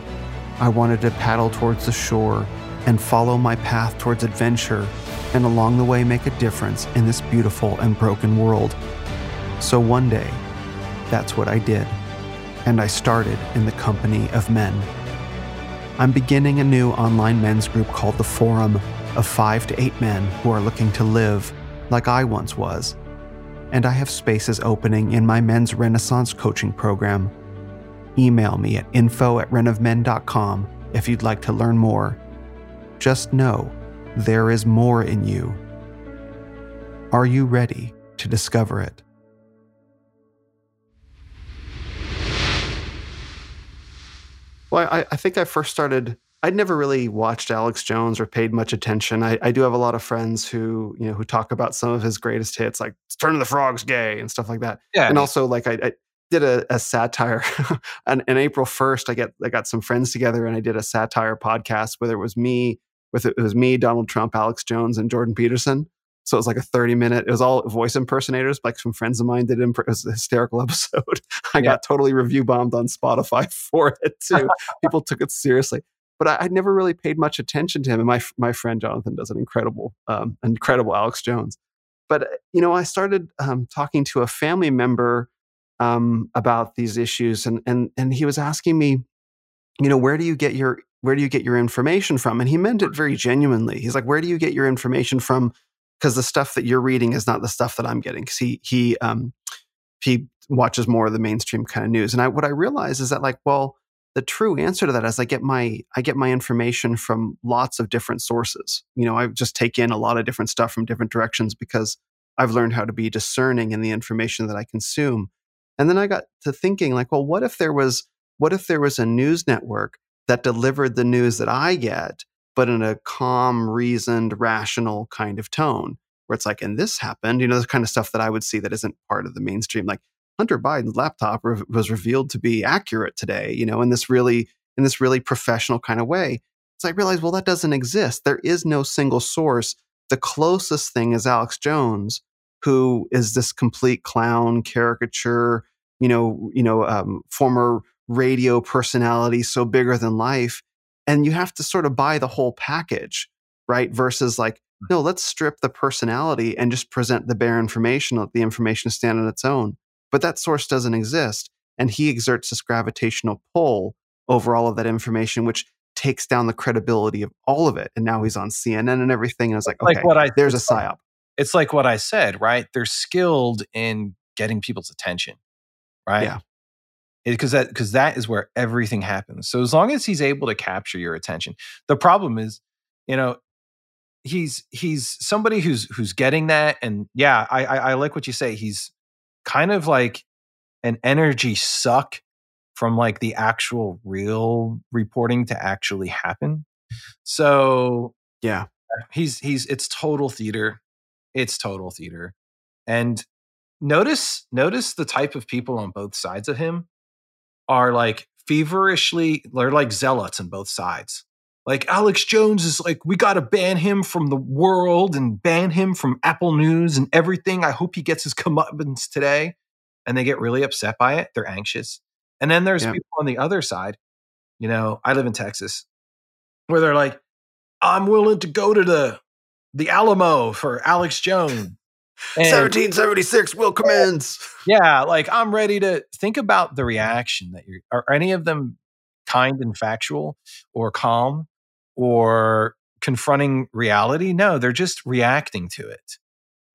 I wanted to paddle towards the shore and follow my path towards adventure and along the way make a difference in this beautiful and broken world. So one day, that's what I did. And I started in the company of men. I'm beginning a new online men's group called The Forum of five to eight men who are looking to live like I once was and I have spaces opening in my men's Renaissance coaching program. Email me at info at renofmen.com if you'd like to learn more. Just know there is more in you. Are you ready to discover it? Well, I, I think I first started I'd never really watched Alex Jones or paid much attention. I, I, do have a lot of friends who, you know, who talk about some of his greatest hits, like "Turn of the Frogs Gay" and stuff like that. Yeah, and also like I, I did a, a satire. and, and April first, I get I got some friends together and I did a satire podcast where it was me with it was me, Donald Trump, Alex Jones, and Jordan Peterson. So it was like a 30 minute, it was all voice impersonators. Like some friends of mine did it. It was a hysterical episode. I yeah. got totally review bombed on Spotify for it too. People took it seriously but I, would never really paid much attention to him. And my my friend Jonathan does an incredible, um, incredible Alex Jones. But uh, you know, I started um, talking to a family member um, about these issues, and and and he was asking me, you know, where do you get your where do you get your information from? And he meant it very genuinely. He's like, where do you get your information from? Because the stuff that you're reading is not the stuff that I'm getting. Because he he um, he watches more of the mainstream kind of news. And I what I realize is that like, well the true answer to that is I get my I get my information from lots of different sources. You know, I just take in a lot of different stuff from different directions because I've learned how to be discerning in the information that I consume. And then I got to thinking like, well, what if there was what if there was a news network that delivered the news that I get, but in a calm, reasoned, rational kind of tone, where it's like, and this happened, you know, the kind of stuff that I would see that isn't part of the mainstream. Like, Hunter Biden's laptop re- was revealed to be accurate today, you know, in this really in this really professional kind of way. So I realized, well, that doesn't exist. There is no single source. The closest thing is Alex Jones, who is this complete clown caricature, you know, you know, um, former radio personality, so bigger than life, and you have to sort of buy the whole package, right? Versus like, mm. no, let's strip the personality and just present the bare information. Let the information stand on its own but that source doesn't exist. And he exerts this gravitational pull over all of that information, which takes down the credibility of all of it. And now he's on CNN and everything. And I was like, okay, like what I, there's a psyop. It's like what I said, right? They're skilled in getting people's attention, right? Yeah. Because that because that is where everything happens. So as long as he's able to capture your attention, the problem is, you know, he's he's somebody who's who's getting that, and yeah, I I, I like what you say. He's kind of like an energy suck from like the actual real reporting to actually happen. So yeah, he's he's it's total theater. It's total theater. And notice notice the type of people on both sides of him are like feverishly they're like zealots on both sides. like Alex Jones is like, we got to ban him from the world and ban him from Apple News and everything. I hope he gets his comeuppance today. And they get really upset by it. They're anxious. And then there's Yeah. people on the other side. You know, I live in Texas, where they're like, I'm willing to go to the the Alamo for Alex Jones. And- 1776 will commence. yeah, like I'm ready to think about the reaction that you're. Are any of them kind and factual, or calm, or confronting reality? No, they're just reacting to it,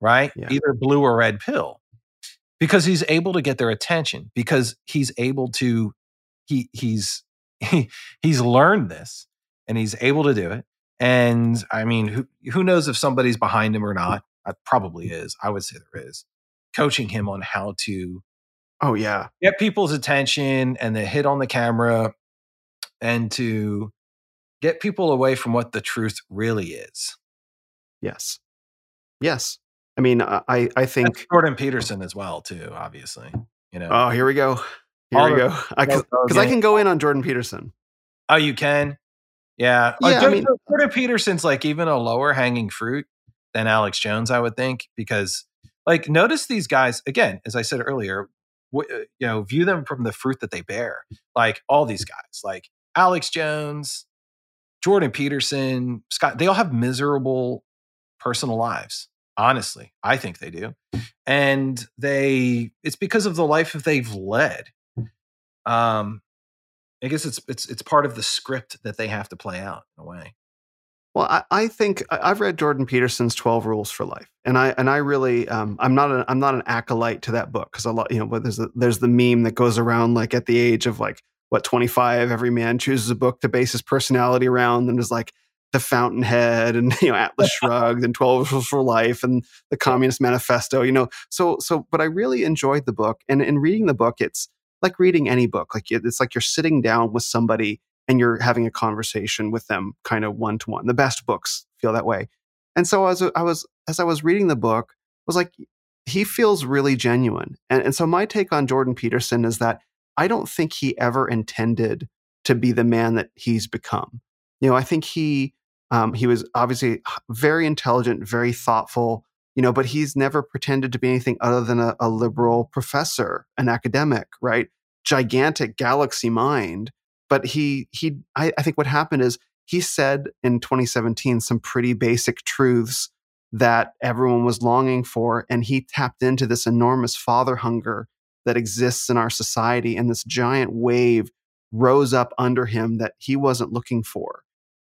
right? Yeah. Either blue or red pill, because he's able to get their attention. Because he's able to, he he's he, he's learned this, and he's able to do it. And I mean, who who knows if somebody's behind him or not? Uh, probably is. I would say there is coaching him on how to Oh yeah. get people's attention and the hit on the camera and to get people away from what the truth really is. Yes. Yes. I mean, I I I That's think. Jordan Peterson as well, too, obviously. You know. Oh, here we go. Here All we go. Because Joe I can go in on Jordan Peterson. Oh, you can? Yeah. Yeah, I mean- Jordan Peterson's like even a lower hanging fruit than Alex Jones, I would think, because like notice these guys again, as I said earlier, w- uh, you know, view them from the fruit that they bear. Like all these guys, like Alex Jones, Jordan Peterson, Scott, they all have miserable personal lives. Honestly, I think they do. And they it's because of the life that they've led. Um I guess it's it's it's part of the script that they have to play out in a way. Well, I, I think I've read Jordan Peterson's Twelve Rules for Life, and I and I really um, I'm not an I'm not an acolyte to that book because a lot you know but there's a, there's the meme that goes around like at the age of like what 25 every man chooses a book to base his personality around and is like the Fountainhead and you know Atlas Shrugged and Twelve Rules for Life and the Communist Manifesto you know? So so but I really enjoyed the book and in reading the book it's like reading any book like it's like you're sitting down with somebody and you're having a conversation with them kind of one to one. The best books feel that way. And so as I was as I was reading the book, I was like, he feels really genuine. And, and so my take on Jordan Peterson is that I don't think he ever intended to be the man that he's become. You know, I think he um, he was obviously very intelligent, very thoughtful, you know, but he's never pretended to be anything other than a, a liberal professor, an academic, right? Gigantic galaxy mind but he he I, I think what happened is he said in 2017 some pretty basic truths that everyone was longing for and he tapped into this enormous father hunger that exists in our society and this giant wave rose up under him that he wasn't looking for.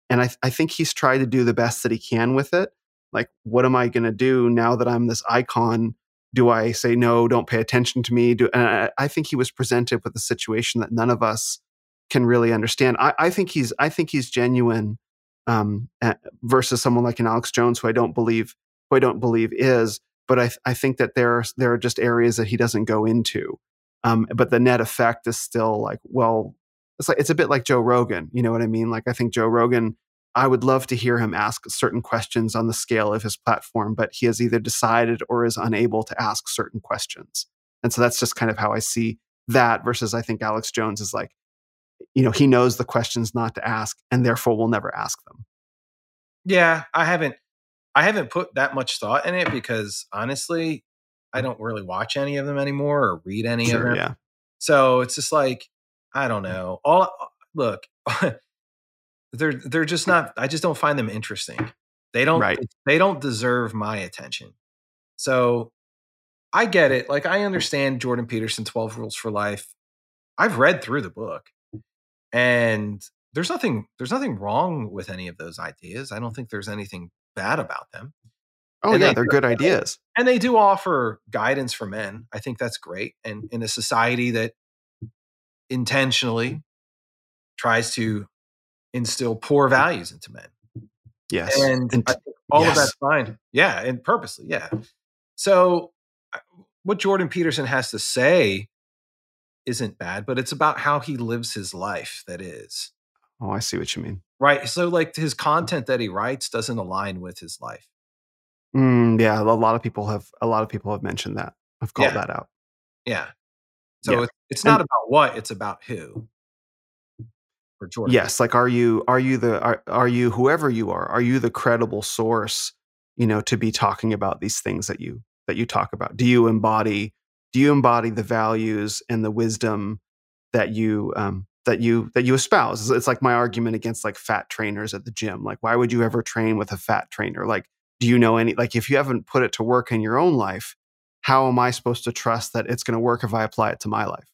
And i, I think he's tried to do the best that he can with it. Like what am i going to do now that i'm this icon? Do i say no don't pay attention to me. Do and I, I think he was presented with a situation that none of us can really understand. I, I think he's I think he's genuine um, versus someone like an Alex Jones, who I don't believe who I don't believe is. But I I think that there are there are just areas that he doesn't go into. Um, but the net effect is still like well, it's like it's a bit like Joe Rogan. You know what I mean? Like I think Joe Rogan. I would love to hear him ask certain questions on the scale of his platform, but he has either decided or is unable to ask certain questions. And so that's just kind of how I see that versus I think Alex Jones is like, you know, he knows the questions not to ask and therefore will never ask them. Yeah, I haven't I haven't put that much thought in it because honestly, I don't really watch any of them anymore or read any of them. yeah. So it's just like I don't mm. know. All look, they're they're just not. I just don't find them interesting. They don't. Right. They don't deserve my attention. So I get it. Like I mm. understand Jordan Peterson, Twelve Rules for Life. I've read through the book, and there's nothing. There's nothing wrong with any of those ideas. I don't think there's anything bad about them. Oh, And yeah, they- they're good ideas. and they do offer guidance for men. I think that's great. And in a society that intentionally tries to instill poor values into men, Yes. and And all of that's fine. Yeah, and purposely, yeah. So, what Jordan Peterson has to say isn't bad, but it's about how he lives his life. That is oh, I see what you mean. right. So, like his content that he writes doesn't align with his life. Mm, yeah, a lot of people have a lot of people have mentioned that. I've called Yeah. that out. Yeah. So Yeah. it- it's not about what; it's about who. for Jordan. Yes, like are you are you the are, are you whoever you are? Are you the credible source, you know, to be talking about these things that you that you talk about? Do you embody do you embody the values and the wisdom that you um, that you that you espouse? It's like my argument against like fat trainers at the gym. Like, why would you ever train with a fat trainer? Like, do you know any? Like, if you haven't put it to work in your own life, how am I supposed to trust that it's going to work if I apply it to my life?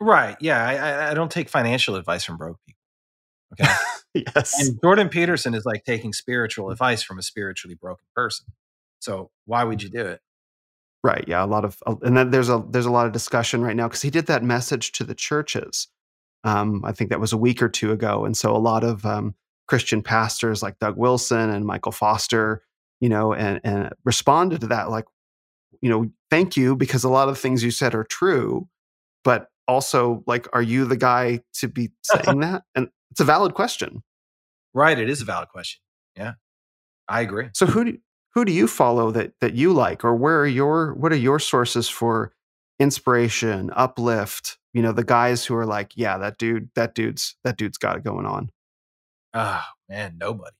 Right. Yeah. I, I don't take financial advice from broke people. Okay. yes. And Jordan Peterson is like taking spiritual advice from a spiritually broken person. So why would you do it? Right. Yeah. A lot of, uh, and then there's a there's a lot of discussion right now because he did that message to the churches. Um, I think that was a week or two ago, and so a lot of um, Christian pastors like Doug Wilson and Michael Foster, you know, and and responded to that like, you know, thank you because a lot of things you said are true, but also like, are you the guy to be saying that? And it's a valid question. Right. It is a valid question. Yeah, I agree. So who do who do you follow that that you like, or where are your what are your sources for inspiration, uplift? You know, the guys who are like, yeah, that dude, that dude's that dude's got it going on. Oh man, nobody.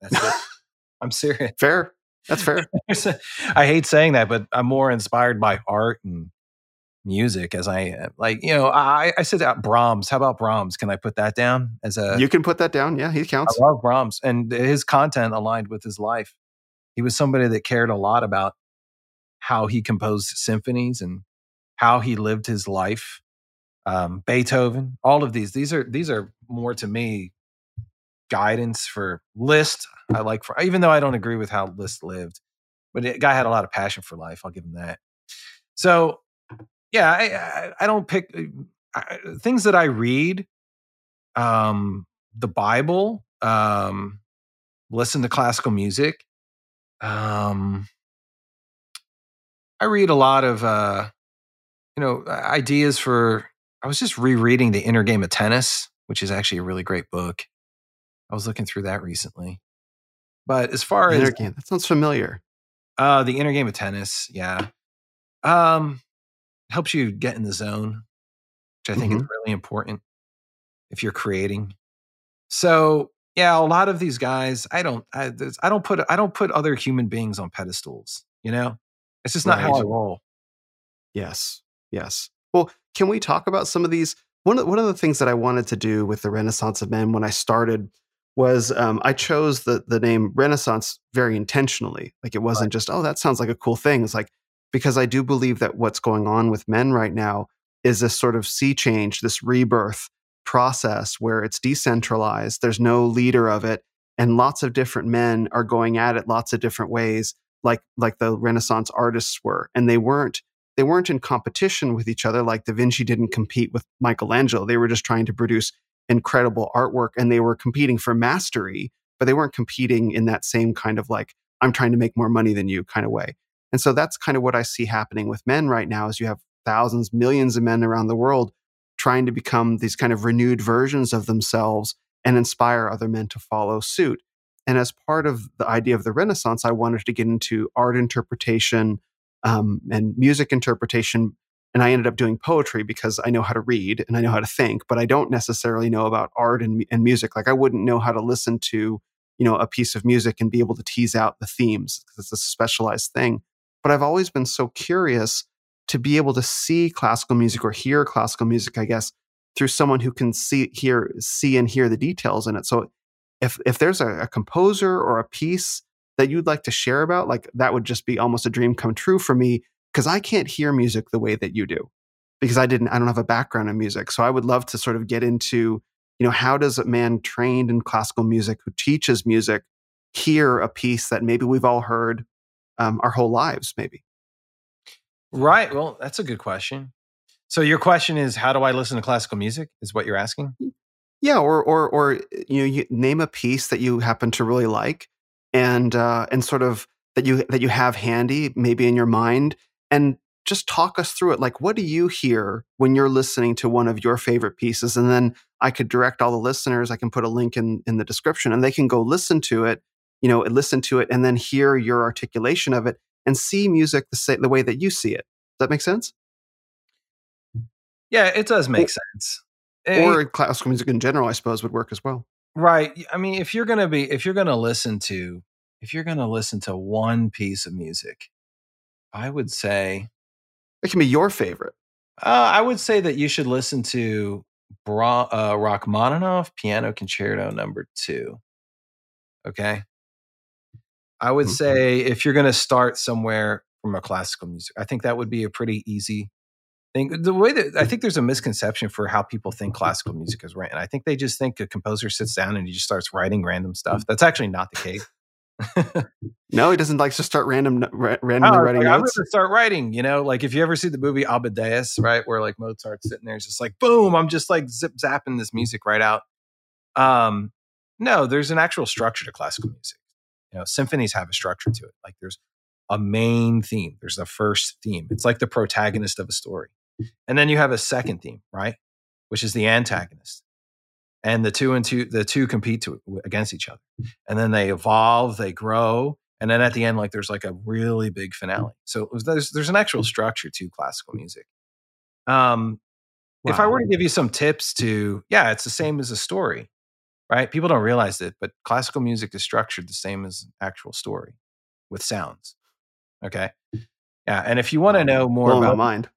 That's it. I'm serious. Fair. That's fair. I hate saying that, but I'm more inspired by art and music as I am. Like, you know, I, I said that Brahms. How about Brahms? Can I put that down as a. You can put that down. Yeah, he counts. I love Brahms. And his content aligned with his life. He was somebody that cared a lot about how he composed symphonies and how he lived his life. Um, Beethoven, all of these, these are these are more to me guidance for Liszt. I like for even though I don't agree with how Liszt lived, but the guy had a lot of passion for life. I'll give him that. So yeah, I, I, I don't pick uh, I, things that I read. Um, the Bible, um, listen to classical music. Um, I read a lot of, uh, you know, ideas for. I was just rereading the Inner Game of Tennis, which is actually a really great book. I was looking through that recently. But as far Inner as game, that sounds familiar. uh, the Inner Game of Tennis, yeah, um, helps you get in the zone, which I think is really important if you're creating. So yeah, a lot of these guys, I don't, I, I don't put, I don't put other human beings on pedestals. You know, it's just not how I Right. roll. Yes. Yes. Well, can we talk about some of these? One of, one of the things that I wanted to do with the Renaissance of Men when I started was um, I chose the the name Renaissance very intentionally. Like it wasn't just, oh, that sounds like a cool thing. It's like because I do believe that what's going on with men right now is this sort of sea change, this rebirth process where it's decentralized. There's no leader of it, and lots of different men are going at it lots of different ways, like like the Renaissance artists were, and they weren't they weren't in competition with each other like da vinci didn't compete with michelangelo they were just trying to produce incredible artwork and they were competing for mastery but they weren't competing in that same kind of like i'm trying to make more money than you kind of way and so that's kind of what i see happening with men right now is you have thousands millions of men around the world trying to become these kind of renewed versions of themselves and inspire other men to follow suit and as part of the idea of the renaissance i wanted to get into art interpretation um, and music interpretation. And I ended up doing poetry because I know how to read and I know how to think, but I don't necessarily know about art and, and music. Like I wouldn't know how to listen to, you know, a piece of music and be able to tease out the themes because it's a specialized thing. But I've always been so curious to be able to see classical music or hear classical music, I guess, through someone who can see, hear, see and hear the details in it. So if if there's a, a composer or a piece that you'd like to share about, like that would just be almost a dream come true for me because I can't hear music the way that you do because I didn't I don't have a background in music. So I would love to sort of get into, you know, how does a man trained in classical music who teaches music hear a piece that maybe we've all heard um, our whole lives, maybe? Right. Well, that's a good question. So your question is, how do I listen to classical music? Is what you're asking? Yeah, or or or you know, you name a piece that you happen to really like, and uh, and sort of that you that you have handy, maybe in your mind, and just talk us through it. Like, what do you hear when you're listening to one of your favorite pieces? And then I could direct all the listeners. I can put a link in in the description, and they can go listen to it. You know, listen to it, and then hear your articulation of it, and see music the sa- the way that you see it. Does that make sense? Yeah, it does make sense. Eh, or classical music in general, I suppose, would work as well. right. I mean, if you're gonna be, if you're gonna listen to, if you're gonna listen to one piece of music, I would say, It can be your favorite. uh, I would say that you should listen to Bra- uh, Rachmaninoff Piano Concerto Number Two. Okay. I would Mhm. say if you're going to start somewhere from a classical music, I think that would be a pretty easy thing. The way that I think there's a misconception for how people think classical music is written. I think they just think a composer sits down and he just starts writing random stuff. That's actually not the case. No, he doesn't like to start random, ra- randomly Oh, writing like, I'm notes. start writing. You know, like if you ever see the movie Amadeus, right, where like Mozart's sitting there, it's just like boom, I'm just like zip zapping this music right out. Um, no, there's an actual structure to classical music. You know, symphonies have a structure to it. Like there's a main theme. There's the first theme. It's like the protagonist of a story, and then you have a second theme, right, which is the antagonist. And the two and two, the two compete to, against each other, and then they evolve, they grow, and then at the end like there's like a really big finale so was- there's there's an actual structure to classical music um if i were to give you some tips to yeah it's the same as a story right people don't realize it but classical music is structured the same as actual story with sounds okay yeah and if you want to know more Blowing my about mind.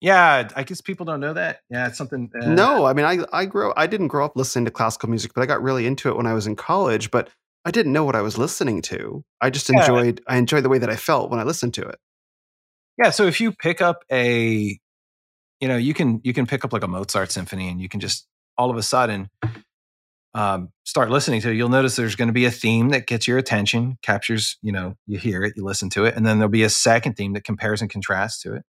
yeah i guess people don't know that yeah it's something uh, No, I mean, I I grew. I didn't grow up listening to classical music, but I got really into it when I was in college. But I didn't know what I was listening to. I just Yeah. enjoyed. I enjoyed the way that I felt when I listened to it. yeah so if you pick up a you know you can you can pick up like a mozart symphony and you can just all of a sudden um, start listening to it you'll notice there's going to be a theme that gets your attention captures you know you hear it you listen to it and then there'll be a second theme that compares and contrasts to it.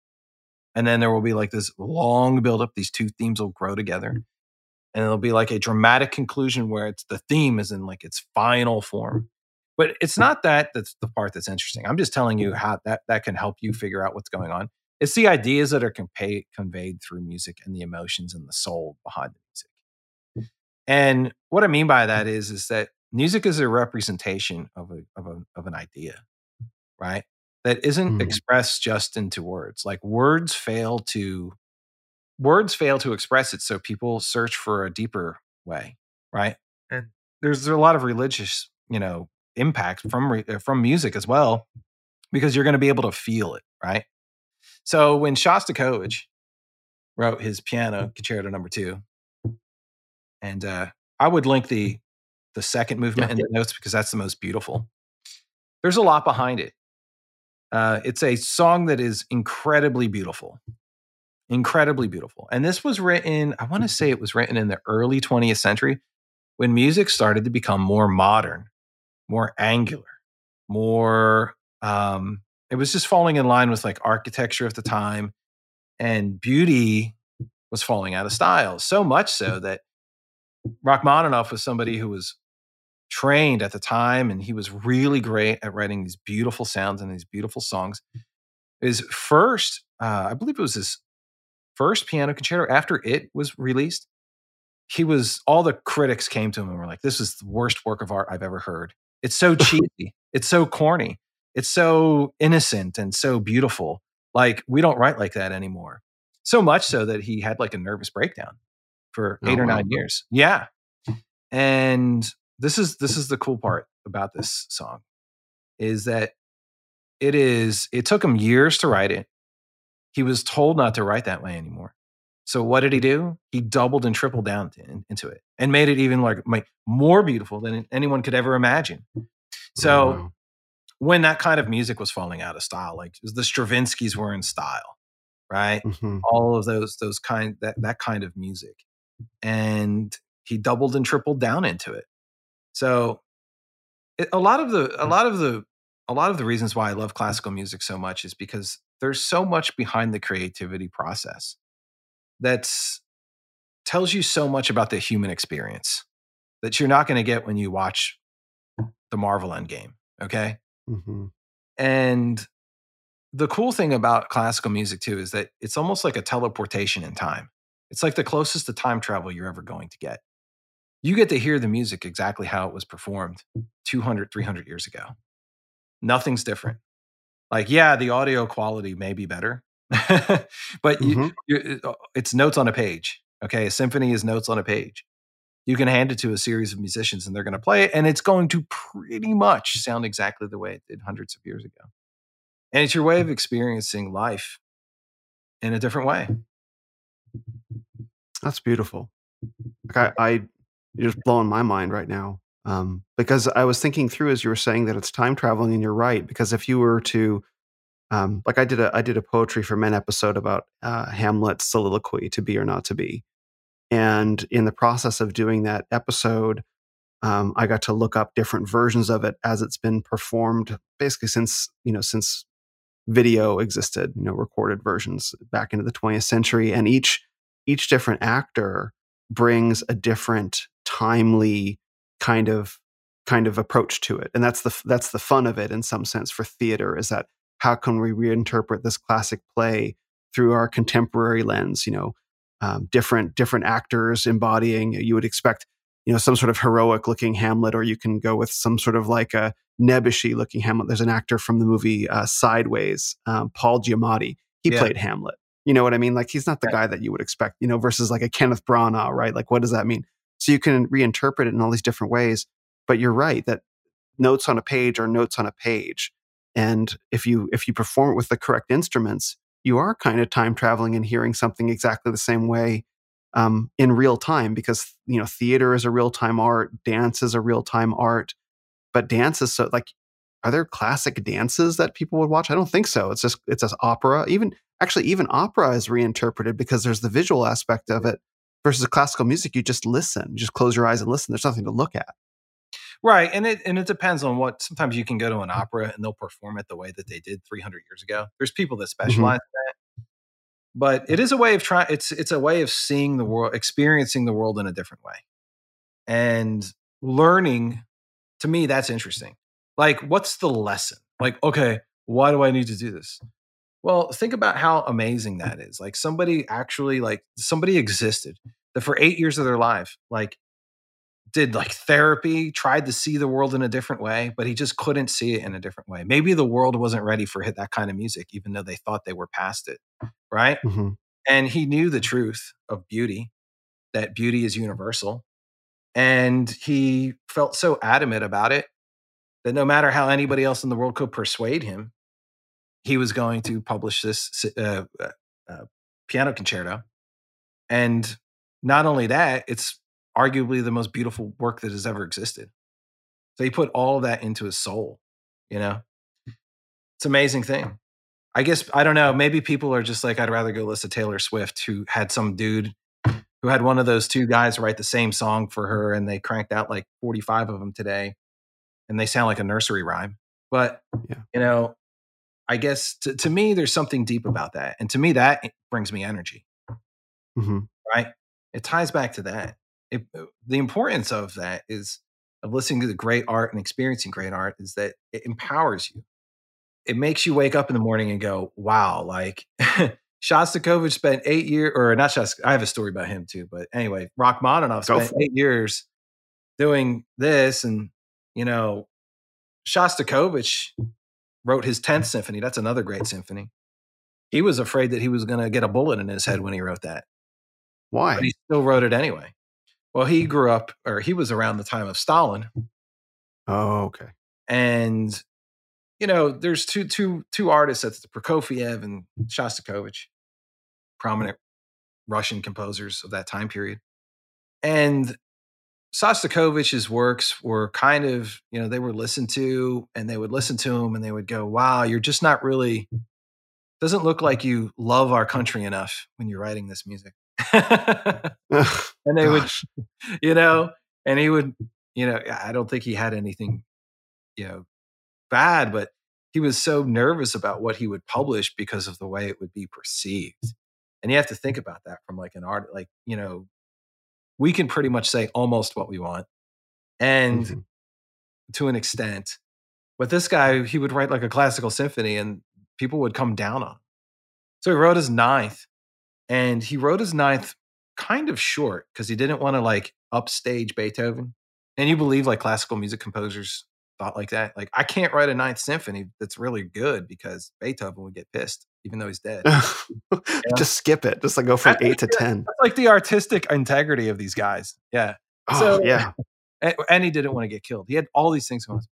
And then there will be like this long buildup these two themes will grow together mm. and it'll be like a dramatic conclusion where it's the theme is in like its final form. Mm. But it's mm. not that that's the part that's interesting i'm just telling you how that that can help you figure out what's going on. It's the ideas that are convey, conveyed through music and the emotions and the soul behind music and what i mean by that is is that music is a representation of a of, a, of an idea right? That isn't Mhm. expressed just into words. Like words fail to words fail to express it so people search for a deeper way right? And there's a lot of religious you know impact from re- uh, from music as well because you're going to be able to feel it right? So when shostakovich wrote his piano concerto number two and uh, i would link the the second movement in the notes because that's the most beautiful there's a lot behind it uh, it's a song that is incredibly beautiful incredibly beautiful. And this was written, I want to say it was written in the early 20th century when music started to become more modern, more angular, more, um, it was just falling in line with like architecture of the time and beauty was falling out of style. So much so that Rachmaninoff was somebody who was trained at the time and he was really great at writing these beautiful sounds and these beautiful songs. His first, uh, I believe it was his first piano concerto after it was released. He was all the critics came to him and were like, "This is the worst work of art I've ever heard. It's so cheesy. it's so corny. It's so innocent and so beautiful. Like we don't write like that anymore." So much so that he had like a nervous breakdown for Oh, eight or wow. nine years. Yeah, and this is this is the cool part about this song is that it is it took him years to write it he was told not to write that way anymore so what did he do he doubled and tripled down to- into it and made it even like like more beautiful than anyone could ever imagine so Wow. when that kind of music was falling out of style like the stravinskys were in style right Mhm. all of those those kind that that kind of music and he doubled and tripled down into it so it, a lot of the a lot of the a lot of the reasons why I love classical music so much is because there's so much behind the creativity process that tells you so much about the human experience that you're not going to get when you watch the Marvel Endgame, okay? Mhm. And the cool thing about classical music too is that it's almost like a teleportation in time. It's like the closest to time travel you're ever going to get. You get to hear the music exactly how it was performed 200, 300 years ago. Nothing's different. Like, yeah, the audio quality may be better, but you, Mhm. you, it's notes on a page. Okay. A symphony is notes on a page. You can hand it to a series of musicians and they're going to play it, and it's going to pretty much sound exactly the way it did hundreds of years ago. And it's your way of experiencing life in a different way. That's beautiful. Like I, I you're just blowing my mind right now. Um, because I was thinking through as you were saying that it's time traveling, and you're right. Because if you were to, um, like I did a I did a poetry for men episode about uh, Hamlet's soliloquy, to be or not to be, and in the process of doing that episode, um, I got to look up different versions of it as it's been performed, basically since you know since video existed, you know, recorded versions back into the 20th century, and each each different actor brings a different timely kind of kind of approach to it. And that's the that's the fun of it in some sense for theater is that how can we reinterpret this classic play through our contemporary lens you know um, different different actors embodying you would expect you know some sort of heroic looking hamlet or you can go with some sort of like a nebbishy looking hamlet. There's an actor from the movie uh, sideways um, paul giamatti. He yeah. played hamlet you know what i mean like he's not the guy that you would expect you know versus like a kenneth branagh right like what does that mean so you can reinterpret it in all these different ways. But you're right that notes on a page are notes on a page. And if you if you perform it with the correct instruments, you are kind of time traveling and hearing something exactly the same way um, in real time because you know theater is a real time art, dance is a real time art, but dance is so like are there classic dances that people would watch? I don't think so. It's just it's an opera. Even actually, even opera is reinterpreted because there's the visual aspect of it versus classical music you just listen you just close your eyes and listen there's nothing to look at right and it and it depends on what sometimes you can go to an opera and they'll perform it the way that they did 300 years ago there's people that mm-hmm. specialize mm-hmm. in that but it is a way of trying it's it's a way of seeing the world experiencing the world in a different way and learning to me that's interesting like what's the lesson like okay why do i need to do this well, think about how amazing that is. Like somebody actually like somebody existed that for 8 years of their life like did like therapy, tried to see the world in a different way, but he just couldn't see it in a different way. Maybe the world wasn't ready for that kind of music even though they thought they were past it, right? Mm-hmm. And he knew the truth of beauty, that beauty is universal. And he felt so adamant about it that no matter how anybody else in the world could persuade him, he was going to publish this uh, uh, uh, piano concerto. And not only that, it's arguably the most beautiful work that has ever existed. So he put all of that into his soul, you know? It's amazing thing. I guess, I don't know, maybe people are just like, I'd rather go listen to Taylor Swift, who had some dude who had one of those two guys write the same song for her and they cranked out like 45 of them today and they sound like a nursery rhyme. But, yeah. you know, I guess to, to me, there's something deep about that. And to me, that brings me energy. Mm-hmm. Right. It ties back to that. It, uh, the importance of that is of listening to the great art and experiencing great art is that it empowers you. It makes you wake up in the morning and go, wow, like Shostakovich spent eight years, or not Shostakovich, I have a story about him too. But anyway, Rachmaninoff spent eight years doing this. And, you know, Shostakovich wrote his 10th symphony. That's another great symphony. He was afraid that he was going to get a bullet in his head when he wrote that. Why? But he still wrote it anyway. Well, he grew up, or he was around the time of Stalin. Oh, okay. And you know, there's two two two artists. That's Prokofiev and Shostakovich, prominent Russian composers of that time period. And Shostakovich's works were kind of, you know, they were listened to and they would listen to him and they would go, wow, you're just not really, doesn't look like you love our country enough when you're writing this music. and they Gosh. would, you know, and he would, you know, I don't think he had anything, you know, bad, but he was so nervous about what he would publish because of the way it would be perceived. And you have to think about that from like an art, like, you know, we can pretty much say almost what we want and mm-hmm. to an extent but this guy he would write like a classical symphony and people would come down on him. So he wrote his ninth and he wrote his ninth kind of short because he didn't want to like upstage beethoven. And you believe like classical music composers thought like that? Like i can't write a ninth symphony that's really good because beethoven would get pissed even though he's dead. Just skip it. Just like go from eight to ten. That's like the artistic integrity of these guys. Yeah. Oh So- yeah. and, and he didn't want to get killed. He had all these things going. on.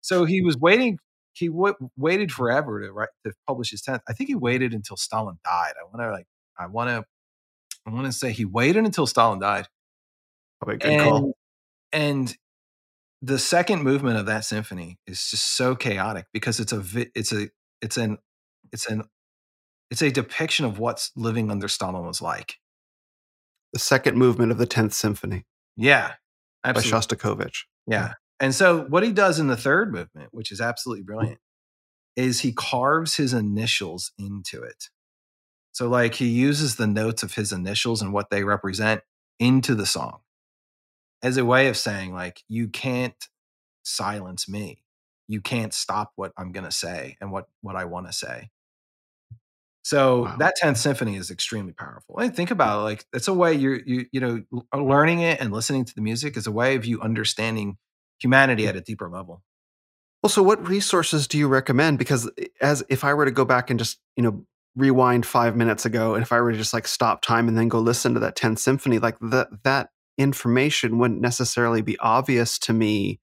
So he was waiting. He w- waited forever to write to publish his tenth. I think he waited until Stalin died. I want to like. I want to. I want to say he waited until Stalin died. Probably a good and, call. and the second movement of that symphony is just so chaotic because it's a vi- it's a it's an it's an it's a depiction of what living under Stalin was like. The second movement of the tenth symphony Yeah, by. Shostakovich. Yeah. And so what he does in the third movement, which is absolutely brilliant, is he carves his initials into it. So like he uses the notes of his initials and what they represent into the song as a way of saying like you can't silence me. You can't stop what I'm going to say and what what I want to say. So Wow. that 10th symphony is extremely powerful. And think about it like it's a way you're you you know learning it and listening to the music is a way of you understanding humanity at a deeper level. Well, so what resources do you recommend? Because eh, as if I were to go back and just, you know, rewind five minutes ago, and if I were to just like stop time and then go listen to that 10th symphony, like that that information wouldn't necessarily be obvious to me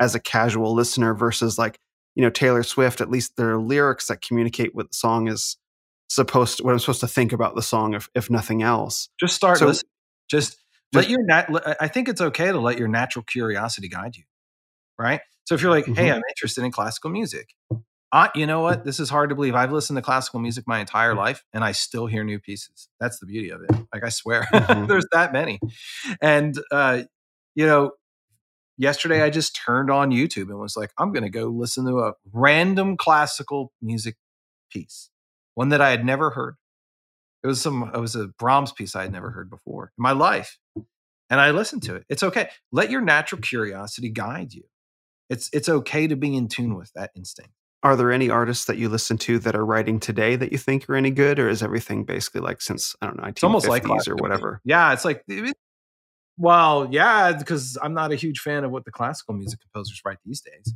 as a casual listener versus like, you know, Taylor Swift, at least there are lyrics that communicate what the song is supposed to, what I'm supposed to think about the song, if if nothing else. Just start So- listening. Just, let your nat- I think it's okay to let your natural curiosity guide you. Right? So if you're like, "Hey, Mhm. I'm interested in classical music." I, you know what? This is hard to believe. I've listened to classical music my entire life and I still hear new pieces. That's the beauty of it. Like I swear, Mhm. there's that many. And uh, you know, yesterday I just turned on YouTube and was like, I'm going to go listen to a random classical music piece, one that I had never heard. It was some, it was a Brahms piece I had never mm-hmm. heard before in my life, and I listened to mm-hmm. it. It's okay. Let your natural curiosity guide you. It's it's okay to be in tune with that instinct. Are there any artists that you listen to that are writing today that you think are any good, or is everything basically like since I don't know, 1950s It's almost like or whatever? Yeah, it's like, it- well, yeah, because I'm not a huge fan of what the classical music composers write these days.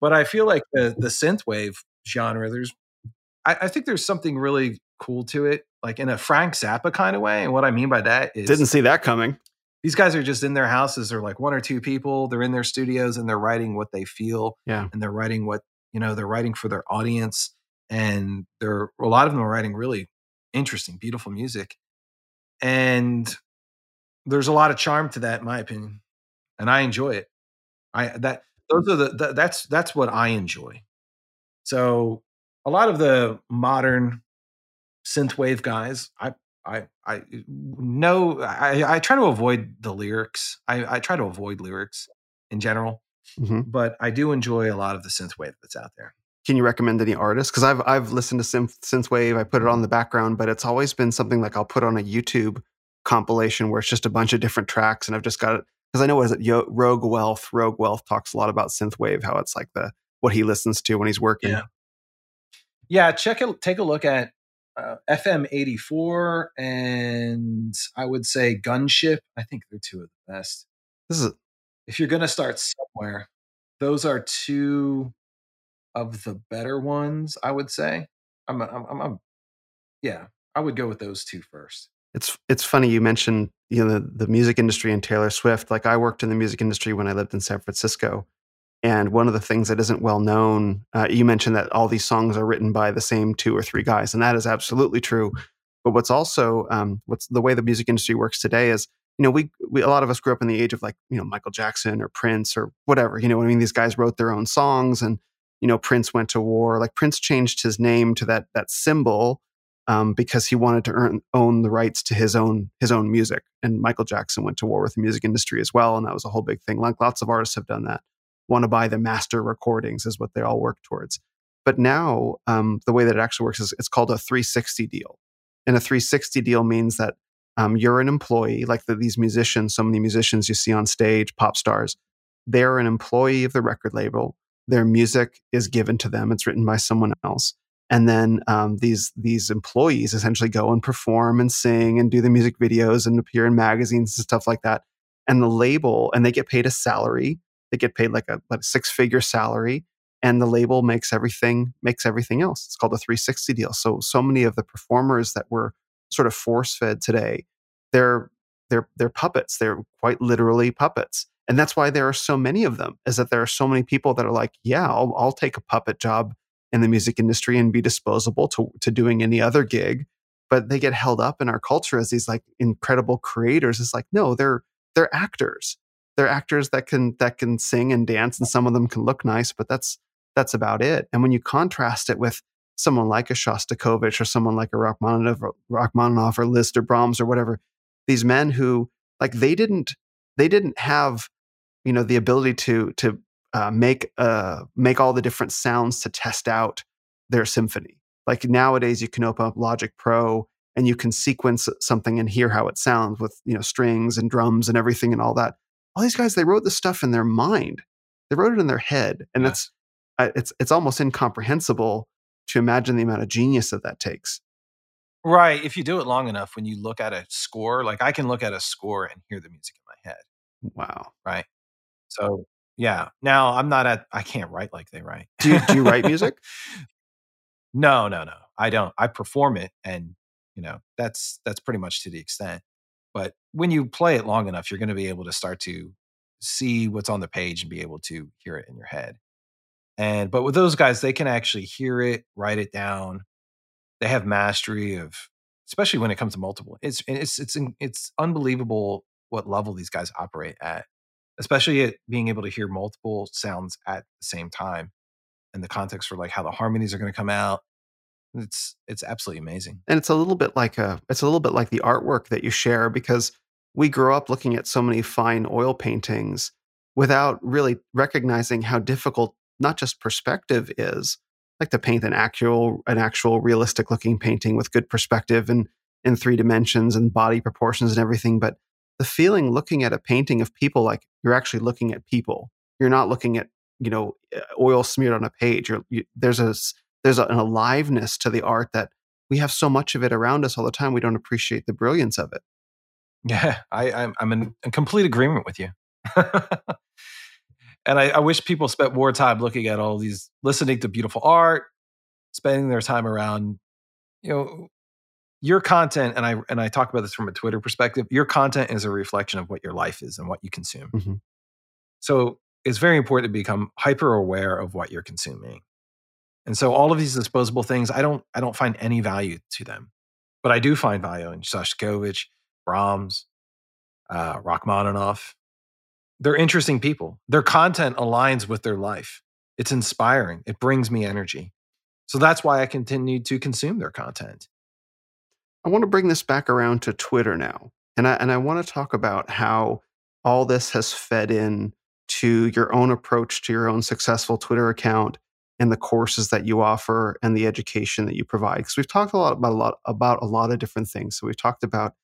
But I feel like the the synthwave genre, there's, I, I think there's something really cool to it, like in a Frank Zappa kind of way. And what I mean by that is, Didn't see that coming. these guys are just in their houses. They're like one or two people. They're in their studios and they're writing what they feel Yeah. and they're writing what you know they're writing for their audience and they're a lot of them are writing really interesting beautiful music and there's a lot of charm to that in my opinion and i enjoy it i that those are the, the that's that's what i enjoy so a lot of the modern synthwave guys i i i know i i try to avoid the lyrics i i try to avoid lyrics in general hmm but I do enjoy a lot of the synthwave that's out there. Can you recommend any artists? Because I've I've listened to synth synthwave. I put it on the background, but it's always been something like I'll put on a YouTube compilation where it's just a bunch of different tracks, and I've just got it because I know what is it? Yo, Rogue Wealth. Rogue Wealth talks a lot about synthwave, how it's like the what he listens to when he's working. Yeah. Yeah, check it. Take a look at uh, FM eighty four, and I would say Gunship. I think they're two of the best. This is If you're gonna start somewhere, those are two of the better ones. I would say. I'm. I'm. I'm, I'm yeah, I would go with those two first. it's it's funny you mentioned you know the, the music industry and Taylor Swift. Like I worked in the music industry when I lived in San Francisco, and one of the things that isn't well known, uh, you mentioned that all these songs are written by the same two or three guys, and that is absolutely true. But what's also um, what's the way the music industry works today is you know we, we a lot of us grew up in the age of like you know Michael Jackson or Prince or whatever. You know what I mean? These guys wrote their own songs, and you know Prince went to war. Like Prince changed his name to that that symbol um, because he wanted to earn, own the rights to his own his own music. And Michael Jackson went to war with the music industry as well, and that was a whole big thing. Like lots of artists have done that. Want to buy the master recordings is what they all work towards. But now um, the way that it actually works is it's called a 360 deal, and a 360 deal means that um, you're an employee, like the, these musicians, so many musicians you see on stage, pop stars. They're an employee of the record label. Their music is given to them. It's written by someone else and then um, these these employees essentially go and perform and sing and do the music videos and appear in magazines and stuff like that and the label and they get paid a salary they get paid like a, like a six figure salary and the label makes everything makes everything else. It's called a 360 deal. So so many of the performers that were sort of force fed today, they're they're they're puppets. They're quite literally puppets. And that's why there are so many of them, is that there are so many people that are like, yeah, I'll, I'll take a puppet job in the music industry and be disposable to, to doing any other gig. But they get held up in our culture as these like incredible creators. It's like, no, they're they're actors. They're actors that can that can sing and dance, and some of them can look nice, but that's that's about it. And when you contrast it with someone like a Shostakovich or someone like a Rachmaninoff, Rachmaninoff or Liszt or Brahms or whatever, these men who like they didn't they didn't have you know the ability to to uh, make uh, make all the different sounds to test out their symphony. Like nowadays, you can open up Logic Pro and you can sequence something and hear how it sounds with you know strings and drums and everything and all that. All these guys, they wrote this stuff in their mind. They wrote it in their head, and yeah. it's uh, it's it's almost incomprehensible to imagine the amount of genius that that takes. Right. If you do it long enough, when you look at a score, like I can look at a score and hear the music in my head. Wow. Right. So yeah. Now I'm not at. I can't write like they write. Do you, do you write music? no, no, no. I don't. I perform it, and you know that's that's pretty much to the extent. But when you play it long enough, you're going to be able to start to see what's on the page and be able to hear it in your head. And but with those guys, they can actually hear it, write it down. They have mastery of, especially when it comes to multiple. It's it's it's it's unbelievable what level these guys operate at especially at being able to hear multiple sounds at the same time and the context for like how the harmonies are going to come out it's it's absolutely amazing. And it's a little bit like a it's a little bit like the artwork that you share because we grew up looking at so many fine oil paintings without really recognizing how difficult not just perspective is like to paint an actual an actual realistic looking painting with good perspective and in three dimensions and body proportions and everything but the feeling looking at a painting of people like you're actually looking at people. You're not looking at you know eh, oil smeared on a page. You, there's a there's an aliveness to the art that we have so much of it around us all the time we don't appreciate the brilliance of it. Yeah I, I'm, I'm in, in complete agreement with you. And I, I wish people spent more time looking at all these listening to beautiful art spending their time around you know your content and i and i talk about this from a twitter perspective your content is a reflection of what your life is and what you consume. Mm-hmm. so it's very important to become hyper aware of what you're consuming and so all of these disposable things i don't i don't find any value to them but i do find value in shostakovich brahms uh, rachmaninoff. They're interesting people. Their content aligns with their life. It's inspiring. It brings me energy. So that's why i continue to consume their content. I want to bring this back around to Twitter now. And I, and I want to talk about how all this has fed in to your own approach to your own successful Twitter account and the courses that you offer and the education that you provide. Because we've talked a lot about a lot about a lot of different things. So we've talked about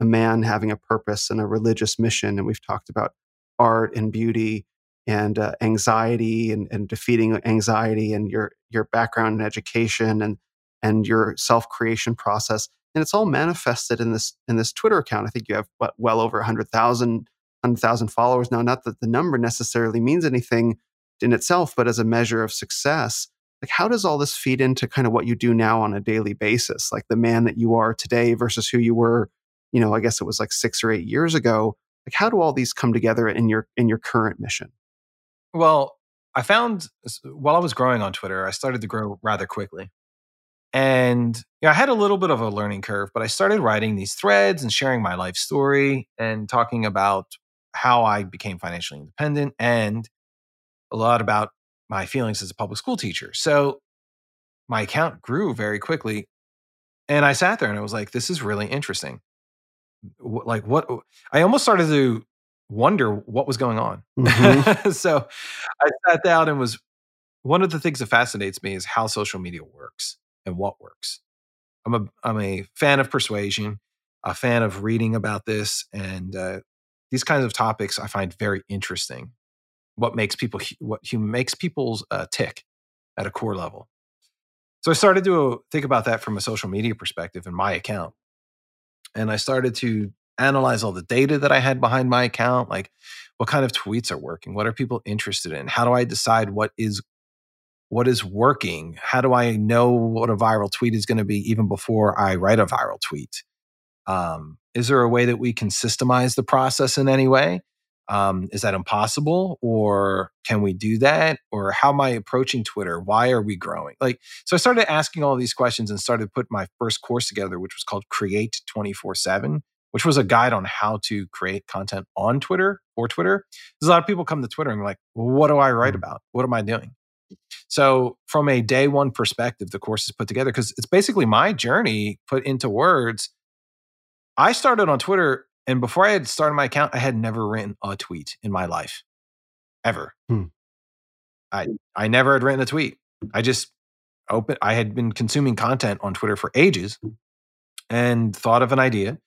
a man having a purpose and a religious mission, and we've talked about art and beauty and uh, anxiety and, and defeating anxiety and your your background in education and and your self creation process and it's all manifested in this in this Twitter account. I think you have what, well over 100,000 100,000 followers now. Not that the number necessarily means anything in itself, but as a measure of success. Like, how does all this feed into kind of what you do now on a daily basis? Like the man that you are today versus who you were, you know, I guess it was like six or eight years ago. Like, how do all these come together in your in your current mission? Well, I found while I was growing on Twitter, I started to grow rather quickly. And you know, I had a little bit of a learning curve, but I started writing these threads and sharing my life story and talking about how I became financially independent and a lot about my feelings as a public school teacher. So my account grew very quickly. And I sat there and I was like, this is really interesting. Like, what? I almost started to wonder what was going on. Mm-hmm. so I sat down and was one of the things that fascinates me is how social media works and what works. I'm a I'm a fan of persuasion, a fan of reading about this, and uh, these kinds of topics I find very interesting. What makes people what makes people uh, tick at a core level. So I started to think about that from a social media perspective in my account, and I started to analyze all the data that I had behind my account, like what kind of tweets are working, what are people interested in, how do I decide what is what is working? How do I know what a viral tweet is going to be even before I write a viral tweet? Um, is there a way that we can systemize the process in any way? Um, is that impossible or can we do that or how am i approaching twitter? Why are we growing? Like so i started asking all these questions and started to put my first course together which was called create 24 7 which was a guide on how to create content on twitter or twitter. There's a lot of people come to twitter and like well, what do i write mm-hmm. about? What am i doing? So from a day one perspective the course is put together because it's basically my journey put into words. I started on twitter and before I had started my account, I had never written a tweet in my life, ever. Hmm. I I never had written a tweet. I just open. I had been consuming content on Twitter for ages, and thought of an idea,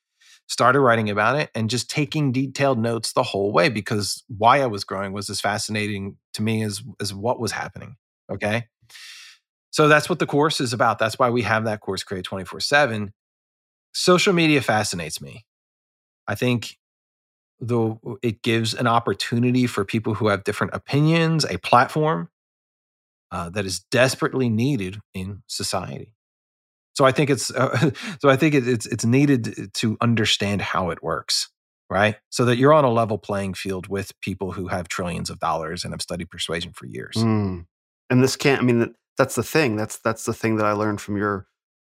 started writing about it, and just taking detailed notes the whole way because why I was growing was as fascinating to me as as what was happening. Okay. So that's what the course is about. That's why we have that course create 24 7. Social media fascinates me. I think though it gives an opportunity for people who have different opinions, a platform uh, that is desperately needed in society. So I think it's uh, so I think it, it's it's needed to understand how it works, right? So that you're on a level playing field with people who have trillions of dollars and have studied persuasion for years. Mm. And this can't. I mean, that's the thing. That's that's the thing that I learned from your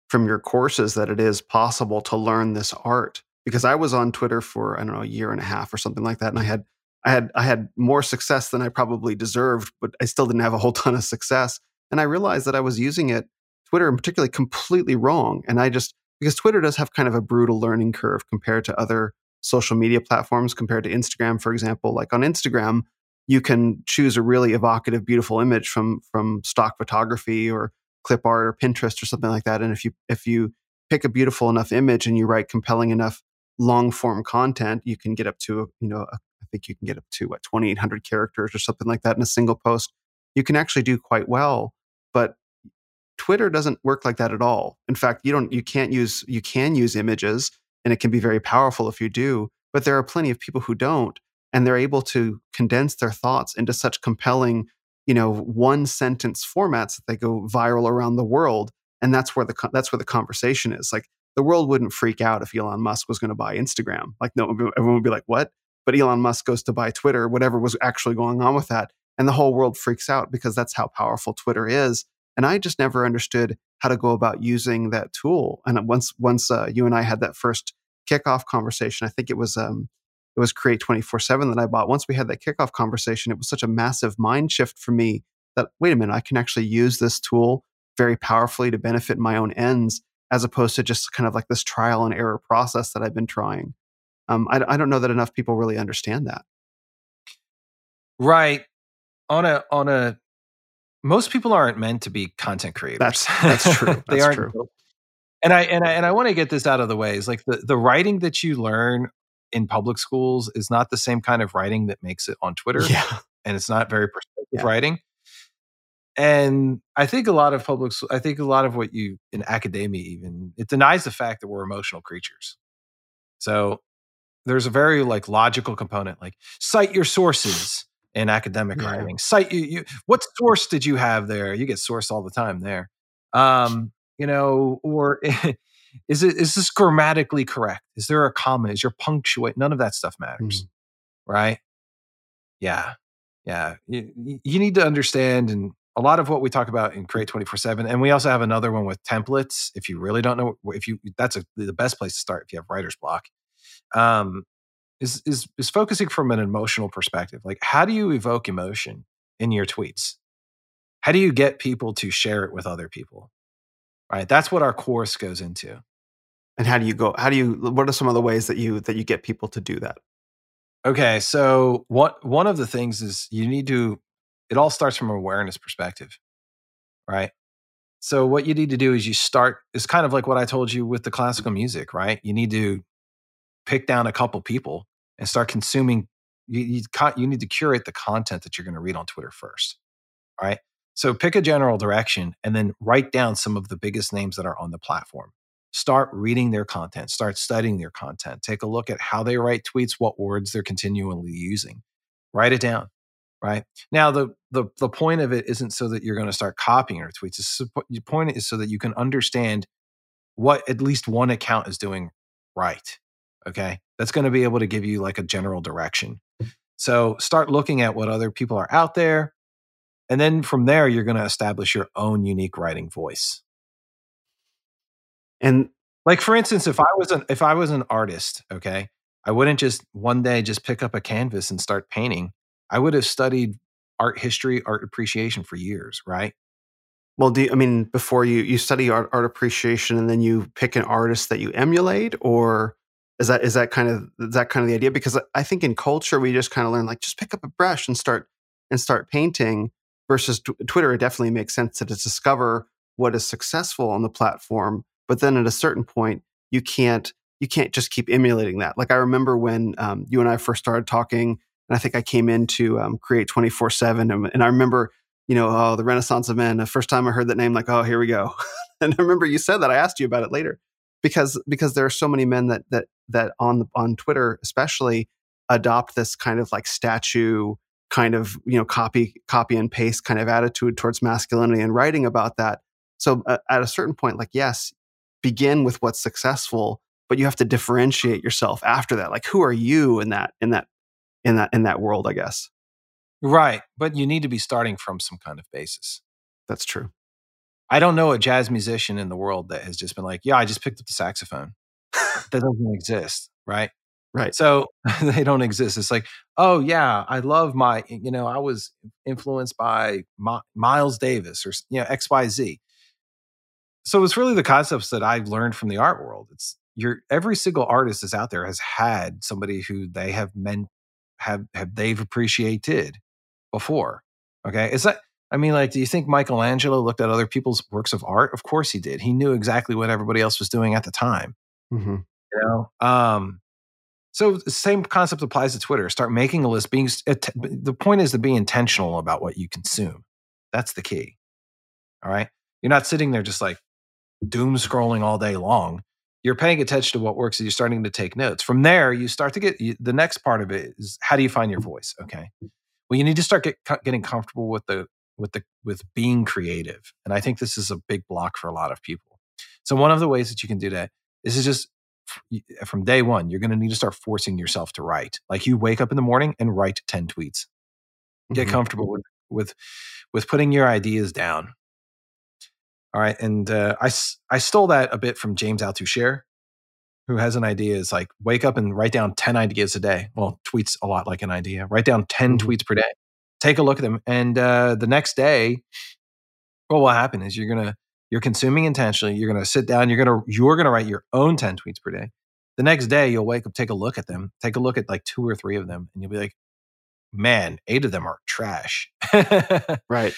from your courses that it is possible to learn this art because I was on Twitter for I don't know a year and a half or something like that, and I had I had I had more success than I probably deserved, but I still didn't have a whole ton of success. And I realized that I was using it, Twitter in particular, completely wrong. And I just because Twitter does have kind of a brutal learning curve compared to other social media platforms, compared to Instagram, for example. Like on Instagram, you can choose a really evocative, beautiful image from from stock photography or clip art or Pinterest or something like that. And if you if you pick a beautiful enough image and you write compelling enough long form content, you can get up to, you know, I think you can get up to what, 2,800 characters or something like that in a single post. You can actually do quite well. But Twitter doesn't work like that at all. In fact, you don't, you can't use, you can use images and it can be very powerful if you do, but there are plenty of people who don't. And they're able to condense their thoughts into such compelling, you know, one sentence formats that they go viral around the world. And that's where the, that's where the conversation is. Like the world wouldn't freak out if Elon Musk was going to buy Instagram. Like, no, everyone would be like, what? But Elon Musk goes to buy Twitter, whatever was actually going on with that. And the whole world freaks out because that's how powerful Twitter is. And I just never understood how to go about using that tool. And once, once uh, you and I had that first kickoff conversation, I think it was, um, it was Create 24 7 that I bought. Once we had that kickoff conversation, it was such a massive mind shift for me that, wait a minute, I can actually use this tool very powerfully to benefit my own ends as opposed to just kind of like this trial and error process that I've been trying. Um, I, I don't know that enough people really understand that. Right. On a on a most people aren't meant to be content creators. That's that's true. they that's aren't. True. And I and I and I want to get this out of the way. Is like the the writing that you learn in public schools is not the same kind of writing that makes it on Twitter. Yeah. And it's not very perspective yeah. writing and i think a lot of public i think a lot of what you in academia even it denies the fact that we're emotional creatures. So there's a very like logical component like cite your sources in academic yeah. writing. Cite you, you what source did you have there? You get source all the time there. Um you know or is it is this grammatically correct? Is there a comma? Is your punctuate none of that stuff matters mm. right? Yeah yeah. You, you need to understand and a lot of what we talk about in create 24 7 and we also have another one with templates if you really don't know if you that's a, the best place to start if you have writer's block um, is, is is focusing from an emotional perspective like how do you evoke emotion in your tweets? How do you get people to share it with other people? Right that's what our course goes into. And how do you go how do you what are some of the ways that you that you get people to do that? Okay so what one of the things is you need to it all starts from an awareness perspective, right? So what you need to do is you start is kind of like what I told you with the classical music, right? You need to pick down a couple people and start consuming. You you, you need to curate the content that you're going to read on Twitter first, right? So pick a general direction and then write down some of the biggest names that are on the platform. Start reading their content, start studying their content. Take a look at how they write tweets, what words they're continually using. Write it down right? Now the the the point of it isn't so that you're going to start copying her tweets. It's, the point is so that you can understand what at least one account is doing right. Okay, that's going to be able to give you like a general direction. So start looking at what other people are out there, and then from there you're going to establish your own unique writing voice. And like for instance, if I was an if I was an artist, okay, I wouldn't just one day just pick up a canvas and start painting. I would have studied art history, art appreciation for years, right? Well, do you, I mean before you you study art, art appreciation and then you pick an artist that you emulate, or is that is that kind of is that kind of the idea? Because I think in culture we just kind of learn like just pick up a brush and start and start painting. Versus t- Twitter, it definitely makes sense to discover what is successful on the platform, but then at a certain point you can't you can't just keep emulating that. Like I remember when um, you and I first started talking, and I think I came in to um, create twenty four seven, and I remember you know, oh, the Renaissance of Men. The first time I heard that name, like, oh, here we go. and I remember you said that. I asked you about it later because because there are so many men that that that on on Twitter, especially, adopt this kind of like statue kind of you know copy copy and paste kind of attitude towards masculinity and writing about that. So uh, at a certain point, like yes, begin with what's successful, but you have to differentiate yourself after that. Like who are you in that in that in that in that world? I guess. Right. But you need to be starting from some kind of basis. That's true. I don't know a jazz musician in the world that has just been like, yeah, I just picked up the saxophone. that doesn't exist. Right. Right. So they don't exist. It's like, oh, yeah, I love my, you know, I was influenced by My, Miles Davis or, you know, XYZ. So it's really the concepts that I've learned from the art world. It's your every single artist is out there has had somebody who they have meant have have they've appreciated before. Okay. Is that, I mean, like, do you think Michelangelo looked at other people's works of art? Of course he did. He knew exactly what everybody else was doing at the time. Mm-hmm. You know? Um, so the same concept applies to Twitter. Start making a list. Being the point is to be intentional about what you consume. That's the key. All right. You're not sitting there just like doom scrolling all day long. You're paying attention to what works and you're starting to take notes. From there, you start to get the next part of it is how do you find your voice? Okay well you need to start get, getting comfortable with the with the with being creative and i think this is a big block for a lot of people so one of the ways that you can do that is just from day one you're going to need to start forcing yourself to write like you wake up in the morning and write 10 tweets get mm-hmm. comfortable with with with putting your ideas down all right and uh, i i stole that a bit from james altucher who has an idea is like wake up and write down 10 ideas a day. Well, tweets a lot like an idea. Write down 10 mm-hmm. tweets per day. Take a look at them. And uh, the next day, well, what will happen is you're going to, you're consuming intentionally. You're going to sit down. You're going to, you're going to write your own 10 tweets per day. The next day, you'll wake up, take a look at them, take a look at like two or three of them, and you'll be like, man, eight of them are trash. right.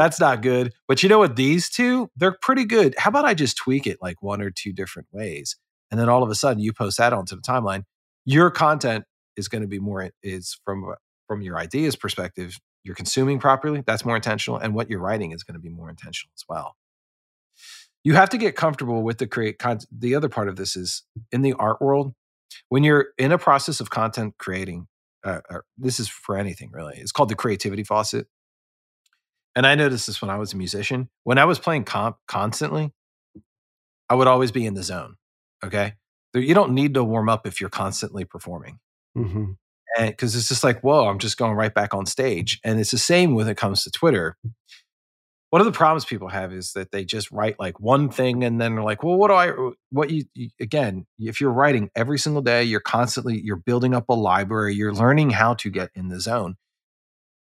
That's not good. But you know what? These two, they're pretty good. How about I just tweak it like one or two different ways? and then all of a sudden you post that onto the timeline your content is going to be more is from from your ideas perspective you're consuming properly that's more intentional and what you're writing is going to be more intentional as well you have to get comfortable with the create content the other part of this is in the art world when you're in a process of content creating uh, this is for anything really it's called the creativity faucet and i noticed this when i was a musician when i was playing comp constantly i would always be in the zone Okay. You don't need to warm up if you're constantly performing. Mm-hmm. And because it's just like, whoa, I'm just going right back on stage. And it's the same when it comes to Twitter. One of the problems people have is that they just write like one thing and then they're like, well, what do I, what you, you, again, if you're writing every single day, you're constantly, you're building up a library, you're learning how to get in the zone.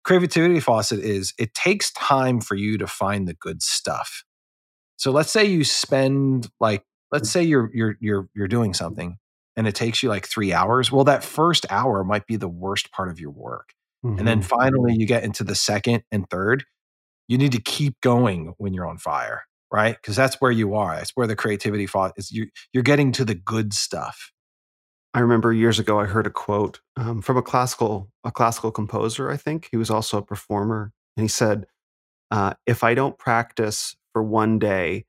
Creativity faucet is it takes time for you to find the good stuff. So let's say you spend like let's say you're you're you're you're doing something and it takes you like 3 hours well that first hour might be the worst part of your work mm-hmm. and then mm-hmm. finally you get into the second and third you need to keep going when you're on fire right because that's where you are that's where the creativity faucet is you you're getting to the good stuff I remember years ago I heard a quote um, from a classical a classical composer. I think he was also a performer, and he said, uh, "If I don't practice for one day,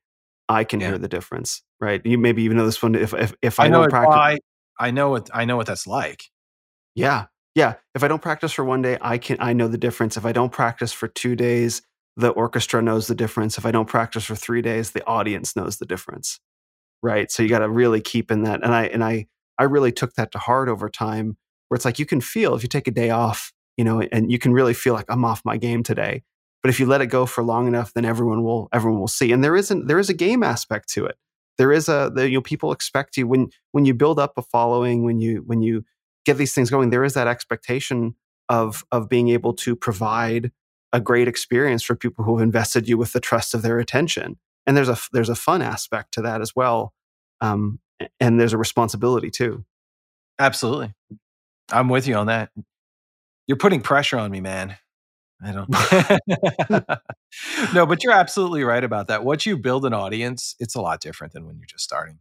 I can yeah. hear the difference." right? You maybe even know this one. If if, if I, I know it, practice, I, I know what I know what that's like. Yeah, Yeah, if I don't practice for one day, I can I know the difference. If I don't practice for 2 days, the orchestra knows the difference. If I don't practice for 3 days, the audience knows the difference. Right? So you got to really keep in that and I and I I really took that to heart over time where it's like you can feel if you take a day off, you know, and you can really feel like I'm off my game today. But if you let it go for long enough, then everyone will everyone will see. And there isn't there is a game aspect to it. There is a the, you know people expect you when when you build up a following when you when you get these things going. There is that expectation of of being able to provide a great experience for people who have invested you with the trust of their attention. And there's a there's a fun aspect to that as well, um, and there's a responsibility too. Absolutely, I'm with you on that. You're putting pressure on me, man. I don't. no, but you're absolutely right about that. Once you build an audience, it's a lot different than when you're just starting.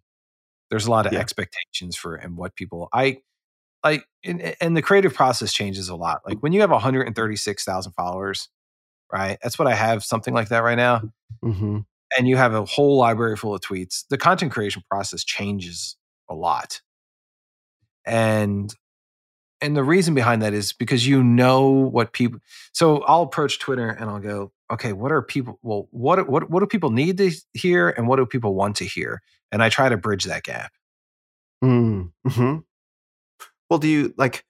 There's a lot of yeah. expectations for and what people I like, and, and, the creative process changes a lot. Like when you have 136,000 followers, right? That's what I have, something like that right now. Mm-hmm. And you have a whole library full of tweets. The content creation process changes a lot. And and the reason behind that is because you know what people so i'll approach twitter and i'll go okay what are people well what what what do people need to hear and what do people want to hear and i try to bridge that gap mm, mm-hmm. well do you like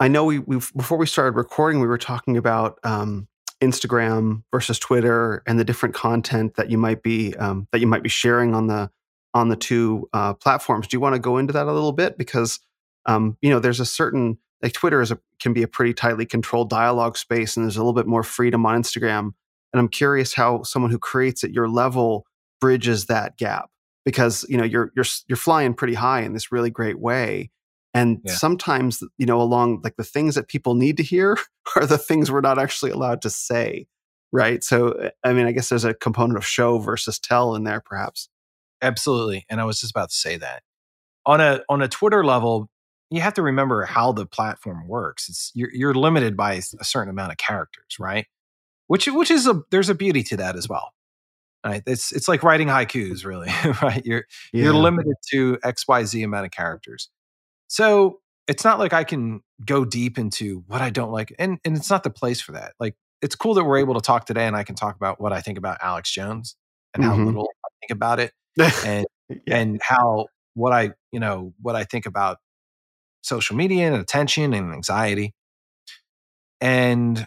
i know we we before we started recording we were talking about um, instagram versus twitter and the different content that you might be um, that you might be sharing on the on the two uh, platforms do you want to go into that a little bit because um, you know, there's a certain like Twitter is a, can be a pretty tightly controlled dialogue space, and there's a little bit more freedom on Instagram. And I'm curious how someone who creates at your level bridges that gap because you know you're you're you're flying pretty high in this really great way. And yeah. sometimes, you know, along like the things that people need to hear are the things we're not actually allowed to say. Right. So, eh, I mean, I guess there's a component of show versus tell in there, perhaps. Absolutely. And I was just about to say that on a on a Twitter level, you have to remember how the platform works. It's you're, you're limited by a certain amount of characters, right? Which which is a there's a beauty to that as well. Right? It's it's like writing haikus, really, right? You're yeah. you're limited to X Y Z amount of characters. So it's not like I can go deep into what I don't like, and and it's not the place for that. Like it's cool that we're able to talk today, and I can talk about what I think about Alex Jones and mm-hmm. how little I think about it, and yeah. and how what I you know what I think about social media and attention and anxiety. And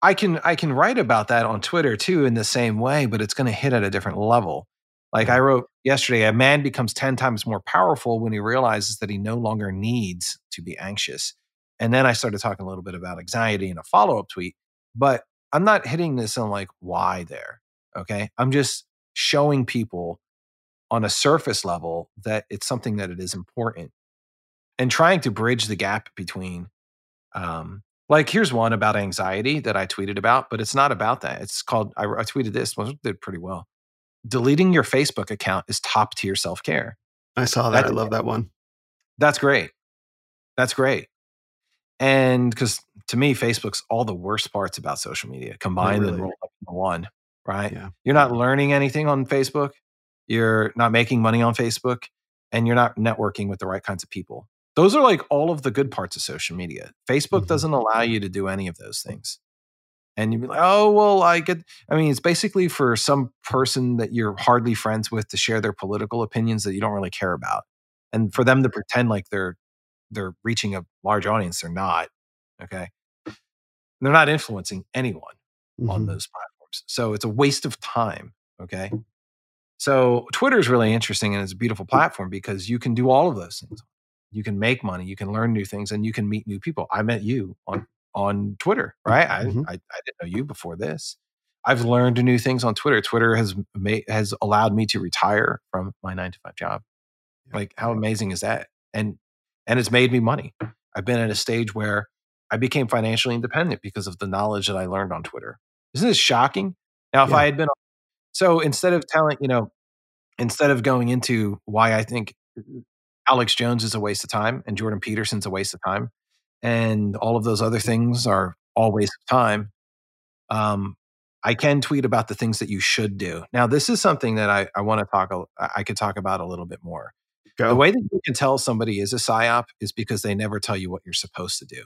I can I can write about that on Twitter too in the same way, but it's going to hit at a different level. Like I wrote yesterday, a man becomes 10 times more powerful when he realizes that he no longer needs to be anxious. And then I started talking a little bit about anxiety in a follow-up tweet, but I'm not hitting this on like why there. Okay. I'm just showing people on a surface level that it's something that it is important and trying to bridge the gap between um, like here's one about anxiety that I tweeted about, but it's not about that. It's called I, I tweeted this, well, did pretty well. Deleting your Facebook account is top tier self care. I saw that. I love that one. That's great. That's great. And because to me, Facebook's all the worst parts about social media combined really. and rolled up into one. Right? Yeah. You're not learning anything on Facebook. You're not making money on Facebook, and you're not networking with the right kinds of people. Those are like all of the good parts of social media. Facebook mm-hmm. doesn't allow you to do any of those things. And you'd be like, oh, well, I get, I mean, it's basically for some person that you're hardly friends with to share their political opinions that you don't really care about. And for them to pretend like they're, they're reaching a large audience, they're not. Okay. They're not influencing anyone mm-hmm. on those platforms. So it's a waste of time. Okay. So Twitter is really interesting and it's a beautiful platform because you can do all of those things you can make money, you can learn new things, and you can meet new people. I met you on on Twitter, right? Mm-hmm. I, I, I didn't know you before this. I've learned new things on Twitter. Twitter has made has allowed me to retire from my nine to five job. Like how amazing is that? And and it's made me money. I've been at a stage where I became financially independent because of the knowledge that I learned on Twitter. Isn't this shocking? Now, if yeah. I had been so instead of telling, you know, instead of going into why I think Alex Jones is a waste of time and Jordan Peterson's a waste of time. And all of those other things are all waste of time. Um, I can tweet about the things that you should do. Now, this is something that I, I want to talk, I could talk about a little bit more. Go. The way that you can tell somebody is a psyop is because they never tell you what you're supposed to do.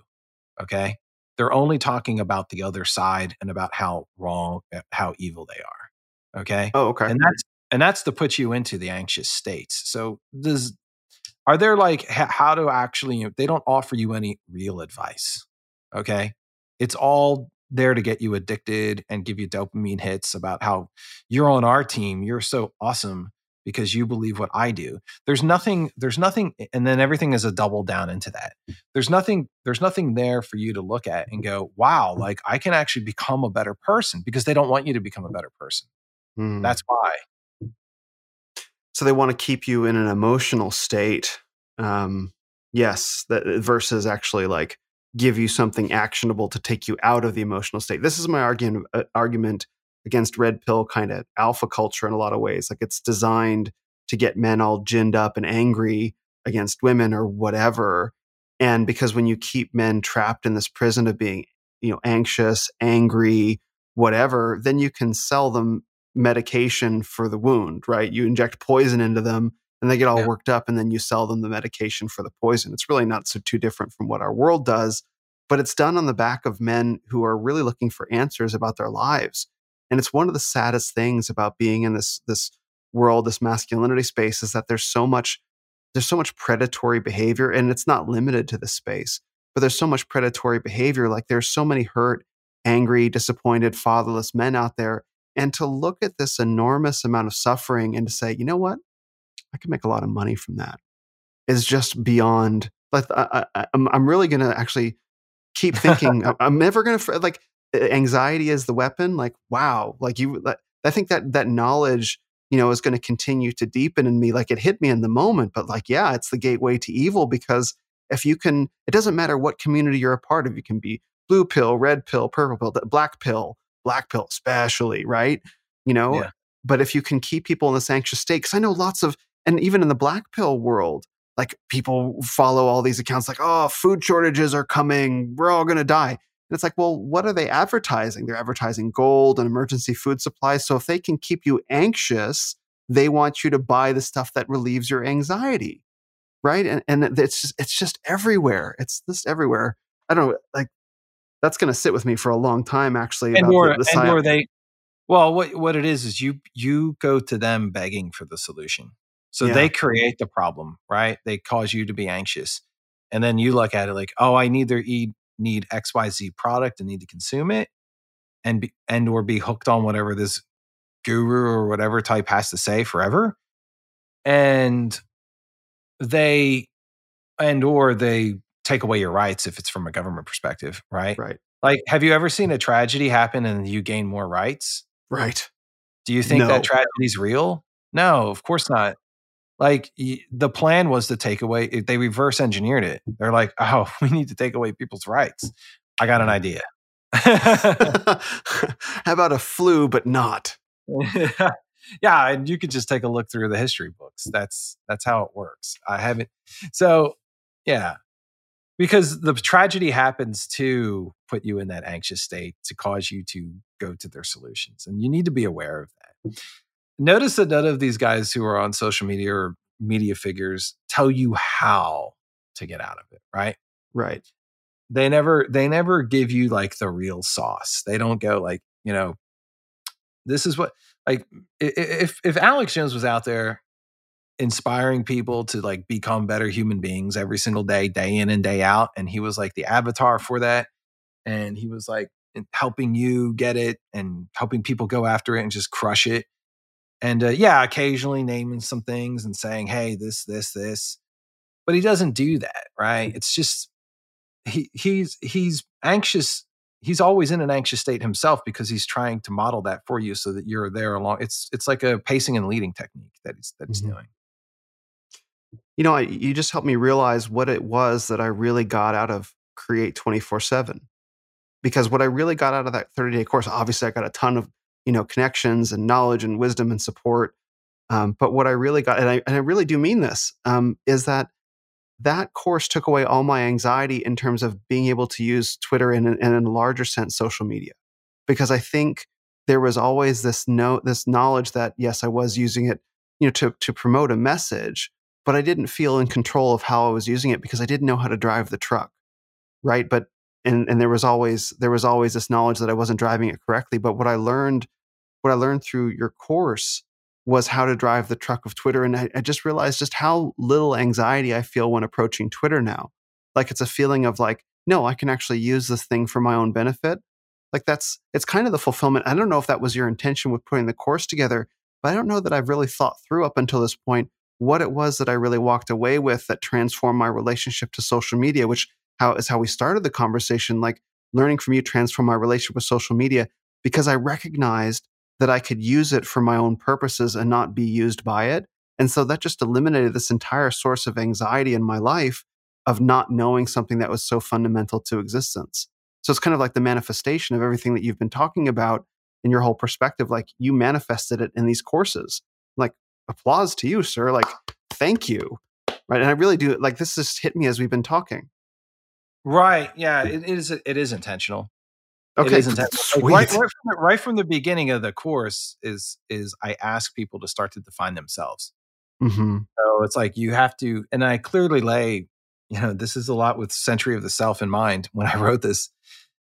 Okay. They're only talking about the other side and about how wrong, uh, how evil they are. Okay. Oh, okay. And that's and that's to put you into the anxious states. So does are there like how to actually they don't offer you any real advice. Okay. It's all there to get you addicted and give you dopamine hits about how you're on our team. You're so awesome because you believe what I do. There's nothing, there's nothing, and then everything is a double down into that. There's nothing, there's nothing there for you to look at and go, wow, like I can actually become a better person because they don't want you to become a better person. Mm. That's why. So they want to keep you in an emotional state. Um, yes, that versus actually like give you something actionable to take you out of the emotional state. This is my argument uh, argument against red pill kind of alpha culture in a lot of ways. Like it's designed to get men all ginned up and angry against women or whatever. And because when you keep men trapped in this prison of being, you know, anxious, angry, whatever, then you can sell them medication for the wound, right? You inject poison into them and they get all yeah. worked up and then you sell them the medication for the poison. It's really not so too different from what our world does, but it's done on the back of men who are really looking for answers about their lives. And it's one of the saddest things about being in this this world, this masculinity space, is that there's so much there's so much predatory behavior, and it's not limited to this space. But there's so much predatory behavior. Like there's so many hurt, angry, disappointed, fatherless men out there. And to look at this enormous amount of suffering and to say, you know what, I can make a lot of money from that, is just beyond. Like I, I'm really going to actually keep thinking. I'm never going to like anxiety is the weapon like wow like you i think that that knowledge you know is going to continue to deepen in me like it hit me in the moment but like yeah it's the gateway to evil because if you can it doesn't matter what community you're a part of you can be blue pill red pill purple pill black pill black pill especially right you know yeah. but if you can keep people in this anxious state because i know lots of and even in the black pill world like people follow all these accounts like oh food shortages are coming we're all going to die and it's like, well, what are they advertising? They're advertising gold and emergency food supplies. So if they can keep you anxious, they want you to buy the stuff that relieves your anxiety. Right. And, and it's just, it's just everywhere. It's just everywhere. I don't know, like that's going to sit with me for a long time, actually. And more, the, the and more they, well, what, what it is, is you, you go to them begging for the solution. So yeah. they create the problem, right? They cause you to be anxious. And then you look at it like, oh, I neither eat need XYZ product and need to consume it and be, and or be hooked on whatever this guru or whatever type has to say forever. And they and or they take away your rights if it's from a government perspective, right? Right. Like have you ever seen a tragedy happen and you gain more rights? Right. Do you think no. that tragedy is real? No, of course not like the plan was to take away they reverse engineered it they're like oh we need to take away people's rights i got an mm. idea how about a flu but not yeah and you could just take a look through the history books that's that's how it works i haven't so yeah because the tragedy happens to put you in that anxious state to cause you to go to their solutions and you need to be aware of that mm. Notice that none of these guys who are on social media or media figures tell you how to get out of it, right? Right. They never they never give you like the real sauce. They don't go like, you know, this is what like if if Alex Jones was out there inspiring people to like become better human beings every single day, day in and day out, and he was like the avatar for that, and he was like helping you get it and helping people go after it and just crush it and uh, yeah, occasionally naming some things and saying, "Hey, this, this, this," but he doesn't do that, right? It's just he he's he's anxious. He's always in an anxious state himself because he's trying to model that for you so that you're there along. It's it's like a pacing and leading technique that he's that he's mm-hmm. doing. You know, I, you just helped me realize what it was that I really got out of Create twenty four seven, because what I really got out of that thirty day course, obviously, I got a ton of you know connections and knowledge and wisdom and support um, but what i really got and i, and I really do mean this um, is that that course took away all my anxiety in terms of being able to use twitter and, and in a larger sense social media. Because i think there was always this no this knowledge that yes i was using it you know to to promote a message but I didn't feel in control of how I was using it because I didn't know how to drive the truck. Right. But and and there was always there was always this knowledge that I wasn't driving it correctly. But what I learned, what I learned through your course was how to drive the truck of Twitter. And I, I just realized just how little anxiety I feel when approaching Twitter now. Like it's a feeling of like, no, I can actually use this thing for my own benefit. Like that's it's kind of the fulfillment. I don't know if that was your intention with putting the course together, but I don't know that I've really thought through up until this point what it was that I really walked away with that transformed my relationship to social media, which how is how we started the conversation, like learning from you transformed my relationship with social media because I recognized that I could use it for my own purposes and not be used by it. And so that just eliminated this entire source of anxiety in my life of not knowing something that was so fundamental to existence. So it's kind of like the manifestation of everything that you've been talking about in your whole perspective. Like you manifested it in these courses. Applause to you, sir. Like thank you. Right. And I really do like this just hit me as we've been talking. Right. Yeah. It is. It is intentional. Okay. It is intentional. Like, right, right, from the, right from the beginning of the course is is I ask people to start to define themselves. Mm-hmm. So it's like you have to, and I clearly lay, you know, this is a lot with Century of the Self in mind when I wrote this,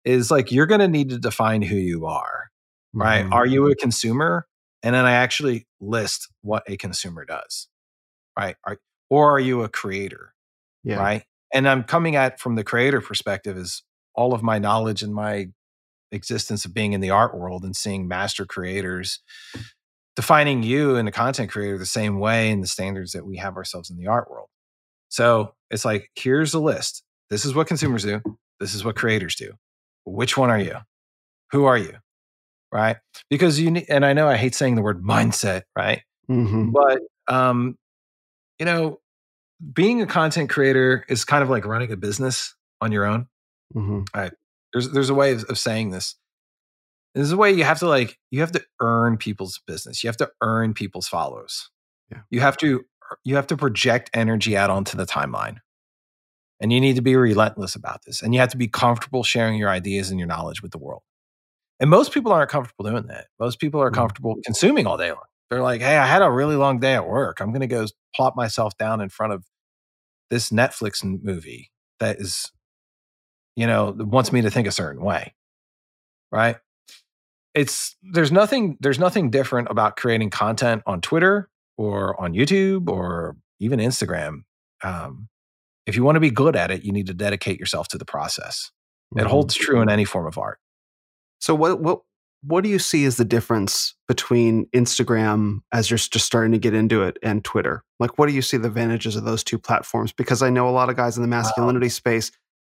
is like you're going to need to define who you are, right? Mm-hmm. Are you a consumer? And then I actually list what a consumer does, right? Are, or are you a creator, Yeah. right? And I'm coming at from the creator perspective is all of my knowledge and my existence of being in the art world and seeing master creators defining you and the content creator the same way in the standards that we have ourselves in the art world. So it's like, here's a list. This is what consumers do. This is what creators do. Which one are you? Who are you? Right? Because you need, and I know I hate saying the word mindset, right? Mm-hmm. But, um, you know, being a content creator is kind of like running a business on your own. Mm-hmm. There's, there's a way of, of saying this. There's a way you have to like, you have to earn people's business. You have to earn people's followers. Yeah. You have to, you have to project energy out onto the timeline. And you need to be relentless about this. And you have to be comfortable sharing your ideas and your knowledge with the world. And most people aren't comfortable doing that. Most people are Mhm. comfortable consuming all day long. They're like, hey, I had a really long day at work. I'm going to go plop myself down in front of this Netflix movie that is, you know, wants me to think a certain way. Right. It's there's nothing there's nothing different about creating content on Twitter or on YouTube or even Instagram. Um, if you want to be good at it, you need to dedicate yourself to the process. It Mhm. holds true in any form of art. So what what what do you see as the difference between Instagram as you're just starting to get into it and Twitter? Like what do you see the advantages of those two platforms? Because I know a lot of guys in the masculinity space,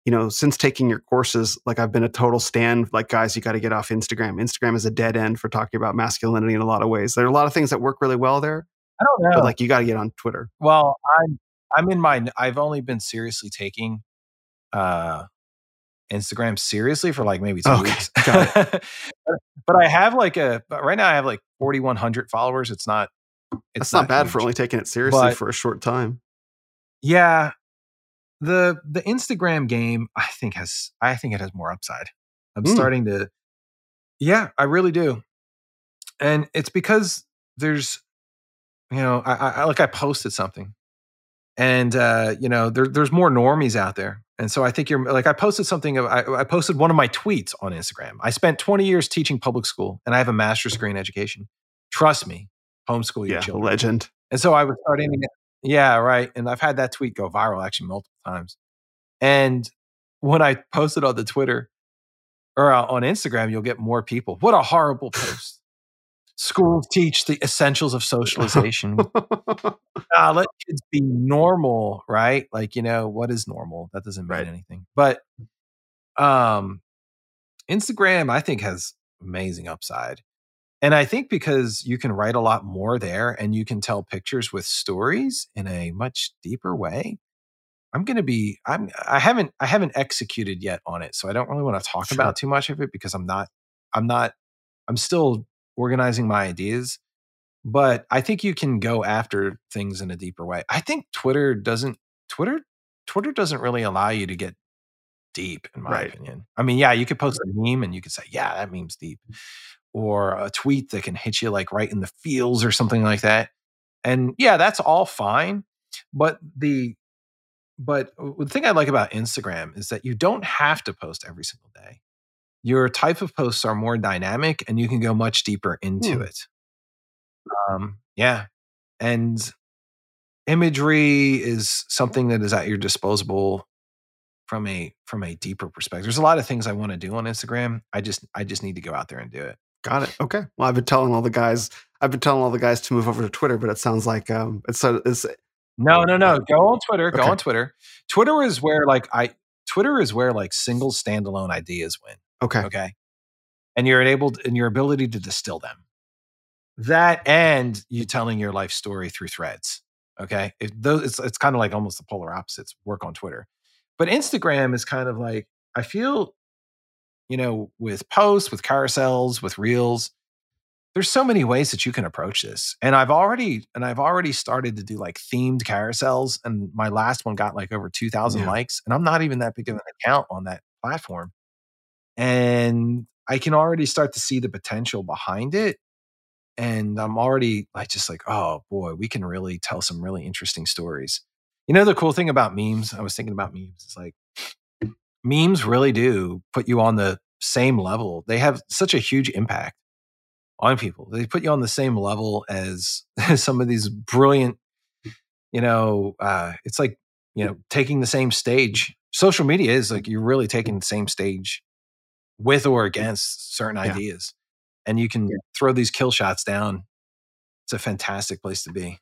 you know, since taking your courses, like I've been a total stand like guys, you got to get off Instagram. Instagram is a dead end for talking about masculinity in a lot of ways. There are a lot of things that work really well there, I don't know. but like you got to get on Twitter. Well, I'm I'm in my I've only been seriously taking uh Instagram seriously for like maybe two Okay, weeks. but, but I have like a but right now I have like 4100 followers. It's not it's That's not, bad for only taking it seriously But- for a short time. Yeah. The the Instagram game I think has I think it has more upside. I'm Hmm. starting to Yeah, I really do. And it's because there's you know, I, I I- like I posted something and uh, you know, there, there's more normies out there. And so I think you're like I posted something of I, I posted one of my tweets on Instagram. I spent 20 years teaching public school and I have a master's degree in education. Trust me, homeschool your Yeah, children. legend. And so I was starting yeah, right. And I've had that tweet go viral actually multiple times. And when I posted on the Twitter or uh, on Instagram, you'll get more people. What a horrible post. Schools teach the essentials of socialization. ah, let kids be normal, right? Like, you know, what is normal? That doesn't mean Right. anything. But um Instagram, I think, has amazing upside. And I think because you can write a lot more there and you can tell pictures with stories in a much deeper way. I'm gonna be I'm I haven't I haven't executed yet on it. So I don't really want to talk Sure. about too much of it because I'm not I'm not I'm still organizing my ideas but I think you can go after things in a deeper way. I think Twitter doesn't Twitter Twitter doesn't really allow you to get deep, in my Right. opinion. I mean, yeah, you could post a meme and you could say, "Yeah, that meme's deep," or a tweet that can hit you like right in the feels or something like that. And yeah, that's all fine. But the but uh, the thing I like about Instagram is that you don't have to post every single day. Your type of posts are more dynamic and you can go much deeper into Hmm. it. Um, yeah. And imagery is something that is at your disposable from a from a deeper perspective. There's a lot of things I want to do on Instagram. I just I just need to go out there and do it. Got it. Okay. Well, I've been telling all the guys. I've been telling all the guys to move over to Twitter, but it sounds like um, it's so it's No, no, no. Go on Twitter. Go on Twitter. Twitter is where like I Twitter is where like single standalone ideas win. Okay. Okay. And you're able to, and your ability to distill them. That and you telling your life story through threads. Okay. It, those, it's, it's kind of like almost the polar opposites work on Twitter. But Instagram is kind of like, I feel, you know, with posts, with carousels, with reels, there's so many ways that you can approach this. And I've already, and I've already started to do like themed carousels. And my last one got like over 2,000 Yeah. likes. And I'm not even that big of an account on that platform and I can already start to see the potential behind it. And I'm already like, just like, oh boy, we can really tell some really interesting stories. You know, the cool thing about memes, I was thinking about memes, is like memes really do put you on the same level. They have such a huge impact on people. They put you on the same level as some of these brilliant, you know, uh, it's like, you know, taking the same stage. Social media is like you're really taking the same stage with or against certain Yeah. ideas. And you can throw these kill shots down. It's a fantastic place to be.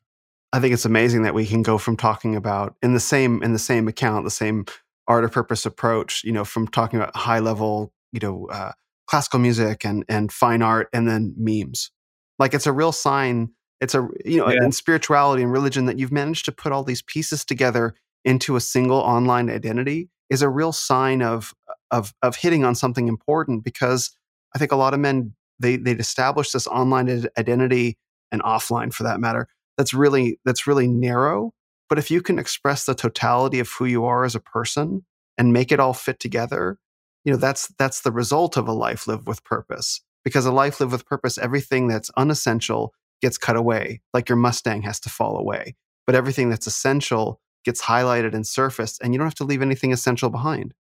I think it's amazing that we can go from talking about in the same in the same account, the same art of purpose approach. You know, from talking about high level, you know, uh, classical music and and fine art, and then memes. Like it's a real sign. It's a you know, Yeah. in spirituality and religion that you've managed to put all these pieces together into a single online identity is a real sign of of of hitting on something important because I think a lot of men they they'd establish this online identity and offline for that matter that's really that's really narrow but if you can express the totality of who you are as a person and make it all fit together you know that's that's the result of a life lived with purpose because a life lived with purpose everything that's unessential gets cut away like your mustang has to fall away but everything that's essential gets highlighted and surfaced and you don't have to leave anything essential behind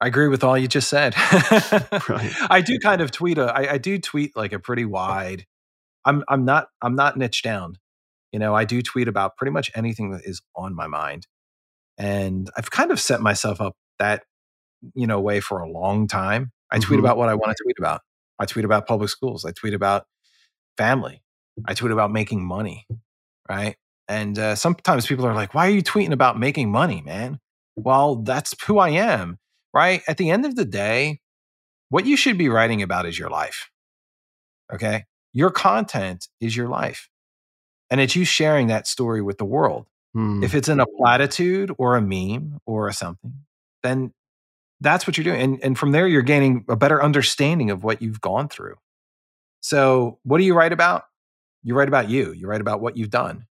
I agree with all you just said. I do kind of tweet a I, I do tweet like a pretty wide. I'm I'm not I'm not niche down. You know, I do tweet about pretty much anything that is on my mind. And I've kind of set myself up that, you know, way for a long time. I tweet Mhm. about what I want to tweet about. I tweet about public schools. I tweet about family. I tweet about making money. Right. And uh, sometimes people are like, why are you tweeting about making money, man? Well, that's who I am. Right. At the end of the day, what you should be writing about is your life. Okay. Your content is your life. And it's you sharing that story with the world. Hmm. If it's in a platitude or a meme or a something, then that's what you're doing. And, and from there, you're gaining a better understanding of what you've gone through. So, what do you write about? You write about you, you write about what you've done,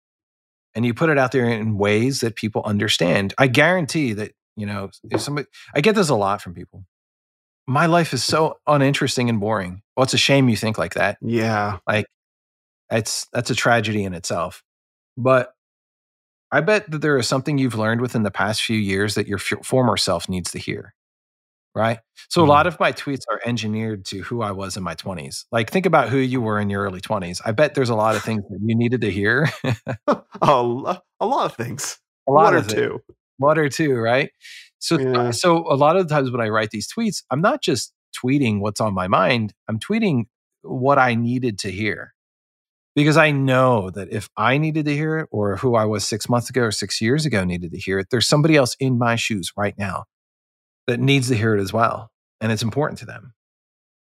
and you put it out there in ways that people understand. I guarantee that, you know, if somebody, I get this a lot from people. My life is so uninteresting and boring. Well, it's a shame you think like that. Yeah. Like it's that's a tragedy in itself. But i bet that there is something you've learned within the past few years that your f- former self needs to hear right? So a lot mm-hmm. of my tweets are engineered to who i was in my 20s like think about who you were in your early 20s i bet there's a lot of things that you needed to hear. A, a lot of things. A lot one or two or two, right? So, Yeah. so a lot of the times when I write these tweets, I'm not just tweeting what's on my mind. I'm tweeting what I needed to hear, because I know that if I needed to hear it, or who I was six months ago or six years ago needed to hear it, there's somebody else in my shoes right now that needs to hear it as well, and it's important to them.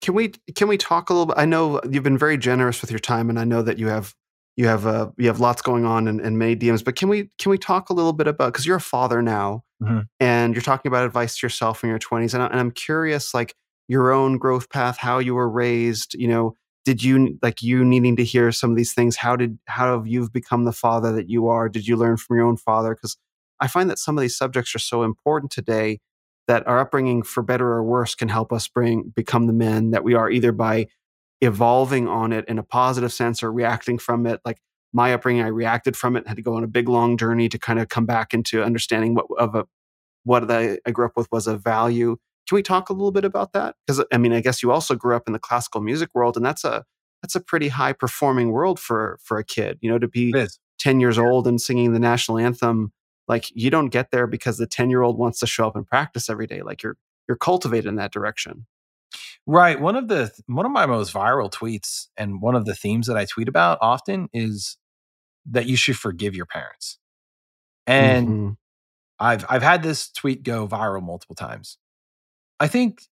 Can we can we talk a little bit? I know you've been very generous with your time, and I know that you have you have uh, you have lots going on and, and many DMs. But can we can we talk a little bit about because you're a father now, Mhm. and you're talking about advice to yourself in your 20s, and, I, and I'm curious, like your own growth path, how you were raised. You know, did you like you needing to hear some of these things? How did how have you become the father that you are? Did you learn from your own father? Because I find that some of these subjects are so important today that our upbringing, for better or worse, can help us bring become the men that we are, either by evolving on it in a positive sense or reacting from it. Like my upbringing, I reacted from it, had to go on a big long journey to kind of come back into understanding what of a what I, I grew up with was a value. Can we talk a little bit about that? Because I mean, I guess you also grew up in the classical music world, and that's a that's a pretty high performing world for for a kid. You know, to be ten years old and singing the national anthem, like you don't get there because the ten year old wants to show up and practice every day. Like you're you're cultivated in that direction. Right. One of the one of my most viral tweets and one of the themes that I tweet about often is that you should forgive your parents. And mm-hmm. I've I've had this tweet go viral multiple times. I think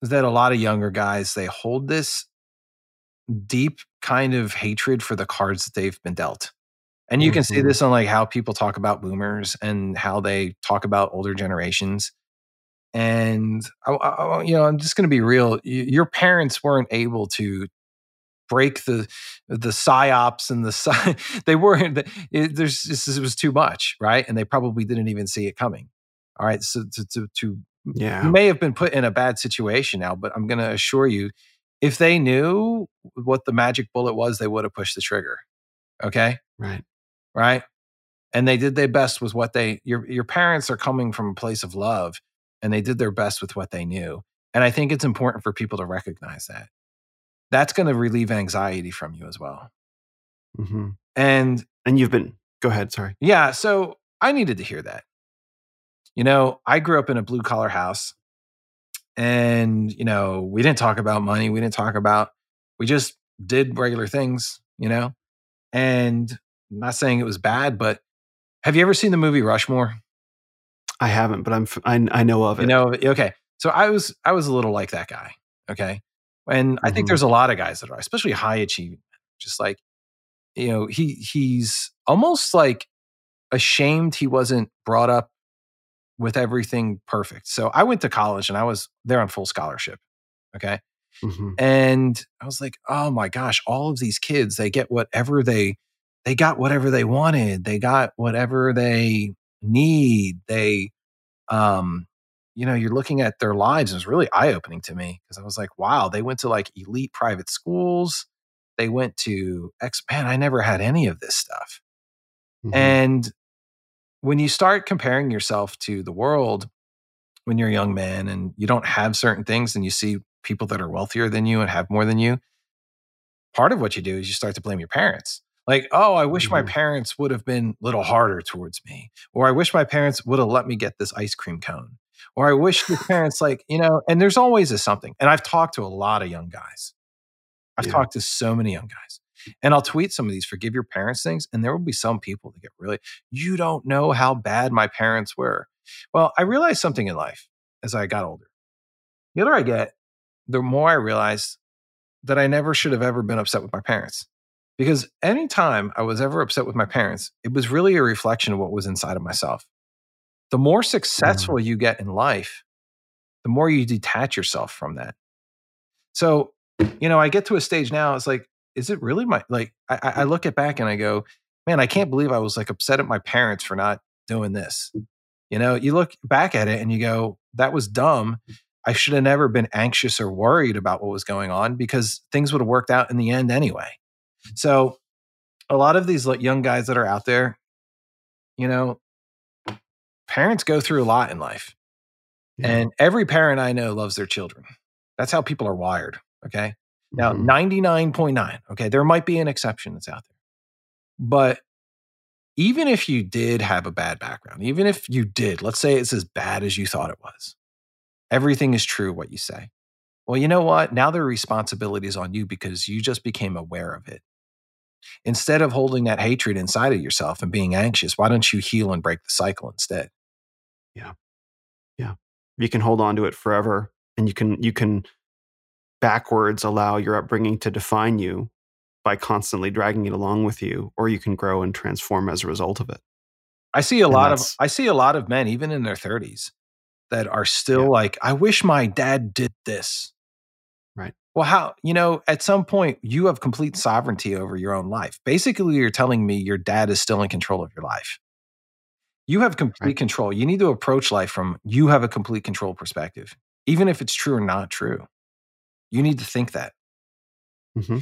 that a lot of younger guys they hold this deep kind of hatred for the cards that they've been dealt. And you mm-hmm. can see mm-hmm. this on like how people talk about boomers and how they talk about older generations. And I, I, you know, I'm just going to be real. Your parents weren't able to break the the psyops and the they weren't it, there's this it was too much right? And they probably didn't even see it coming. All right so to to, to yeah. you may have been put in a bad situation now but i'm going to assure you if they knew what the magic bullet was they would have pushed the trigger okay? Right. Right? And they did their best with what they your your parents are coming from a place of love and they did their best with what they knew and i think it's important for people to recognize that that's going to relieve anxiety from you as well. Mm-hmm. And and you've been go ahead. Sorry. Yeah. So I needed to hear that. You know, I grew up in a blue collar house, and you know, we didn't talk about money. We didn't talk about. We just did regular things. You know, and I'm not saying it was bad, but have you ever seen the movie Rushmore? I haven't, but I'm I, I know of it. You know, okay. So I was I was a little like that guy. Okay, and I think mm-hmm. there's a lot of guys that are, especially high achieving, just like, you know, he he's almost like ashamed he wasn't brought up with everything perfect. So I went to college and I was there on full scholarship. Okay. Mm-hmm. And I was like, oh my gosh, all of these kids, they get whatever they they got whatever they wanted. They got whatever they need. They um you know, you're looking at their lives. It was really eye opening to me because I was like, wow, they went to like elite private schools. They went to X. Man, I never had any of this stuff. Mm-hmm. And when you start comparing yourself to the world when you're a young man and you don't have certain things and you see people that are wealthier than you and have more than you, part of what you do is you start to blame your parents. Like, oh, I wish mm-hmm. my parents would have been a little harder towards me, or I wish my parents would have let me get this ice cream cone, or I wish the parents like, you know, and there's always a something. And I've talked to a lot of young guys. I've yeah. talked to so many young guys. And I'll tweet some of these forgive your parents things. And there will be some people that get really, you don't know how bad my parents were. Well, I realized something in life as I got older. The older I get, the more I realized that I never should have ever been upset with my parents. Because anytime I was ever upset with my parents, it was really a reflection of what was inside of myself the more successful mm. you get in life, the more you detach yourself from that. So, you know, I get to a stage now, it's like, is it really my, like, I, I look at back and I go, man, I can't believe I was like upset at my parents for not doing this. You know, you look back at it and you go, that was dumb. I should have never been anxious or worried about what was going on because things would have worked out in the end anyway. So, a lot of these young guys that are out there, you know, parents go through a lot in life. Yeah. And every parent I know loves their children. That's how people are wired. Okay. Now, mm-hmm. 99.9, okay, there might be an exception that's out there. But even if you did have a bad background, even if you did, let's say it's as bad as you thought it was, everything is true what you say. Well, you know what? Now the responsibility is on you because you just became aware of it. Instead of holding that hatred inside of yourself and being anxious, why don't you heal and break the cycle instead? Yeah. Yeah. You can hold on to it forever and you can you can backwards allow your upbringing to define you by constantly dragging it along with you or you can grow and transform as a result of it. I see a and lot of I see a lot of men even in their 30s that are still yeah. like I wish my dad did this. Well, how, you know, at some point you have complete sovereignty over your own life. Basically, you're telling me your dad is still in control of your life. You have complete right. control. You need to approach life from you have a complete control perspective, even if it's true or not true. You need to think that. Mm-hmm.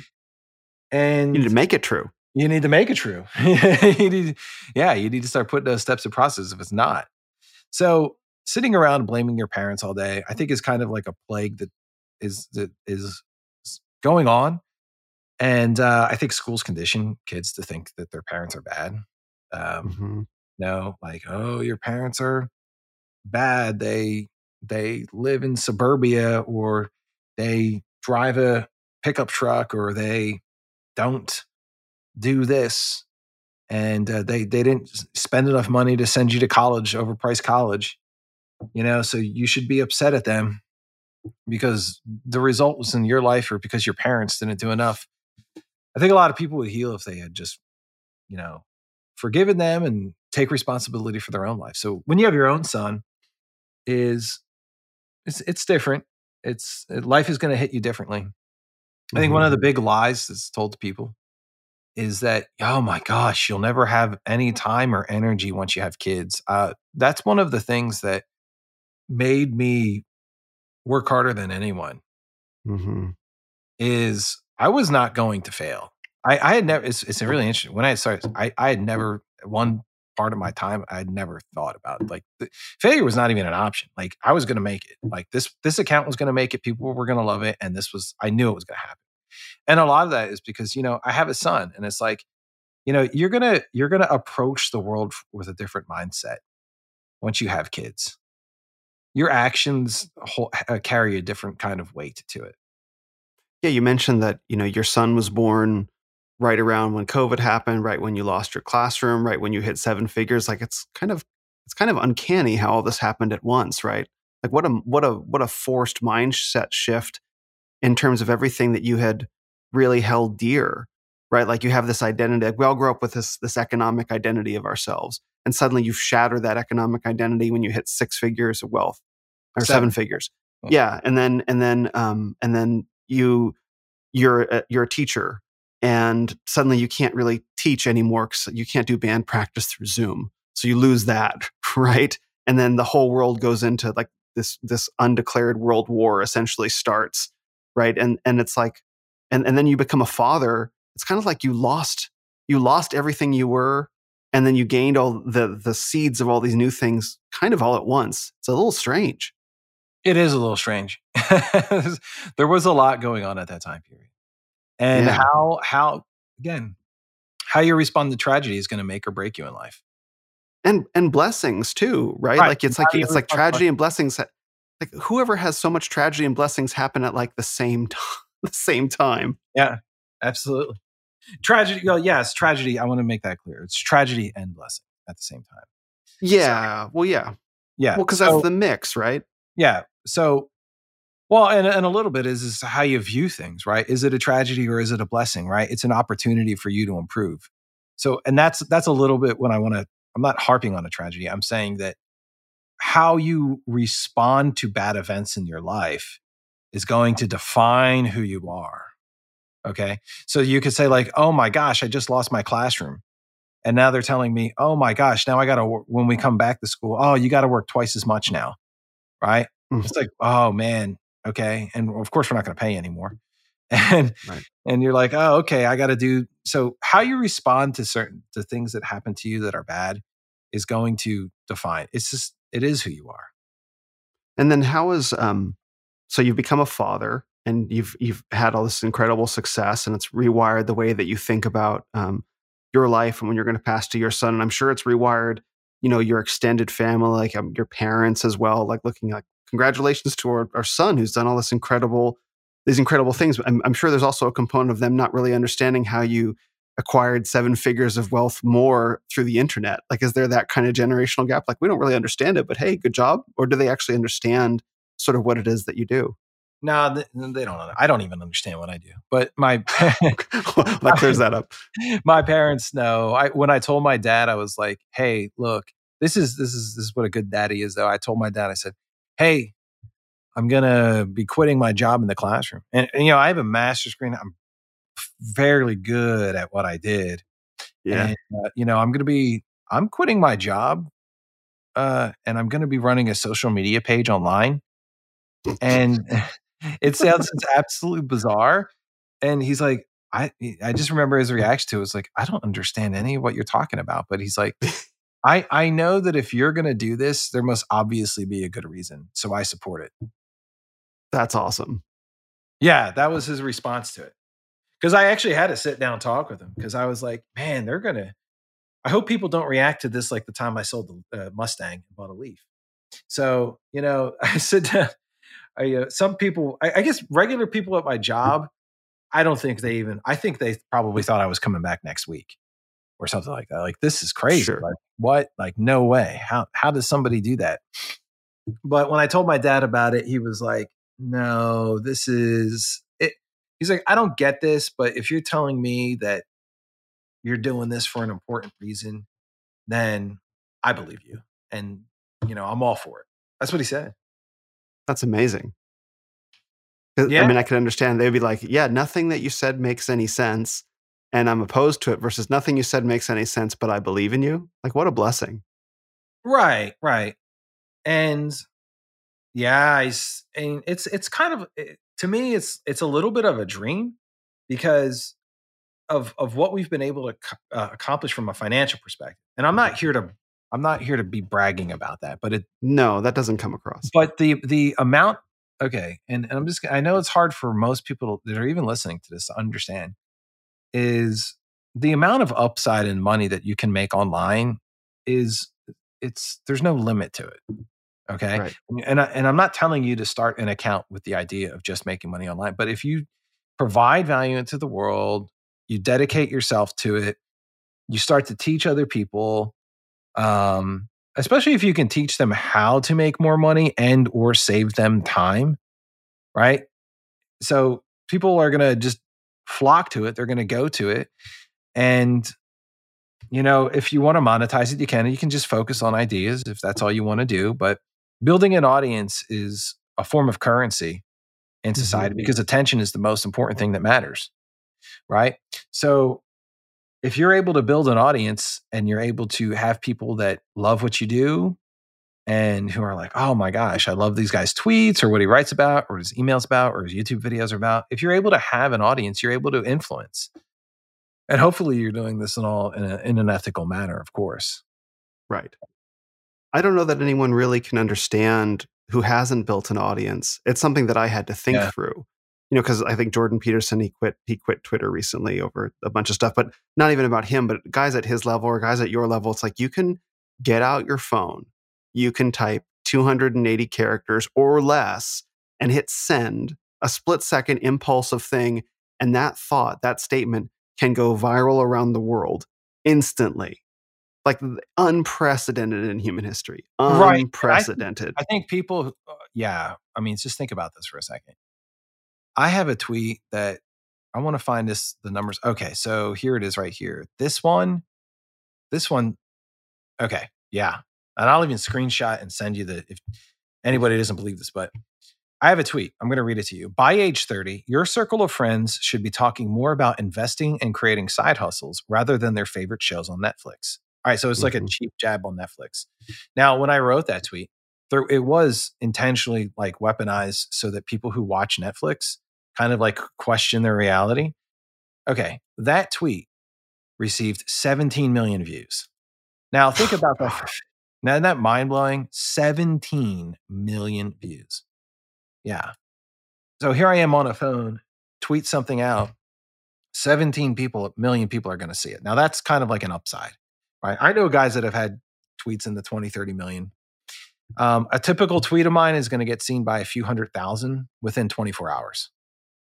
And you need to make it true. you need to make it true. you need, yeah, you need to start putting those steps in process if it's not. So sitting around blaming your parents all day, I think is kind of like a plague that is that is going on. And uh, I think schools condition kids to think that their parents are bad. Um, Mm-hmm. no, like, oh, your parents are bad. They they live in suburbia or they drive a pickup truck or they don't do this and uh, they they didn't spend enough money to send you to college overpriced college you know so you should be upset at them because the result was in your life or because your parents didn't do enough. I think a lot of people would heal if they had just you know forgiven them and take responsibility for their own life. So when you have your own son is it's it's different. It's life is going to hit you differently. I think one of the big lies that's told to people is that, oh my gosh, you'll never have any time or energy once you have kids. Uh, that's one of the things that made me work harder than anyone hmm is I was not going to fail. I, I had never, it's, it's really interesting. When I started, I, I had never, one part of my time, I had never thought about like the, failure was not even an option. Like I was going to make it. Like this, this account was going to make it. People were going to love it. And this was, I knew it was going to happen. And a lot of that is because, you know, I have a son and it's like, you know, you're going to, you're going to approach the world with a different mindset once you have kids. Your actions whole, uh, carry a different kind of weight to it. Yeah, you mentioned that you know your son was born right around when COVID happened, right when you lost your classroom, right when you hit seven figures. Like it's kind of it's kind of uncanny how all this happened at once, right? Like what a what a what a forced mindset shift in terms of everything that you had really held dear, right? Like you have this identity. Like we all grow up with this this economic identity of ourselves, and suddenly you shatter that economic identity when you hit six figures of wealth or seven, Seven. figures. Yeah. Yeah, and then and then um, and then you you're a, you're a teacher, and suddenly you can't really teach anymore because you can't do band practice through Zoom, so you lose that, right? And then the whole world goes into like this this undeclared world war essentially starts, right? And and it's like, and and then you become a father. It's kind of like you lost you lost everything you were and then you gained all the the seeds of all these new things kind of all at once it's a little strange It is a little strange. there was a lot going on at that time period. And Yeah. how how again, how you respond to tragedy is going to make or break you in life. and and blessings too right, Right. like it's How like it's like tragedy and blessings ha- like whoever has so much tragedy and blessings happen at like the same time the same time Yeah, absolutely. Tragedy, well, yes, tragedy. I want to make that clear. It's tragedy and blessing at the same time. yeah well yeah Yeah. well because so- that's the mix right Yeah. So, well, and, and a little bit is, is how you view things, right? Is it a tragedy or is it a blessing, right? It's an opportunity for you to improve. So, and that's that's a little bit when I want to. I'm not harping on a tragedy. I'm saying that how you respond to bad events in your life is going to define who you are. Okay. So you could say like, "Oh my gosh, I just lost my classroom." And now they're telling me, "Oh my gosh, now I got to when we come back to school, oh, you got to work twice as much now." Right? Mhm. It's like, "Oh man, okay." And of course we're not going to pay anymore. And Right. and you're like, "Oh, okay, I got to do so how you respond to certain to things that happen to you that are bad is going to define. It's just it is who you are. and then how is um so you've become a father and you've you've had all this incredible success and it's rewired the way that you think about um your life and when you're going to pass to your son and i'm sure it's rewired you know your extended family like um, your parents as well like looking like congratulations to our, our son who's done all this incredible these incredible things. I'm, I'm sure there's also a component of them not really understanding how you acquired seven figures of wealth more through the internet. Like is there that kind of generational gap? Like we don't really understand it but hey good job. Or do they actually understand sort of what it is that you do No, th- they don't. know. I don't even understand what I do. But my that clears that up my parents know. I when I told my dad, I was like, "Hey, look, this is this is this is what a good daddy is." Though I told my dad, I said, "Hey, I'm gonna be quitting my job in the classroom, and, and, you know, I have a master's degree. I'm fairly good at what I did. yeah And, uh, you know, I'm gonna be I'm quitting my job, uh, and I'm gonna be running a social media page online, and it sounds it's absolutely bizarre." And he's like, I I just remember his reaction to it was like, I don't understand any of what you're talking about. But he's like, I I know that if you're gonna do this, there must obviously be a good reason. So I support it. That's awesome. Yeah, that was his response to it. Because I actually had to sit down talk with him because I was like, man, they're gonna. I hope people don't react to this like the time I sold the uh, Mustang and bought a Leaf. So you know, I sit down. I, uh, some people, I, I guess, regular people at my job, I don't think they even. I think they probably thought I was coming back next week or something like that. Like this is crazy. Sure. Like what? Like no way. How how does somebody do that? But when I told my dad about it, he was like, "No, this is it." He's like, "I don't get this, but if you're telling me that you're doing this for an important reason, then I believe you, and you know I'm all for it." That's what he said. That's amazing. Yeah. I mean, I could understand. They'd be like, yeah, nothing that you said makes any sense. And I'm opposed to it versus nothing you said makes any sense, but I believe in you. Like, what a blessing. Right, right. And yeah, I, and it's it's kind of it- to me it's it's a little bit of a dream because of of what we've been able to uh, accomplish from a financial perspective. And I'm not here to I'm not here to be bragging about that, but it No, that doesn't come across. but the the amount okay and, and i'm just i know it's hard for most people that are even listening to this to understand is the amount of upside in money that you can make online is it's there's no limit to it okay Right. and I, and i'm not telling you to start an account with the idea of just making money online but if you provide value into the world you dedicate yourself to it you start to teach other people um, especially if you can teach them how to make more money and or save them time right? So people are going to just flock to it they're going to go to it and you know if you want to monetize it you can you can just focus on ideas if that's all you want to do but building an audience is a form of currency in society because attention is the most important thing that matters right? So if you're able to build an audience and you're able to have people that love what you do and who are like, oh my gosh, I love these guys' tweets or what he writes about or his emails about or his YouTube videos are about. If you're able to have an audience, you're able to influence. And hopefully you're doing this in all in, a, in an ethical manner, of course. Right. I don't know that anyone really can understand who hasn't built an audience. It's something that I had to think Yeah. through. You know, because I think Jordan Peterson he quit he quit Twitter recently over a bunch of stuff, but not even about him, but guys at his level or guys at your level. It's like you can get out your phone, you can type 280 characters or less and hit send, a split second impulsive thing, and that thought, that statement can go viral around the world instantly like unprecedented in human history. Right. I think- Unprecedented. I think people, uh, yeah. I mean, just think about this for a second. I have a tweet that I want to find this, the numbers. Okay. So here it is right here. This one, this one, okay. Yeah. And I'll even screenshot and send you the, if anybody doesn't believe this, but I have a tweet. I'm going to read it to you. By age 30, your circle of friends should be talking more about investing and creating side hustles rather than their favorite shows on Netflix. All right. So it's like a Mhm. cheap jab on Netflix. Now, when I wrote that tweet, there, it was intentionally like weaponized so that people who watch Netflix kind of like question their reality. Okay, that tweet received 17 million views. Now think about that. Now isn't that mind blowing? 17 million views. Yeah. So here I am on a phone, tweet something out. 17 people, million people are going to see it. Now that's kind of like an upside, right? I know guys that have had tweets in the 20, 30 million. Um, a typical tweet of mine is going to get seen by a few hundred thousand within 24 hours.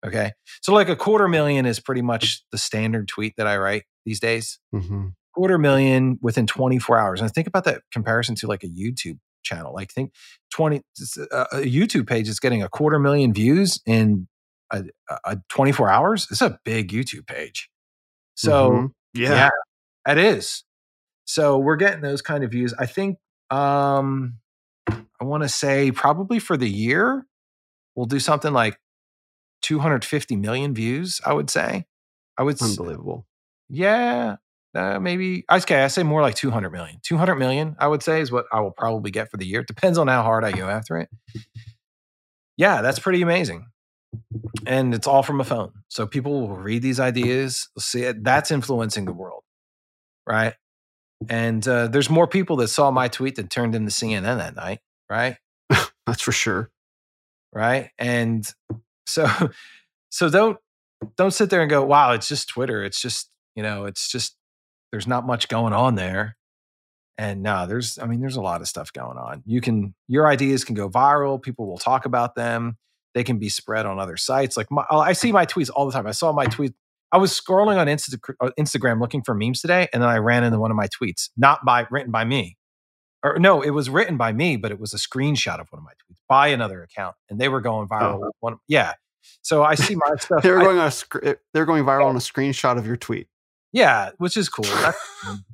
Okay. So, like a quarter million is pretty much the standard tweet that I write these days. Mhm. Quarter million within 24 hours. And think about that comparison to like a YouTube channel. Like, think 20, a a YouTube page is getting a quarter million views in a, a 24 hours. It's a big YouTube page. So, Mhm. yeah. yeah, it is. So we're getting those kind of views. I think um I want to say probably for the year we'll do something like 250 million views, I would say. I would unbelievable. yeah, uh, maybe okay, I say more like 200 million. 200 million I would say is what I will probably get for the year. Depends on how hard I go after it. Yeah, that's pretty amazing. and it's all from a phone. So people will read these ideas, see it. That's influencing the world, right? And uh, there's more people that saw my tweet that turned into CNN that night, right? That's for sure. Right. And so, so don't don't sit there and go, "Wow, it's just Twitter. It's just you know, it's just there's not much going on there." And no, there's I mean, there's a lot of stuff going on. You can your ideas can go viral. People will talk about them. They can be spread on other sites. Like my, I see my tweets all the time. I saw my tweet. I was scrolling on Insta, uh, Instagram looking for memes today, and then I ran into one of my tweets, not by written by me, or no, it was written by me, but it was a screenshot of one of my tweets by another account, and they were going viral. Oh. One, yeah. So I see my stuff. they're going on a they're going viral yeah. on a screenshot of your tweet. Yeah, which is cool.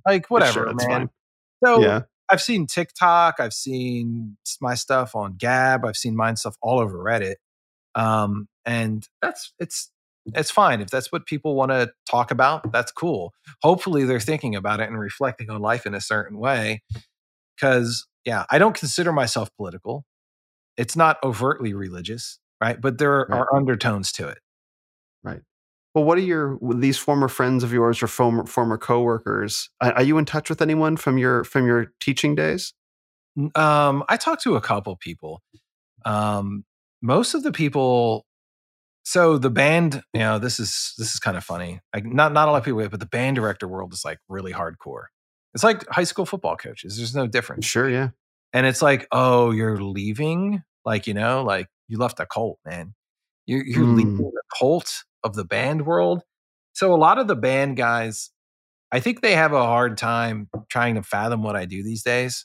like whatever, sure, man. Fine. So yeah. I've seen TikTok, I've seen my stuff on Gab, I've seen mine stuff all over Reddit. Um, and that's it's it's fine if that's what people want to talk about. That's cool. Hopefully, they're thinking about it and reflecting on life in a certain way. Because yeah, I don't consider myself political. It's not overtly religious, right? But there right. are undertones to it. Right. Well, what are your these former friends of yours or former former coworkers? Are you in touch with anyone from your from your teaching days? Um, I talked to a couple people. Um, most of the people so the band you know this is this is kind of funny like not not a lot of people but the band director world is like really hardcore it's like high school football coaches there's no difference sure yeah and it's like oh you're leaving like you know like you left a cult man you're, you're mm. leaving the cult of the band world so a lot of the band guys i think they have a hard time trying to fathom what i do these days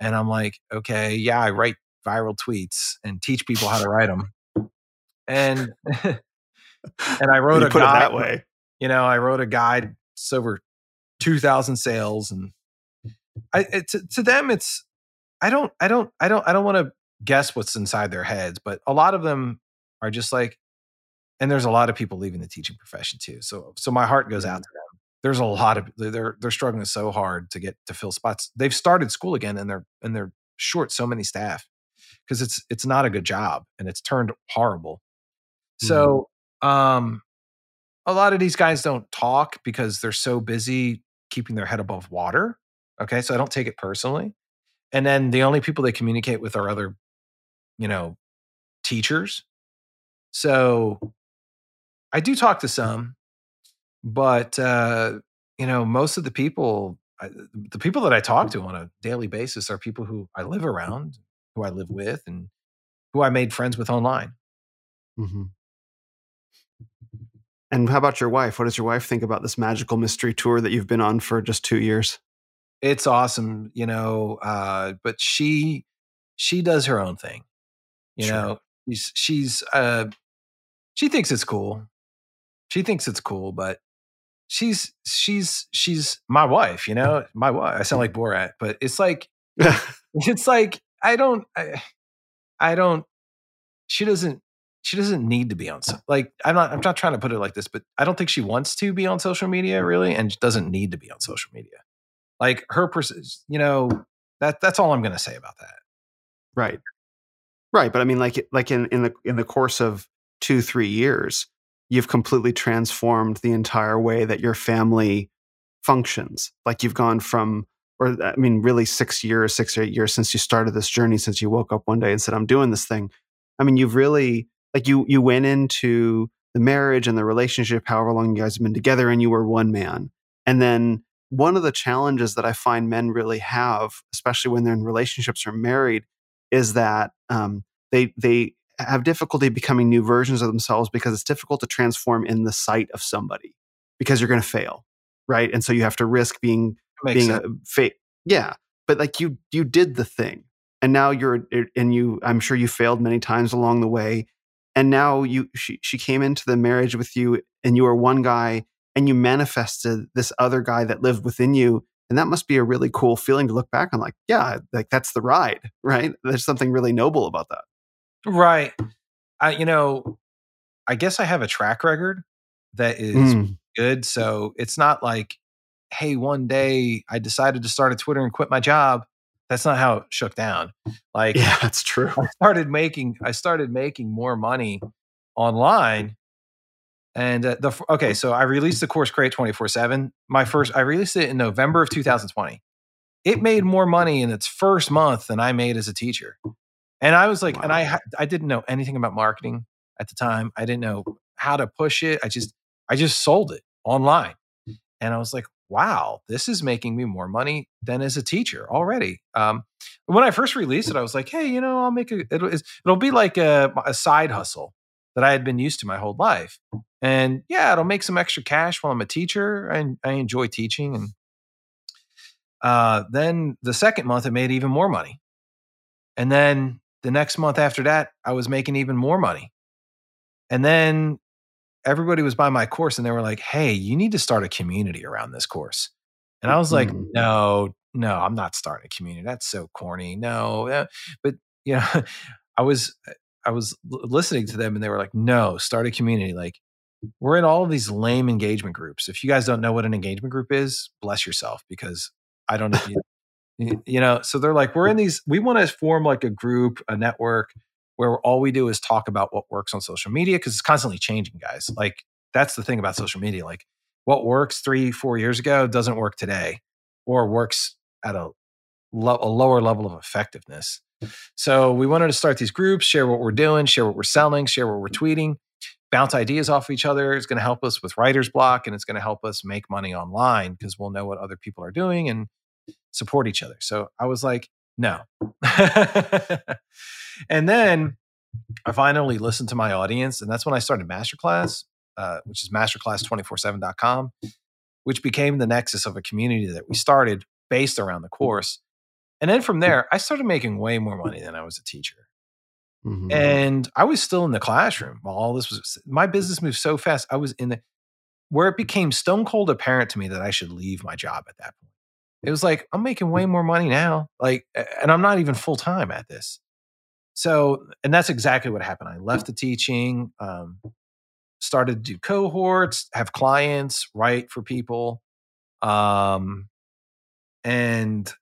and i'm like okay yeah i write viral tweets and teach people how to write them. And and I wrote you a guide that way. You know, I wrote a guide. It's over two thousand sales, and I it, to, to them, it's I don't I don't I don't I don't want to guess what's inside their heads, but a lot of them are just like, and there's a lot of people leaving the teaching profession too. So so my heart goes out mm-hmm. to them. There's a lot of they're they're struggling so hard to get to fill spots. They've started school again, and they're and they're short so many staff because it's it's not a good job and it's turned horrible. Mm-hmm. So um a lot of these guys don't talk because they're so busy keeping their head above water. Okay, so I don't take it personally. And then the only people they communicate with are other, you know, teachers. So I do talk to some, but uh, you know, most of the people, I, the people that I talk to on a daily basis are people who I live around, who I live with and who I made friends with online. Mm-hmm. And how about your wife? What does your wife think about this magical mystery tour that you've been on for just two years? It's awesome, you know. Uh, but she she does her own thing. You sure. know, she's she's uh, she thinks it's cool. She thinks it's cool, but she's she's she's my wife. You know, my wife. I sound like Borat, but it's like it's like I don't, I, I don't. She doesn't. She doesn't need to be on. Like I'm not. I'm not trying to put it like this, but I don't think she wants to be on social media really, and doesn't need to be on social media. Like her, pers- you know, that that's all I'm going to say about that. Right, right. But I mean, like, like in in the in the course of two three years, you've completely transformed the entire way that your family functions. Like you've gone from or I mean, really six years, six or eight years since you started this journey, since you woke up one day and said, I'm doing this thing. I mean, you've really, like, you, you went into the marriage and the relationship, however long you guys have been together, and you were one man. And then one of the challenges that I find men really have, especially when they're in relationships or married, is that um, they, they, have difficulty becoming new versions of themselves because it's difficult to transform in the sight of somebody because you're going to fail right and so you have to risk being being sense. a fake. Yeah, but like you you did the thing, and now you're and you. I'm sure you failed many times along the way, and now you she she came into the marriage with you, and you were one guy, and you manifested this other guy that lived within you. And that must be a really cool feeling to look back on, like, yeah, like that's the ride, right? There's something really noble about that. Right. I, you know, I guess I have a track record that is mm. good. So it's not like hey, one day I decided to start a Twitter and quit my job. That's not how it shook down. Like, yeah, that's true. I started making, I started making more money online. And uh, the okay, so I released the course Create 24 7. My first, I released it in November of 2020. It made more money in its first month than I made as a teacher. And I was like, and I I didn't know anything about marketing at the time. I didn't know how to push it. I just I just sold it online. And I was like, wow, this is making me more money than as a teacher already. Um, when I first released it, I was like, hey, you know, I'll make a it'll, it'll be like a, a side hustle that I had been used to my whole life. And yeah, it'll make some extra cash while I'm a teacher. And I enjoy teaching. And uh, then the second month, it made even more money. And then the next month after that, I was making even more money. And then everybody was by my course and they were like, hey, you need to start a community around this course. And I was like, Mhm. no, no, I'm not starting a community. That's so corny. No. eh." But, you know, I was, I was listening to them and they were like, no, start a community. Like, we're in all of these lame engagement groups. If you guys don't know what an engagement group is, bless yourself because I don't know. you know, so they're like, we're in these, we want to form like a group, a network where all we do is talk about what works on social media because it's constantly changing, guys. Like, that's the thing about social media. Like, what works three, four years ago doesn't work today or works at a, lo- a lower level of effectiveness. So we wanted to start these groups, share what we're doing, share what we're selling, share what we're tweeting, bounce ideas off each other. It's going to help us with writer's block and it's going to help us make money online because we'll know what other people are doing and support each other. So I was like, no. and then I finally listened to my audience, and that's when I started Masterclass, uh, which is masterclass247.com, which became the nexus of a community that we started based around the course. And then from there, I started making way more money than I was a teacher. Mhm. And I was still in the classroom while all this was my business moved so fast. I was in the where it became stone cold apparent to me that I should leave my job at that point. It was like, I'm making way more money now. Like, and I'm not even full time at this. So, and that's exactly what happened. I left the teaching, um, started to do cohorts, have clients, write for people. Um, and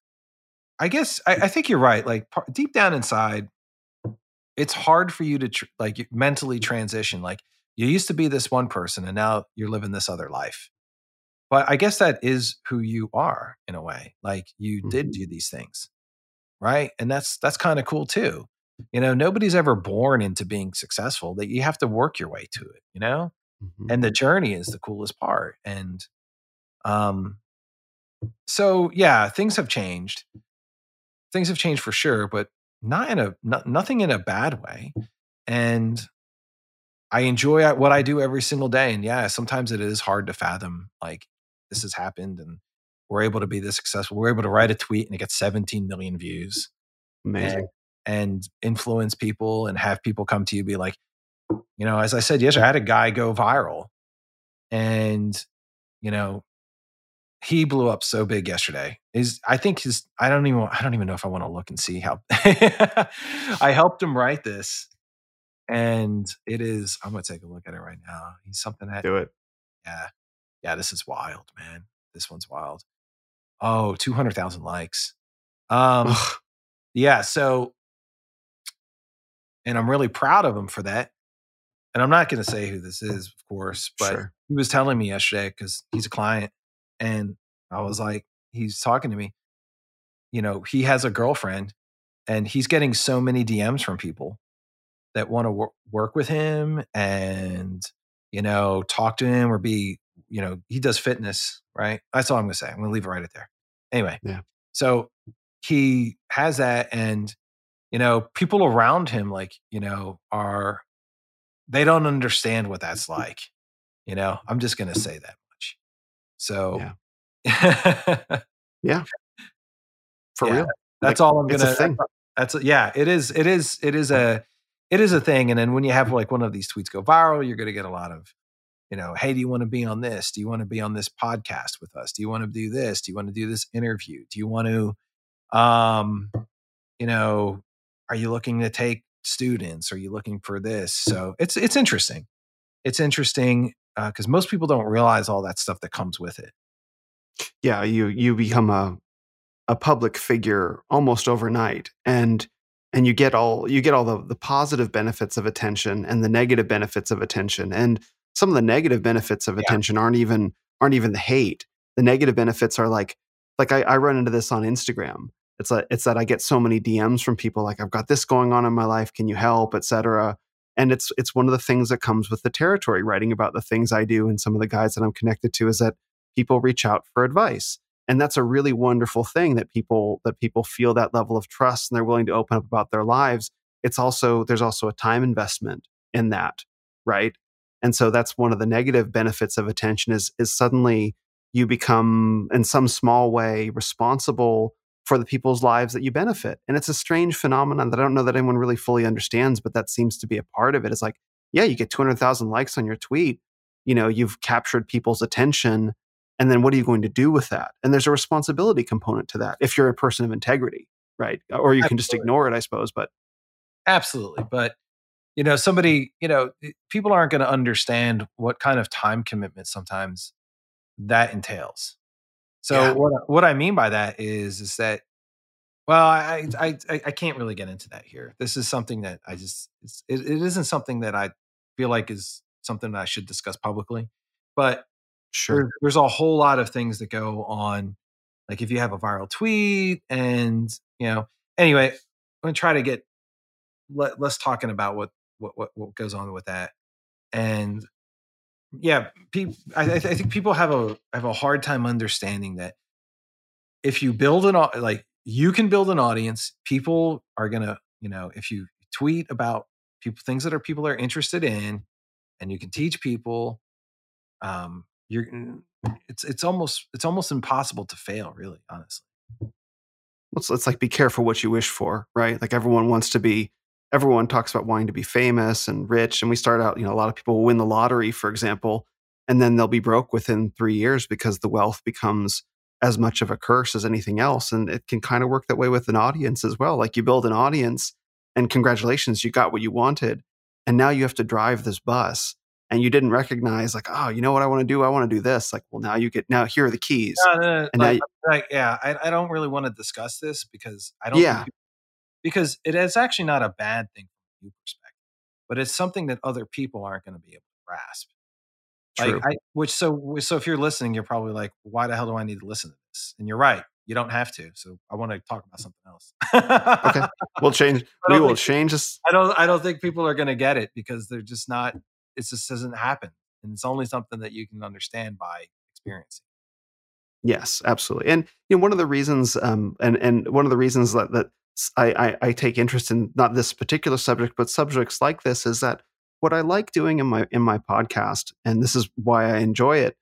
I guess I, I think you're right. Like par- deep down inside, it's hard for you to tr- like mentally transition. Like you used to be this one person and now you're living this other life. But I guess that is who you are in a way. Like you did Mhm. do these things. Right. And that's that's kind of cool too. You know, nobody's ever born into being successful that you have to work your way to it, you know? Mhm. and the journey is the coolest part and um so yeah things have changed things have changed for sure but not in a not, nothing in a bad way and i enjoy what i do every single day and yeah sometimes it is hard to fathom like this has happened and we're able to be this successful we're able to write a tweet and it gets 17 million views Amazing. and influence people and have people come to you be like, you know, as I said yesterday, I had a guy go viral and, you know, he blew up so big yesterday. Is I think his I don't even I don't even know if I want to look and see how I helped him write this. And it is, I'm gonna take a look at it right now. He's something that Do it. yeah. Yeah, this is wild, man. This one's wild. Oh, 200,000 likes. Um yeah, so and I'm really proud of him for that. And I'm not going to say who this is, of course, but Sure. he was telling me yesterday because he's a client, and I was like, he's talking to me. You know, he has a girlfriend, and he's getting so many DMs from people that want to wor- work with him and you know talk to him or be you know he does fitness right that's all i'm gonna say i'm gonna leave it right at there anyway Yeah. so he has that and you know people around him like you know are they don't understand what that's like you know i'm just gonna say that much so Yeah. For Yeah, real. that's Like, all i'm gonna thing. that's a, yeah it is it is it is a it is a thing and then when you have like one of these tweets go viral you're going to get a lot of you know hey do you want to be on this? Do you want to be on this podcast with us? Do you want to do this? Do you want to do this interview? Do you want to um you know are you looking to take students? Are you looking for this? So it's it's interesting. It's interesting because most people don't realize all that stuff that comes with it. Yeah you you become a a public figure almost overnight and and you get all you get all the, the positive benefits of attention and the negative benefits of attention and some of the negative benefits of Yeah. attention aren't even aren't even the hate. The negative benefits are like like I, I run into this on instagram. It's like it's that i get so many dms from people like i've got this going on in my life can you help? etc and it's it's one of the things that comes with the territory writing about the things i do and some of the guys that i'm connected to is that people reach out for advice. And that's a really wonderful thing that people that people feel that level of trust and they're willing to open up about their lives. It's also there's also a time investment in that right and so that's one of the negative benefits of attention is is suddenly you become in some small way responsible for the people's lives that you benefit. And it's a strange phenomenon that i don't know that anyone really fully understands but that seems to be a part of it. It's like yeah you get 200000 likes on your tweet you know you've captured people's attention and then what are you going to do with that? And there's a responsibility component to that if you're a person of integrity right? Or you can just ignore it i suppose but Absolutely. But, you know, somebody, you know, eh, people aren't going to understand what kind of time commitment sometimes that entails. So Yeah. what, what I mean by that is, is that, well, I, I, I, can't really get into that here. This is something that I just, it's, it, it isn't something that I feel like is something that I should discuss publicly, but sure there, there's a whole lot of things that go on. Like if you have a viral tweet and, you know, anyway, I'm going to try to get let, less talking about what, what, what, what goes on with that. And yeah, I, I th- I think people have a, have a hard time understanding that if you build an, like you can build an audience, people are to, you know, if you tweet about people, things that are people are interested in, and you can teach people, um, you're, it's, it's almost, it's almost impossible to fail really, honestly. it's, it's like be careful what you wish for right like everyone wants to be everyone talks about wanting to be famous and rich and we start out you know a lot of people will win the lottery for example and then they'll be broke within three years because the wealth becomes as much of a curse as anything else and it can kind of work that way with an audience as well like you build an audience and congratulations you got what you wanted and now you have to drive this bus and you didn't recognize like oh you know what i want to do i want to do this like well now you get now here are the keys No, no, no, And now like, you- like, yeah, I, I don't really want to discuss this because I don't. Yeah. Because it is actually not a bad thing from your perspective, but it's something that other people aren't going to be able to grasp. True. Like, I, which so so if you're listening, you're probably like, why the hell do I need to listen to this? And you're right, you don't have to. So I want to talk about something else. okay we'll change we will think- change this I don't I don't think people are going to get it because they're just not. It just doesn't happen, and it's only something that you can understand by experiencing. Yes, absolutely. And you know, one of the reasons, um, and and one of the reasons that that I, I I take interest in not this particular subject, but subjects like this, is that what I like doing in my in my podcast, and this is why I enjoy it,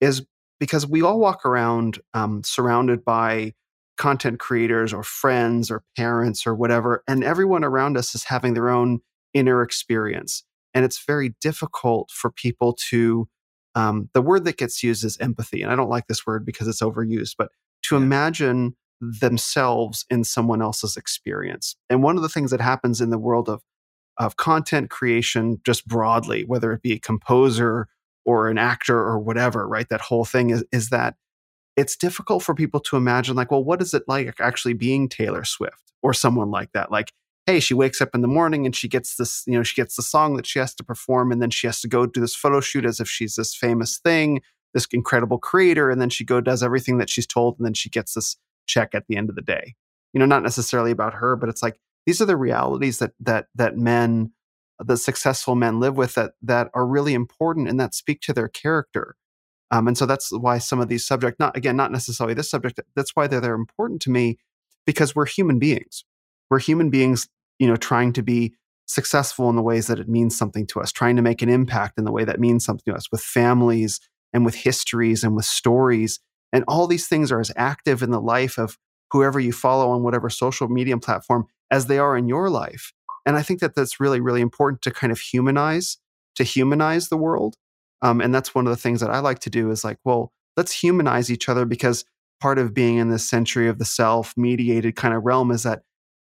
is because we all walk around um, surrounded by content creators or friends or parents or whatever, and everyone around us is having their own inner experience, and it's very difficult for people to um, the word that gets used is empathy. And I don't like this word because it's overused, but to Yeah. imagine themselves in someone else's experience. And one of the things that happens in the world of, of content creation, just broadly, whether it be a composer or an actor or whatever, right? That whole thing is, is that it's difficult for people to imagine, like, well, what is it like actually being Taylor Swift or someone like that? Like, hey, she wakes up in the morning and she gets this, you know, she gets the song that she has to perform, and then she has to go do this photo shoot as if she's this famous thing, this incredible creator, and then she go does everything that she's told, and then she gets this check at the end of the day. You know, not necessarily about her, but it's like these are the realities that that that men, the successful men live with that that are really important and that speak to their character. Um, and so that's why some of these subject, not again, not necessarily this subject, that's why they're, they're important to me because we're human beings. We're human beings, you know, trying to be successful in the ways that it means something to us, trying to make an impact in the way that means something to us with families and with histories and with stories. And all these things are as active in the life of whoever you follow on whatever social media platform as they are in your life. And I think that that's really, really important to kind of humanize, to humanize the world. Um, and that's one of the things that I like to do is like, well, let's humanize each other because part of being in this century of the self mediated kind of realm is that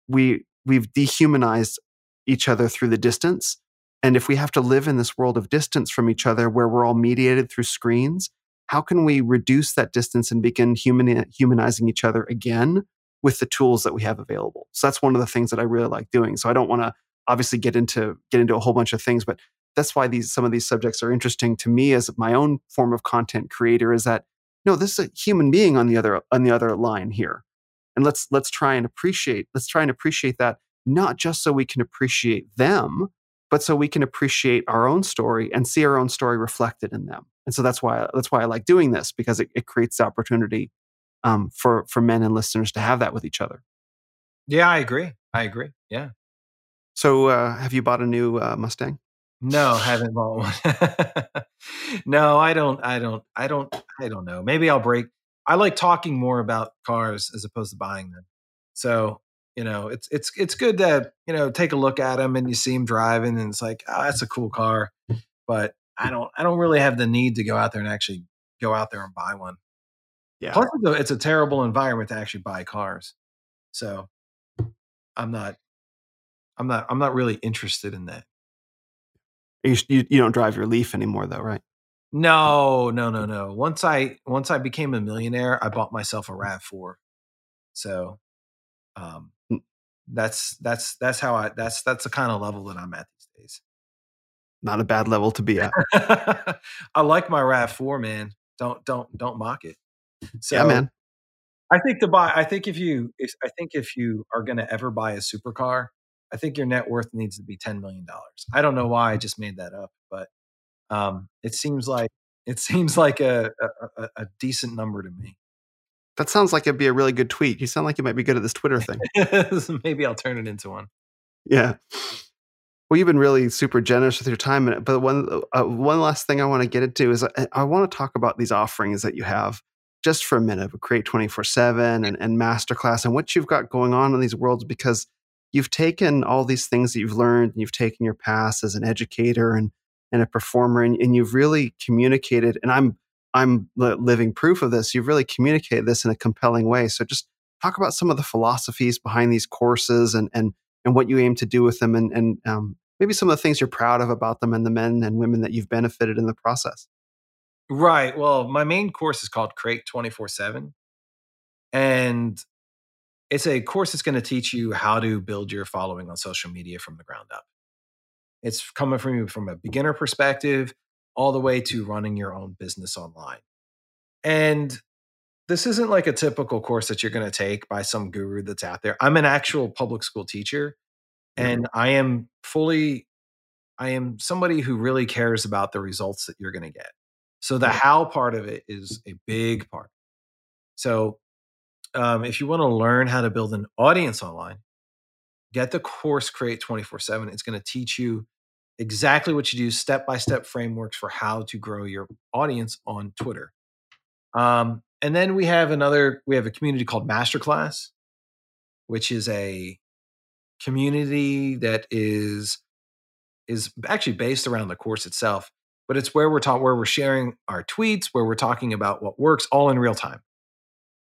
we we've dehumanized each other through the distance. And if we have to live in this world of distance from each other where we're all mediated through screens, how can we reduce that distance and begin human, humanizing each other again with the tools that we have available. So that's one of the things that I really like doing. So I don't want to obviously get into get into a whole bunch of things, but that's why these some of these subjects are interesting to me as my own form of content creator is that no this is a human being on the other on the other line here and let's let's try and appreciate let's try and appreciate that not just so we can appreciate them but so we can appreciate our own story and see our own story reflected in them and so that's why that's why i like doing this because it, it creates the opportunity um, for for men and listeners to have that with each other yeah i agree i agree yeah so uh, have you bought a new uh, mustang no, haven't bought one. no, I don't. I don't. I don't. I don't know. Maybe I'll break. I like talking more about cars as opposed to buying them. So you know, it's it's it's good to you know take a look at them and you see them driving and it's like, oh, that's a cool car. But I don't. I don't really have the need to go out there and actually go out there and buy one. Yeah. Plus, it's a, it's a terrible environment to actually buy cars. So I'm not. I'm not. I'm not really interested in that. You, you, you don't drive your Leaf anymore, though, right? No, no, no, no. Once I once I became a millionaire, I bought myself a RAV4. So, um, that's that's that's how I that's that's the kind of level that I'm at these days. Not a bad level to be at. I like my RAV4, man. Don't don't don't mock it. So, yeah, man. I think to buy. I think if you, if, I think if you are going to ever buy a supercar, I think your net worth needs to be $10 million. I don't know why I just made that up, but um, it seems like it seems like a, a, a, decent number to me. That sounds like it'd be a really good tweet. You sound like you might be good at this Twitter thing. Maybe I'll turn it into one. Yeah. Well, you've been really super generous with your time. But one uh, one last thing I want to get into is I, uh, I want to talk about these offerings that you have just for a minute. Create twenty four seven and and masterclass and what you've got going on in these worlds because you've taken all these things that you've learned and you've taken your past as an educator and, and a performer and, and you've really communicated and i'm i'm living proof of this you've really communicated this in a compelling way so just talk about some of the philosophies behind these courses and and and what you aim to do with them and and um, maybe some of the things you're proud of about them and the men and women that you've benefited in the process right well my main course is called create 24 7 and it's a course that's going to teach you how to build your following on social media from the ground up. It's coming from you from a beginner perspective all the way to running your own business online. And this isn't like a typical course that you're going to take by some guru that's out there. I'm an actual public school teacher and I am fully I am somebody who really cares about the results that you're going to get. So the how part of it is a big part. So um, if you want to learn how to build an audience online, get the course Create 24 7. It's going to teach you exactly what you do, step by step frameworks for how to grow your audience on Twitter. Um, and then we have another, we have a community called Masterclass, which is a community that is is actually based around the course itself but it's where we're talking where we're sharing our tweets where we're talking about what works all in real time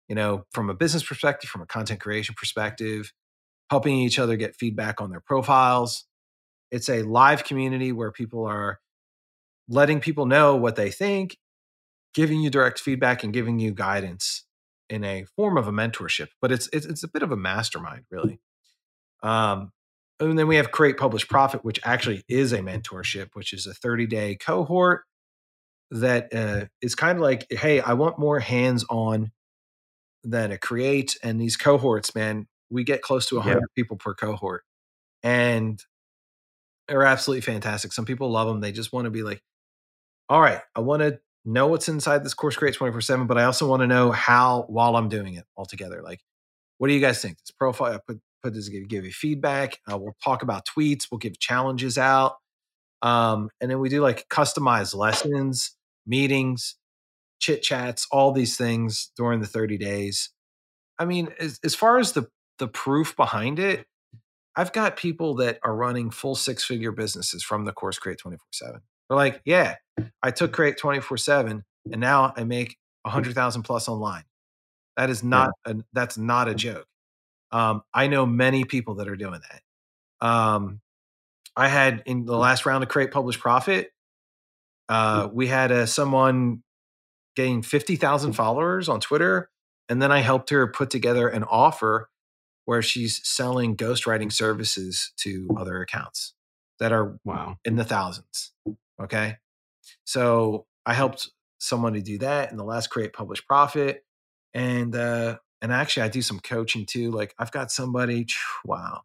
you know, from a business perspective, from a content creation perspective, helping each other get feedback on their profiles. It's a live community where people are letting people know what they think, giving you direct feedback and giving you guidance in a form of a mentorship, but it's it's, it's a bit of a mastermind, really. Um, and then we have Create Publish Profit, which actually is a mentorship, which is a 30 day cohort that uh, is kind of like, hey, I want more hands on than a create and these cohorts man we get close to 100 yeah. people per cohort and they're absolutely fantastic some people love them they just want to be like all right i want to know what's inside this course create 24 7 but i also want to know how while i'm doing it all together like what do you guys think this profile i put put this give, give you feedback uh, we'll talk about tweets we'll give challenges out um, and then we do like customized lessons meetings chit chats, all these things during the 30 days. I mean, as, as far as the the proof behind it, I've got people that are running full six figure businesses from the course Create 24 7. They're like, yeah, I took Create 24 7 and now I make a hundred thousand plus online. That is not, yeah. a, that's not a joke. Um, I know many people that are doing that. Um, I had in the last round of Create Publish Profit, uh, we had a, someone getting 50,000 followers on Twitter and then I helped her put together an offer where she's selling ghostwriting services to other accounts that are Wow. in the thousands. Okay. So I helped someone to do that in the last create publish profit. And uh and actually I do some coaching too. Like I've got somebody, wow.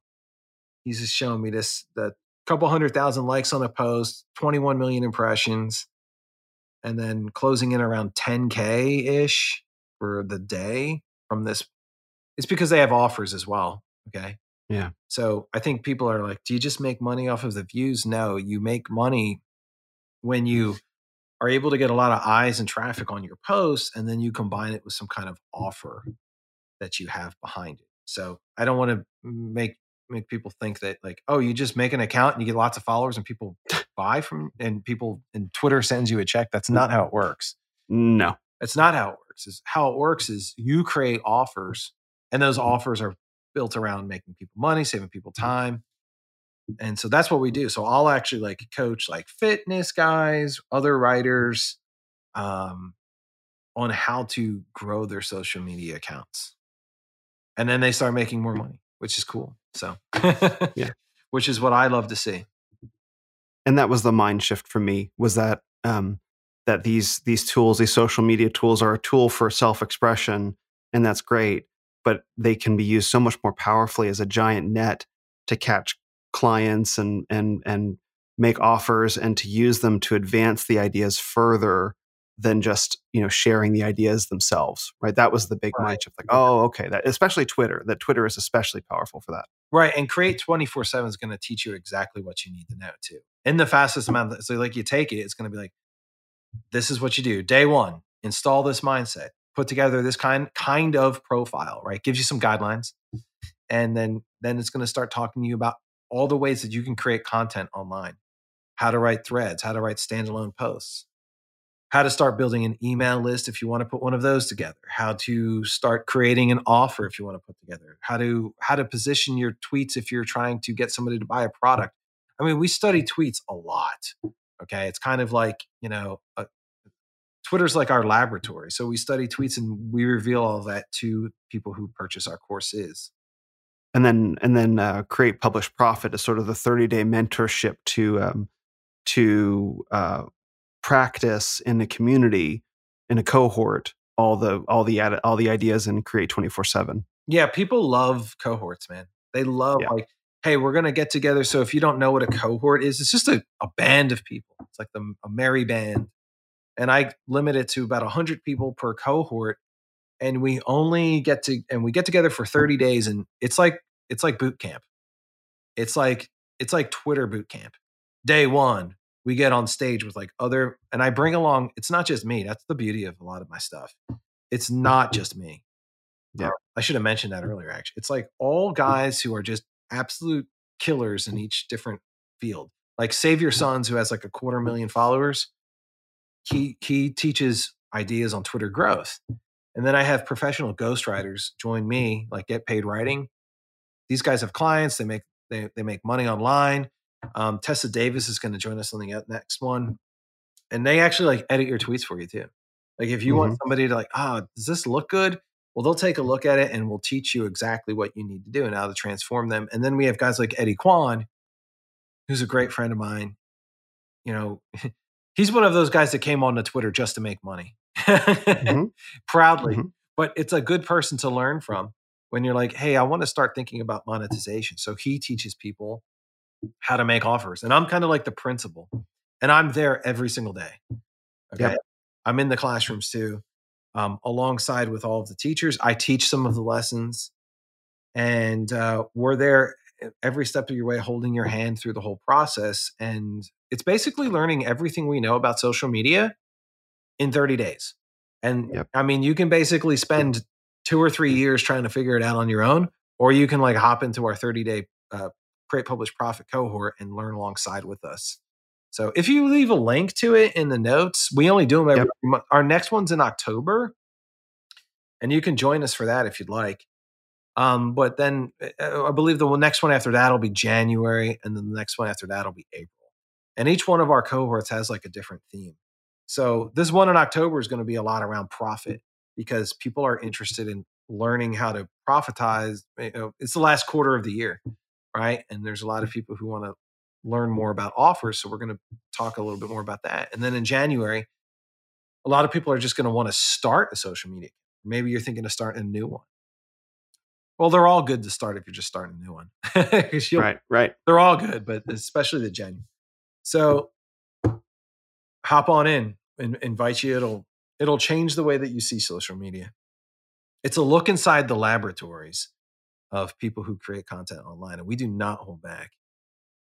He's just showing me this the couple hundred thousand likes on a post, 21 million impressions, and then closing in around 10K ish for the day from this. It's because they have offers as well. Okay. Yeah. So I think people are like, do you just make money off of the views? No, you make money when you are able to get a lot of eyes and traffic on your posts, and then you combine it with some kind of offer that you have behind it. So I don't want to make make people think that like, oh, you just make an account and you get lots of followers and people buy from and people and Twitter sends you a check. That's not how it works. No. That's not how it works. Is how it works is you create offers, and those offers are built around making people money, saving people time. And so that's what we do. So I'll actually like coach like fitness guys, other writers, um, on how to grow their social media accounts. And then they start making more money, which is cool. So Yeah. which is what I love to see. and that was the mind shift for me was that um, that these these tools these social media tools are a tool for self-expression and that's great but they can be used so much more powerfully as a giant net to catch clients and and and make offers and to use them to advance the ideas further than just you know sharing the ideas themselves right that was the big Right. shift like oh okay that especially twitter that twitter is especially powerful for that Right. And create 24 7 is going to teach you exactly what you need to know too. In the fastest amount of so like you take it, it's going to be like, this is what you do. Day one, install this mindset, put together this kind kind of profile, right? Gives you some guidelines. And then then it's going to start talking to you about all the ways that you can create content online, how to write threads, how to write standalone posts, how to start building an email list if you want to put one of those together. How to start creating an offer if you want to put together. How to how to position your tweets if you're trying to get somebody to buy a product. I mean we study tweets a lot okay? It's kind of like you know uh twitter's like our laboratory so we study tweets and we reveal all that to people who purchase our courses and then and then uh, create publish profit is sort of the 30 day mentorship to um, to uh, practice in a community in a cohort all the all the ad- all the ideas and create 24 7 Yeah, people love cohorts, man. They love Yeah. like, hey, we're gonna get together. So if you don't know what a cohort is, it's just a, a band of people. It's like the, a merry band, and I limit it to about hundred people per cohort, and we only get to and we get together for thirty mm-hmm. days, and it's like it's like boot camp. It's like it's like Twitter boot camp. Day one, we get on stage with like other, and I bring along. It's not just me. That's the beauty of a lot of my stuff. It's not mm-hmm. just me. Yeah. Um, I should have mentioned that earlier, actually. It's like all mm-hmm. guys who are just absolute killers in each different field. Like Save Your Sons, who has like a quarter million followers. He he teaches ideas on Twitter growth. And then I have professional ghostwriters join me, like get paid writing. These guys have clients, they make they, they make money online. Um, Tessa Davis is going to join us on the next one. And they actually like edit your tweets for you too. Like if you want somebody to like, ah, does this look good? Well, they'll take a look at it and we'll teach you exactly what you need to do and how to transform them. And then we have guys like Eddie Kwan, who's a great friend of mine. You know, he's one of those guys that came on to Twitter just to make money. Proudly. Mhm. But it's a good person to learn from when you're like, hey, I want to start thinking about monetization. So he teaches people how to make offers. And I'm kind of like the principal. And I'm there every single day. Okay. Yep. I'm in the classrooms too, um, alongside with all of the teachers. I teach some of the lessons, and uh, we're there every step of your way, holding your hand through the whole process. And it's basically learning everything we know about social media in 30 days. And Yep. I mean, you can basically spend two or three years trying to figure it out on your own, or you can like hop into our 30 day uh, create publish profit cohort and learn alongside with us. So if you leave a link to it in the notes, we only do them every Yep. month. Our next one's in October, and you can join us for that if you'd like. Um, but then uh, I believe the next one after that will be January, and then the next one after that will be April. And each one of our cohorts has like a different theme. So this one in October is going to be a lot around profit. because people are interested in learning how to profitize. You know, it's the last quarter of the year, right? And there's a lot of people who want to learn more about offers. So we're going to talk a little bit more about that. And then in January, a lot of people are just going to want to start a social media. Maybe you're thinking of starting a new one. Well, they're all good to start if you're just starting a new one. right, right. They're all good, but especially the Gen. So hop on in and invite you. It'll it'll change the way that you see social media. It's a look inside the laboratories of people who create content online, and we do not hold back.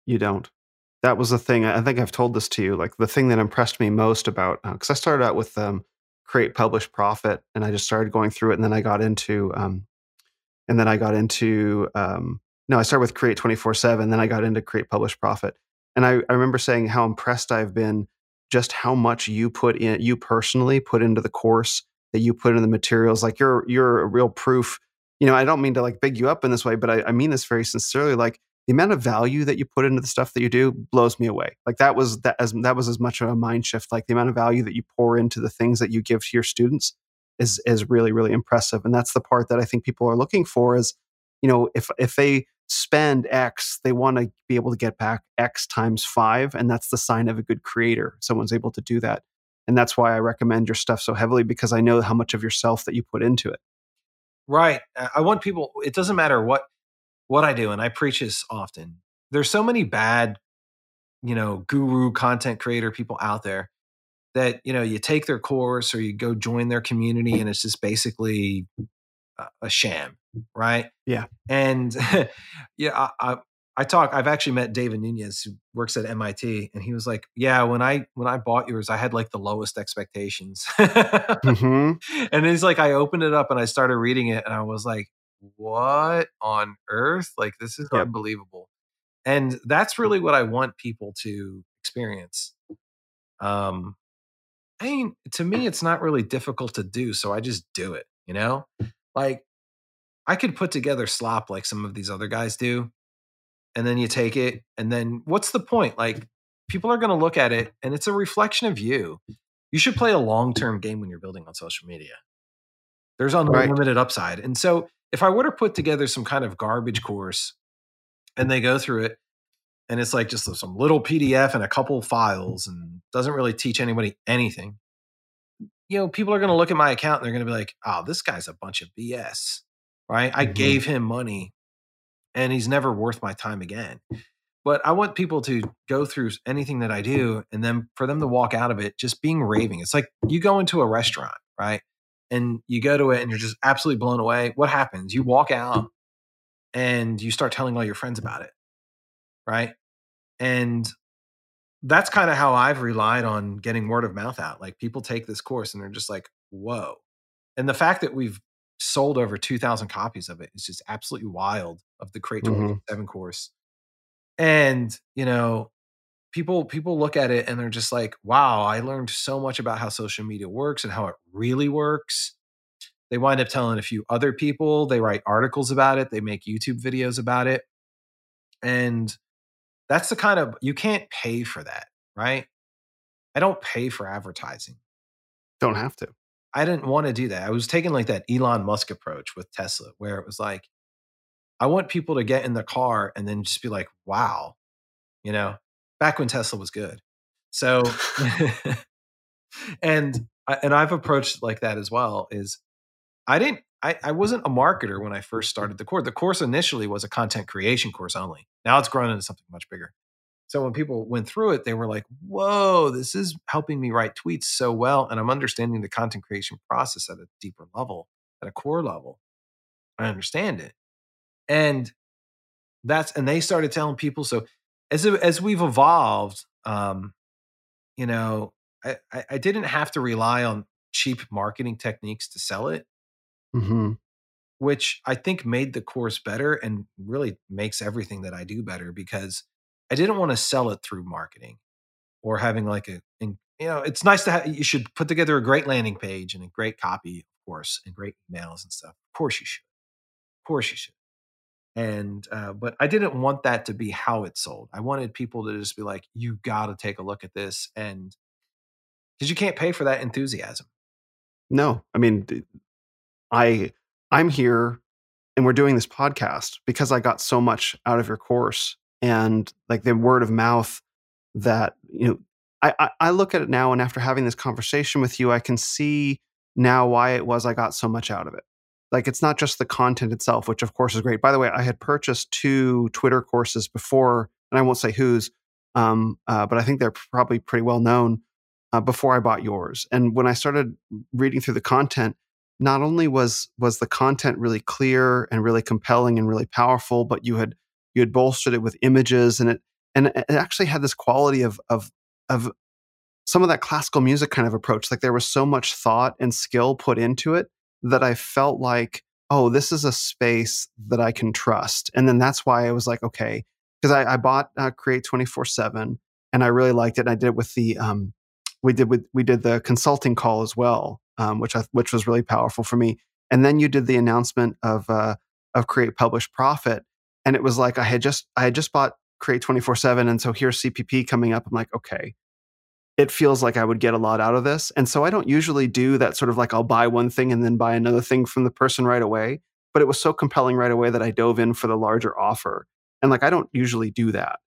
You don't. That was the thing. I think I've told this to you. Like the thing that impressed me most about because uh, I started out with um, create, publish, profit, and I just started going through it, and then I got into um, and then I got into um, no, I started with create twenty four seven. Then I got into create, publish, profit, and I, I remember saying how impressed I've been just how much you put in, you personally put into the course that you put in the materials. Like you're you're a real proof. You know, I don't mean to like big you up in this way, but I, I mean this very sincerely. Like the amount of value that you put into the stuff that you do blows me away. Like that was that as that was as much of a mind shift. Like the amount of value that you pour into the things that you give to your students is is really really impressive. And that's the part that I think people are looking for. Is you know if if they spend X, they want to be able to get back X times five, and that's the sign of a good creator. Someone's able to do that. And that's why I recommend your stuff so heavily because I know how much of yourself that you put into it. Right. Uh, I want people, it doesn't matter what what I do, and I preach this often. There's so many bad, you know, guru content creator people out there that, you know, you take their course or you go join their community and it's just basically a, sham, right? Yeah. And yeah, I, I, I talk. I've actually met David Nunez, who works at MIT, and he was like, "Yeah, when I when I bought yours, I had like the lowest expectations." mm-hmm. And he's like, I opened it up and I started reading it, and I was like, what on earth? Like, this is yep. unbelievable. And that's really what I want people to experience. Um, I mean, to me, it's not really difficult to do. So I just do it, you know? Like, I could put together slop like some of these other guys do. And then you take it. And then what's the point? Like, people are going to look at it and it's a reflection of you. You should play a long term game when you're building on social media. There's unlimited right. upside. And so if I were to put together some kind of garbage course and they go through it and it's like just some little PDF and a couple files and doesn't really teach anybody anything, you know, people are going to look at my account and they're going to be like, oh, this guy's a bunch of BS, right? I mm-hmm. gave him money and he's never worth my time again. But I want people to go through anything that I do and then for them to walk out of it just being raving. It's like you go into a restaurant, right? and you go to it and you're just absolutely blown away, what happens? You walk out and you start telling all your friends about it. Right. And that's kind of how I've relied on getting word of mouth out. Like people take this course and they're just like, whoa. And the fact that we've sold over 2,000 copies of it is just absolutely wild of the Create 27 mm-hmm. course. And, you know, people people look at it and they're just like wow i learned so much about how social media works and how it really works they wind up telling a few other people they write articles about it they make youtube videos about it and that's the kind of you can't pay for that right i don't pay for advertising don't have to i didn't want to do that i was taking like that elon musk approach with tesla where it was like i want people to get in the car and then just be like wow you know back when Tesla was good. So, and and I've approached like that as well. Is I didn't I, I wasn't a marketer when I first started the course. The course initially was a content creation course only. Now it's grown into something much bigger. So when people went through it, they were like, "Whoa, this is helping me write tweets so well, and I'm understanding the content creation process at a deeper level, at a core level. I understand it." And that's and they started telling people. So as as we've evolved, um, you know, I, I didn't have to rely on cheap marketing techniques to sell it, mm-hmm. which I think made the course better and really makes everything that I do better because I didn't want to sell it through marketing or having like a, you know, it's nice to have, you should put together a great landing page and a great copy, of course, and great emails and stuff. Of course you should. Of course you should and uh, but i didn't want that to be how it sold i wanted people to just be like you got to take a look at this and because you can't pay for that enthusiasm No, I mean, I I'm here and we're doing this podcast because I got so much out of your course and like the word of mouth that you know I, I, I look at it now and after having this conversation with you, I can see now why it was I got so much out of it. Like it's not just the content itself, which of course is great. By the way, I had purchased two Twitter courses before, and I won't say whose, um, uh, but I think they're probably pretty well known uh, before I bought yours. And when I started reading through the content, not only was was the content really clear and really compelling and really powerful, but you had you had bolstered it with images and it and it actually had this quality of of of some of that classical music kind of approach. Like there was so much thought and skill put into it that I felt like, oh, this is a space that I can trust. And then that's why I was like, okay, because I, I, bought uh, Create twenty four seven and I really liked it. And I did it with the um, we did with we did the consulting call as well, um, which I which was really powerful for me. And then you did the announcement of uh, of Create Publish Profit, and it was like I had just I had just bought Create twenty four seven, and so here's CPP coming up. I'm like, okay, it feels like I would get a lot out of this. And so I don't usually do that sort of like I'll buy one thing and then buy another thing from the person right away. But it was so compelling right away that I dove in for the larger offer. And like I don't usually do that.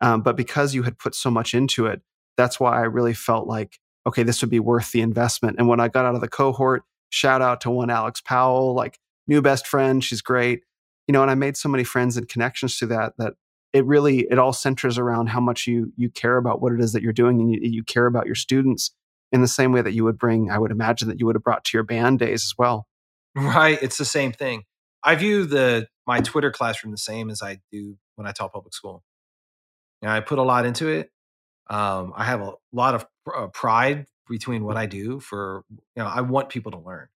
Um, but because you had put so much into it, that's why I really felt like, okay, this would be worth the investment. And when I got out of the cohort, shout out to one Alex Powell, like new best friend. She's great. You know, and I made so many friends and connections to that that it really it all centers around how much you you care about what it is that you're doing and you, you care about your students in the same way that you would bring i would imagine that you would have brought to your band days as well right it's the same thing i view the my twitter classroom the same as i do when i taught public school and i put a lot into it um, i have a lot of uh, pride between what i do for you know i want people to learn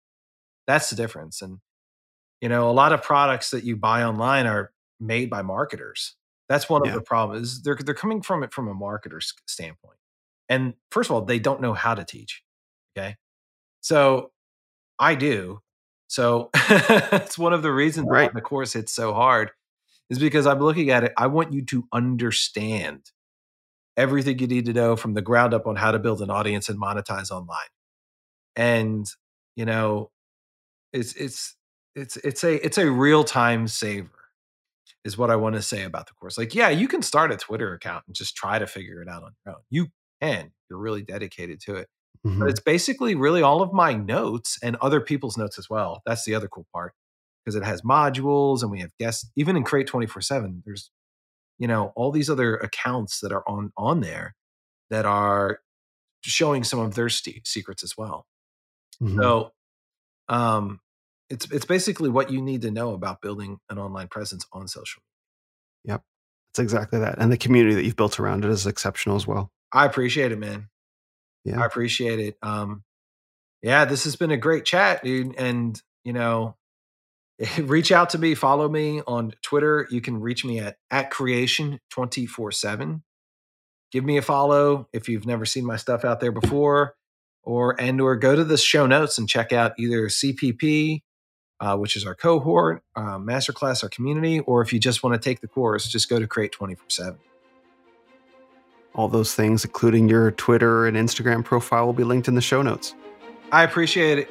that's the difference and you know a lot of products that you buy online are made by marketers that's one yeah. of the problems. They're they're coming from it from a marketer's standpoint. And first of all, they don't know how to teach. Okay. So I do. So it's one of the reasons right. why the course hits so hard is because I'm looking at it. I want you to understand everything you need to know from the ground up on how to build an audience and monetize online. And, you know, it's it's it's it's a it's a real time saver is what I want to say about the course. Like, yeah, you can start a Twitter account and just try to figure it out on your own. You can. You're really dedicated to it. Mm-hmm. But it's basically really all of my notes and other people's notes as well. That's the other cool part because it has modules and we have guests. Even in Create 24 7, there's, you know, all these other accounts that are on on there that are showing some of their st- secrets as well. Mm-hmm. So, um, it's it's basically what you need to know about building an online presence on social media. Yep. It's exactly that. And the community that you've built around it is exceptional as well. I appreciate it, man. Yeah. I appreciate it. Um yeah, this has been a great chat, dude. And you know, reach out to me, follow me on Twitter. You can reach me at at creation 24-7. Give me a follow if you've never seen my stuff out there before or and or go to the show notes and check out either CPP uh, which is our cohort, uh, masterclass, our community, or if you just want to take the course, just go to Create 24 7. All those things, including your Twitter and Instagram profile, will be linked in the show notes. I appreciate it.